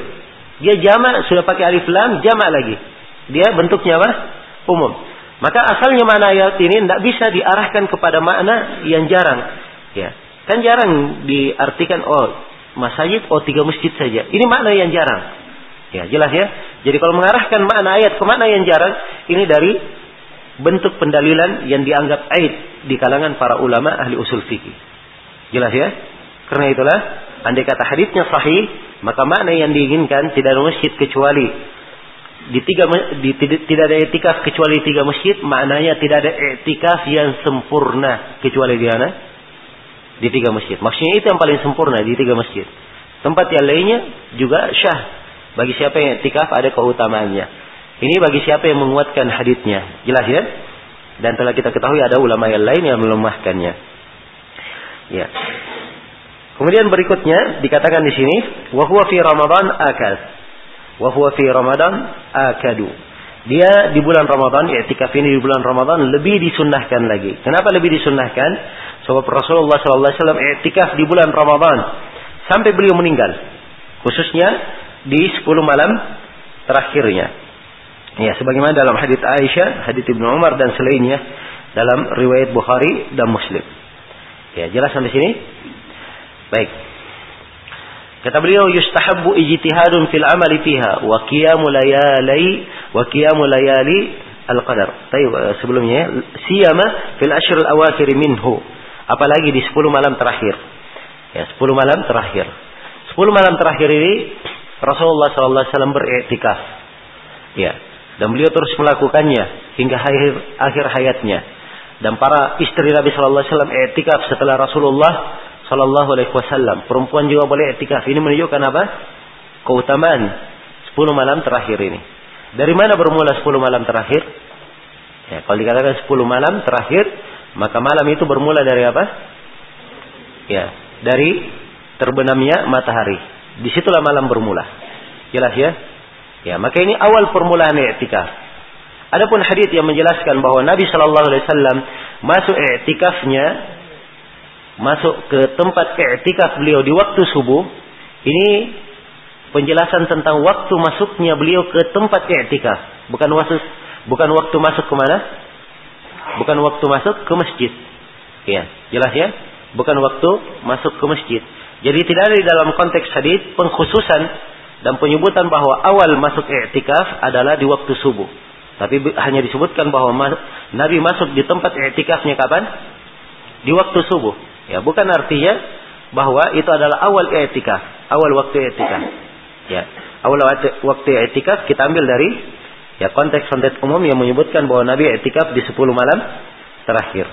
Dia jamak sudah pakai alif lam, jamak lagi. Dia bentuknya apa? Umum. Maka asalnya makna ayat ini tidak bisa diarahkan kepada makna yang jarang. Ya, kan jarang diartikan oh masjid, oh tiga masjid saja. Ini makna yang jarang. Ya, jelas ya. Jadi kalau mengarahkan makna ayat ke makna yang jarang, ini dari bentuk pendalilan yang dianggap aid di kalangan para ulama ahli usul fikih. Jelas ya? Karena itulah, andai kata hadisnya sahih, maka makna yang diinginkan tidak ada masjid kecuali di tiga di, tidak ada etikaf kecuali tiga masjid, maknanya tidak ada etikaf yang sempurna kecuali di mana? Di tiga masjid. Maksudnya itu yang paling sempurna di tiga masjid. Tempat yang lainnya juga syah bagi siapa yang etikaf ada keutamaannya. Ini bagi siapa yang menguatkan hadisnya. Jelas ya? Dan telah kita ketahui ada ulama yang lain yang melemahkannya. Ya. Kemudian berikutnya dikatakan di sini, wa fi Ramadan akal. Wa huwa fi Ramadan akadu. Dia di bulan Ramadan, i'tikaf ini di bulan Ramadan lebih disunnahkan lagi. Kenapa lebih disunnahkan? Sebab Rasulullah sallallahu alaihi wasallam i'tikaf di bulan Ramadan sampai beliau meninggal. Khususnya di 10 malam terakhirnya. Ya, sebagaimana dalam hadis Aisyah, hadis Ibnu Umar dan selainnya dalam riwayat Bukhari dan Muslim. Ya, jelas sampai sini? Baik. Kata beliau yustahabbu ijtihadun fil amali fiha wa qiyamu layali wa qiyamu layali al-qadar. Baik, eh, sebelumnya siyama fil ashr al-awakhir minhu. Apalagi di 10 malam terakhir. Ya, 10 malam terakhir. 10 malam terakhir ini Rasulullah SAW beriktikaf. Ya, dan beliau terus melakukannya hingga akhir akhir hayatnya. Dan para istri Nabi Shallallahu Alaihi Wasallam iktikaf setelah Rasulullah Shallallahu Alaihi Wasallam. Perempuan juga boleh iktikaf. Ini menunjukkan apa? Keutamaan 10 malam terakhir ini. Dari mana bermula 10 malam terakhir? Ya, kalau dikatakan 10 malam terakhir, maka malam itu bermula dari apa? Ya, dari terbenamnya matahari. Di situlah malam bermula. Jelas ya? Ya, maka ini awal permulaan i'tikaf. Adapun hadis yang menjelaskan bahwa Nabi Shallallahu Alaihi Wasallam masuk i'tikafnya, masuk ke tempat i'tikaf beliau di waktu subuh, ini penjelasan tentang waktu masuknya beliau ke tempat i'tikaf, bukan waktu bukan waktu masuk ke mana? Bukan waktu masuk ke masjid. Ya, jelas ya? Bukan waktu masuk ke masjid. Jadi tidak ada di dalam konteks hadis pengkhususan dan penyebutan bahwa awal masuk i'tikaf adalah di waktu subuh. Tapi hanya disebutkan bahwa Nabi masuk di tempat i'tikafnya kapan? Di waktu subuh. Ya, bukan artinya bahwa itu adalah awal i'tikaf, awal waktu i'tikaf. Ya, awal waktu i'tikaf kita ambil dari ya konteks-konteks umum yang menyebutkan bahwa Nabi i'tikaf di 10 malam terakhir.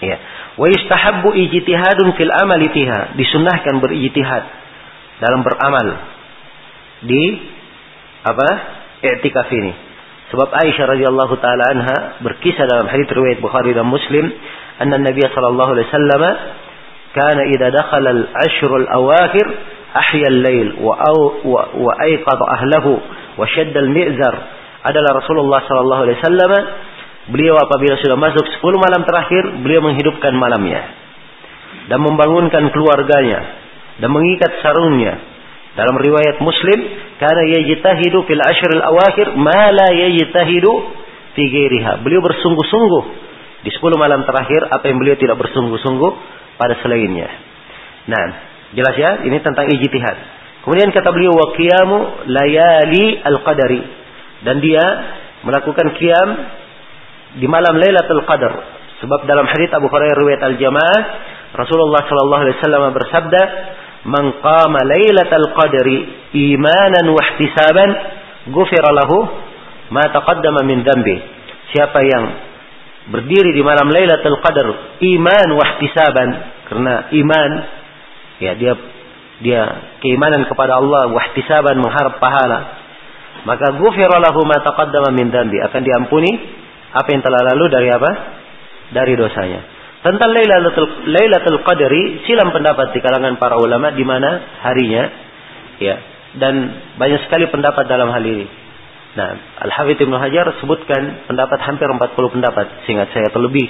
Ya. Wa yustahabbu ijtihadun fil amali fiha. Disunnahkan berijtihad dalam beramal di apa? I'tikaf ini. Sebab Aisyah radhiyallahu taala anha berkisah dalam hadis riwayat Bukhari dan Muslim, alaihi wasallam kana idza dakhala al-ashr al-awakhir ahya al-lail wa wa, wa ayqadha ahlahu wa shadda al-mi'zar. Adalah Rasulullah sallallahu alaihi wasallam beliau apabila sudah masuk 10 malam terakhir, beliau menghidupkan malamnya dan membangunkan keluarganya dan mengikat sarungnya dalam riwayat Muslim, karena yajtahidu fil ashr al awakhir ma la yajtahidu fi. Beliau bersungguh-sungguh di 10 malam terakhir apa yang beliau tidak bersungguh-sungguh pada selainnya. Nah, jelas ya, ini tentang ijtihad. Kemudian kata beliau wa qiyamu layali al-qadari dan dia melakukan qiyam di malam Lailatul Qadar. Sebab dalam hadis Abu Hurairah riwayat Al-Jamaah Rasulullah sallallahu alaihi wasallam bersabda, man qama lailatal qadri imanan wa ihtisaban ghufira lahu ma taqaddama min dhanbi siapa yang berdiri di malam lailatul qadar iman wa ihtisaban. Karena iman ya dia dia keimanan kepada Allah wa ihtisaban mengharap pahala. Maka ghufira lahu ma taqaddama min dhanbi. Akan diampuni apa yang telah lalu dari apa? Dari dosanya. Tentang Lailatul, Lailatul Qadri silam pendapat di kalangan para ulama di mana harinya ya dan banyak sekali pendapat dalam hal ini. Nah, Al-Hafidz Ibnu Hajar sebutkan pendapat hampir 40 pendapat sehingga saya terlebih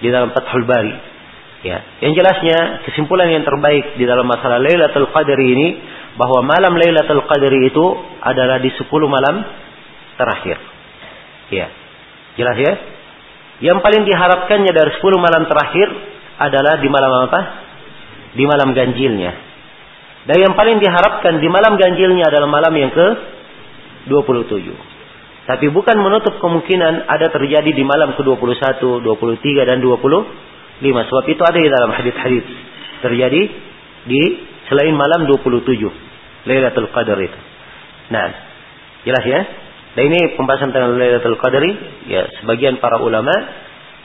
di dalam Fathul Bari. Ya, yang jelasnya kesimpulan yang terbaik di dalam masalah Lailatul Qadri ini bahwa malam Lailatul Qadri itu adalah di 10 malam terakhir. Ya. Jelas ya? Yang paling diharapkannya dari 10 malam terakhir adalah di malam apa? Di malam ganjilnya. Dan yang paling diharapkan di malam ganjilnya adalah malam yang ke 27. Tapi bukan menutup kemungkinan ada terjadi di malam ke-21, 23 dan 25. Sebab itu ada di dalam hadis-hadis terjadi di selain malam 27. Lailatul Qadar itu. Nah, jelas ya? Dan ini pembahasan tentang Lailatul Qadri, ya sebagian para ulama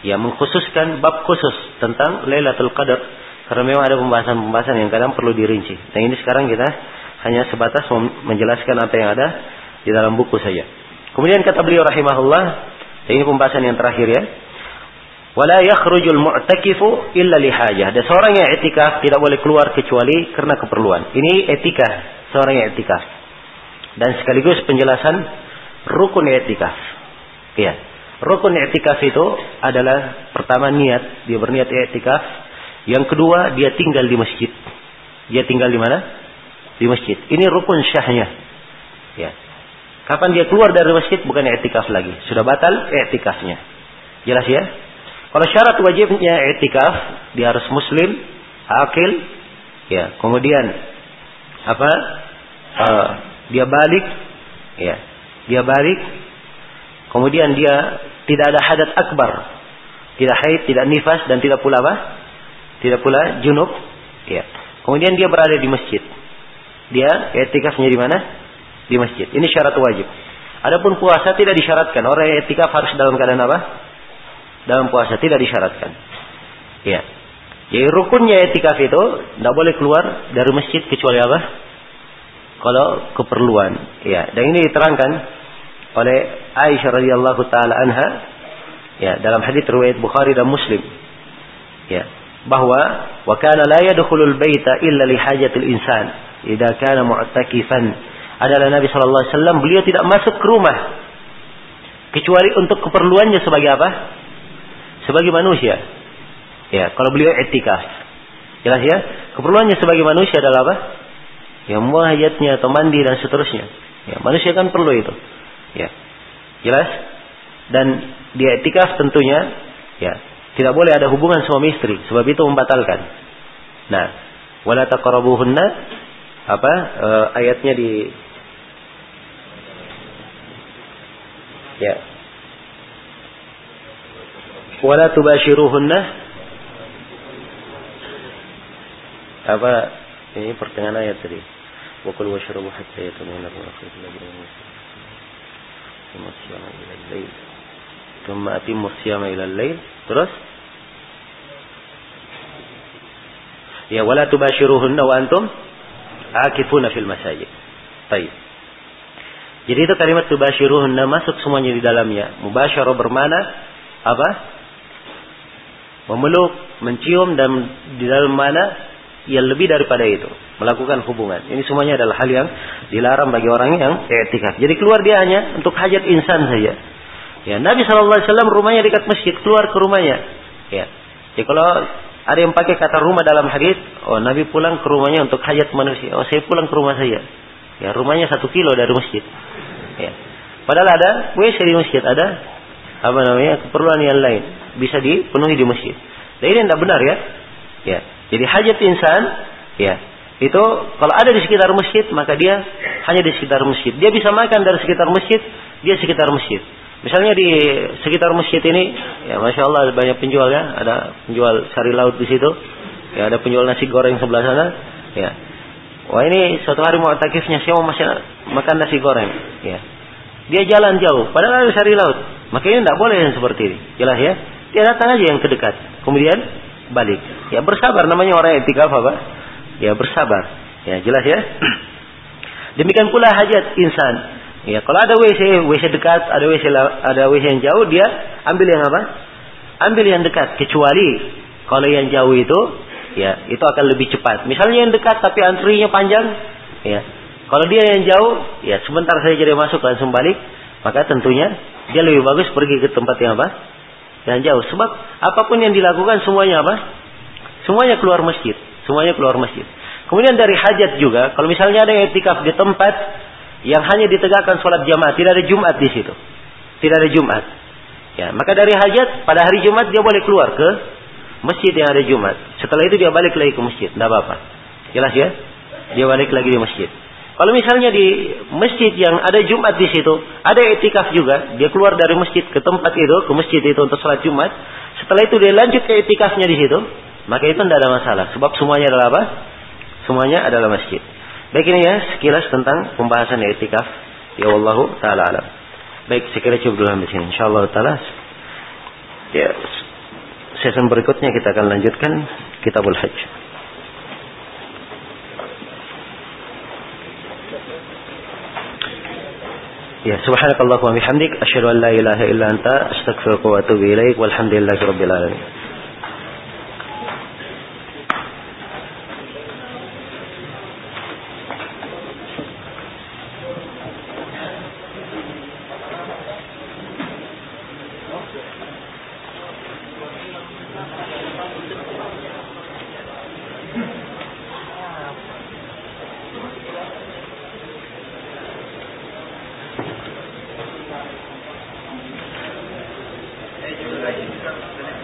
yang mengkhususkan bab khusus tentang Lailatul Qadar karena memang ada pembahasan-pembahasan yang kadang perlu dirinci. Dan ini sekarang kita hanya sebatas menjelaskan apa yang ada di dalam buku saja. Kemudian kata beliau rahimahullah, ini pembahasan yang terakhir ya. Wala yakhrujul mu'takifu illa lihajah. Dan seorang yang etikaf tidak boleh keluar kecuali karena keperluan. Ini etika seorang yang etikaf. Dan sekaligus penjelasan rukun i'tikaf. Ya. Rukun i'tikaf itu adalah pertama niat, dia berniat i'tikaf. Yang kedua, dia tinggal di masjid. Dia tinggal di mana? Di masjid. Ini rukun syahnya. Ya. Kapan dia keluar dari masjid bukan i'tikaf lagi, sudah batal i'tikafnya. Jelas ya? Kalau syarat wajibnya i'tikaf, dia harus muslim, akil, ya. Kemudian apa? Uh, dia balik, ya dia balik, kemudian dia tidak ada hadat akbar, tidak haid, tidak nifas dan tidak pula apa? Tidak pula junub. Ya. Kemudian dia berada di masjid. Dia etikafnya di mana? Di masjid. Ini syarat wajib. Adapun puasa tidak disyaratkan. Orang yang etikaf harus dalam keadaan apa? Dalam puasa tidak disyaratkan. Ya. Jadi rukunnya etikaf itu tidak boleh keluar dari masjid kecuali apa? kalau keperluan. Ya, dan ini diterangkan oleh Aisyah radhiyallahu taala anha ya dalam hadis riwayat Bukhari dan Muslim. Ya, bahwa wa kana la baita illa li hajatil insan idza kana mu'takifan. Adalah Nabi sallallahu alaihi wasallam beliau tidak masuk ke rumah kecuali untuk keperluannya sebagai apa? Sebagai manusia. Ya, kalau beliau etikaf. Jelas ya? Keperluannya sebagai manusia adalah apa? yang muahayatnya atau mandi dan seterusnya. Ya, manusia kan perlu itu. Ya. Jelas? Dan di etikaf tentunya ya, tidak boleh ada hubungan suami istri sebab itu membatalkan. Nah, wala taqrabuhunna apa uh, ayatnya di الأشياء ولا تباشروهن apa ini pertengahan ayat tadi wakul washrabu hatta yatumina raqib alladziina thumma siyama ila al-layl thumma atimmu siyama ila al-lail terus ya wala tubashiruhunna wa antum akifuna fil masajid طيب Jadi itu kalimat tubashiruhunna masuk semuanya di dalamnya. Mubasyarah bermana apa? Memeluk, mencium dan di dalam mana yang lebih daripada itu melakukan hubungan. Ini semuanya adalah hal yang dilarang bagi orang yang etikaf. Jadi keluar dia hanya untuk hajat insan saja. Ya, Nabi Shallallahu Alaihi Wasallam rumahnya dekat masjid, keluar ke rumahnya. Ya, jadi kalau ada yang pakai kata rumah dalam hadis, oh Nabi pulang ke rumahnya untuk hajat manusia. Oh saya pulang ke rumah saya. Ya rumahnya satu kilo dari masjid. Ya. Padahal ada WC di masjid, ada apa namanya keperluan yang lain bisa dipenuhi di masjid. Dan ini tidak benar ya. Ya. Jadi hajat insan, ya itu kalau ada di sekitar masjid maka dia hanya di sekitar masjid. Dia bisa makan dari sekitar masjid, dia sekitar masjid. Misalnya di sekitar masjid ini, ya masya Allah ada banyak penjual ya, ada penjual sari laut di situ, ya ada penjual nasi goreng sebelah sana, ya Wah ini suatu hari mau takifnya mau masih makan nasi goreng. Ya. Dia jalan jauh, padahal ada sari laut. Maka ini tidak boleh yang seperti ini. Jelas ya? Dia datang aja yang kedekat. Kemudian balik. Ya bersabar namanya orang etika apa? Ya bersabar. Ya jelas ya? Demikian pula hajat insan. Ya kalau ada WC, WC dekat, ada WC ada WC yang jauh, dia ambil yang apa? Ambil yang dekat. Kecuali kalau yang jauh itu ya itu akan lebih cepat. Misalnya yang dekat tapi antrinya panjang, ya. Kalau dia yang jauh, ya sebentar saja dia masuk langsung balik, maka tentunya dia lebih bagus pergi ke tempat yang apa? Yang jauh. Sebab apa pun yang dilakukan semuanya apa? Semuanya keluar masjid, semuanya keluar masjid. Kemudian dari hajat juga, kalau misalnya ada etikaf di tempat yang hanya ditegakkan sholat jamaah, tidak ada Jumat di situ. Tidak ada Jumat. Ya, maka dari hajat pada hari Jumat dia boleh keluar ke masjid yang ada Jumat. Setelah itu dia balik lagi ke masjid, tidak apa-apa. Jelas ya? Dia balik lagi di masjid. Kalau misalnya di masjid yang ada Jumat di situ, ada etikaf juga, dia keluar dari masjid ke tempat itu, ke masjid itu untuk sholat Jumat. Setelah itu dia lanjut ke etikafnya di situ, maka itu tidak ada masalah. Sebab semuanya adalah apa? Semuanya adalah masjid. Baik ini ya sekilas tentang pembahasan etikaf. Ya Allah taala alam. Baik, sekiranya cukup dulu sampai sini. Insyaallah taala. Ya, season berikutnya kita akan lanjutkan Kitabul Hajj. Ya, subhanakallah wa bihamdik asyhadu an la ilaha illa anta astaghfiruka wa atubu ilaik walhamdulillahi rabbil alamin.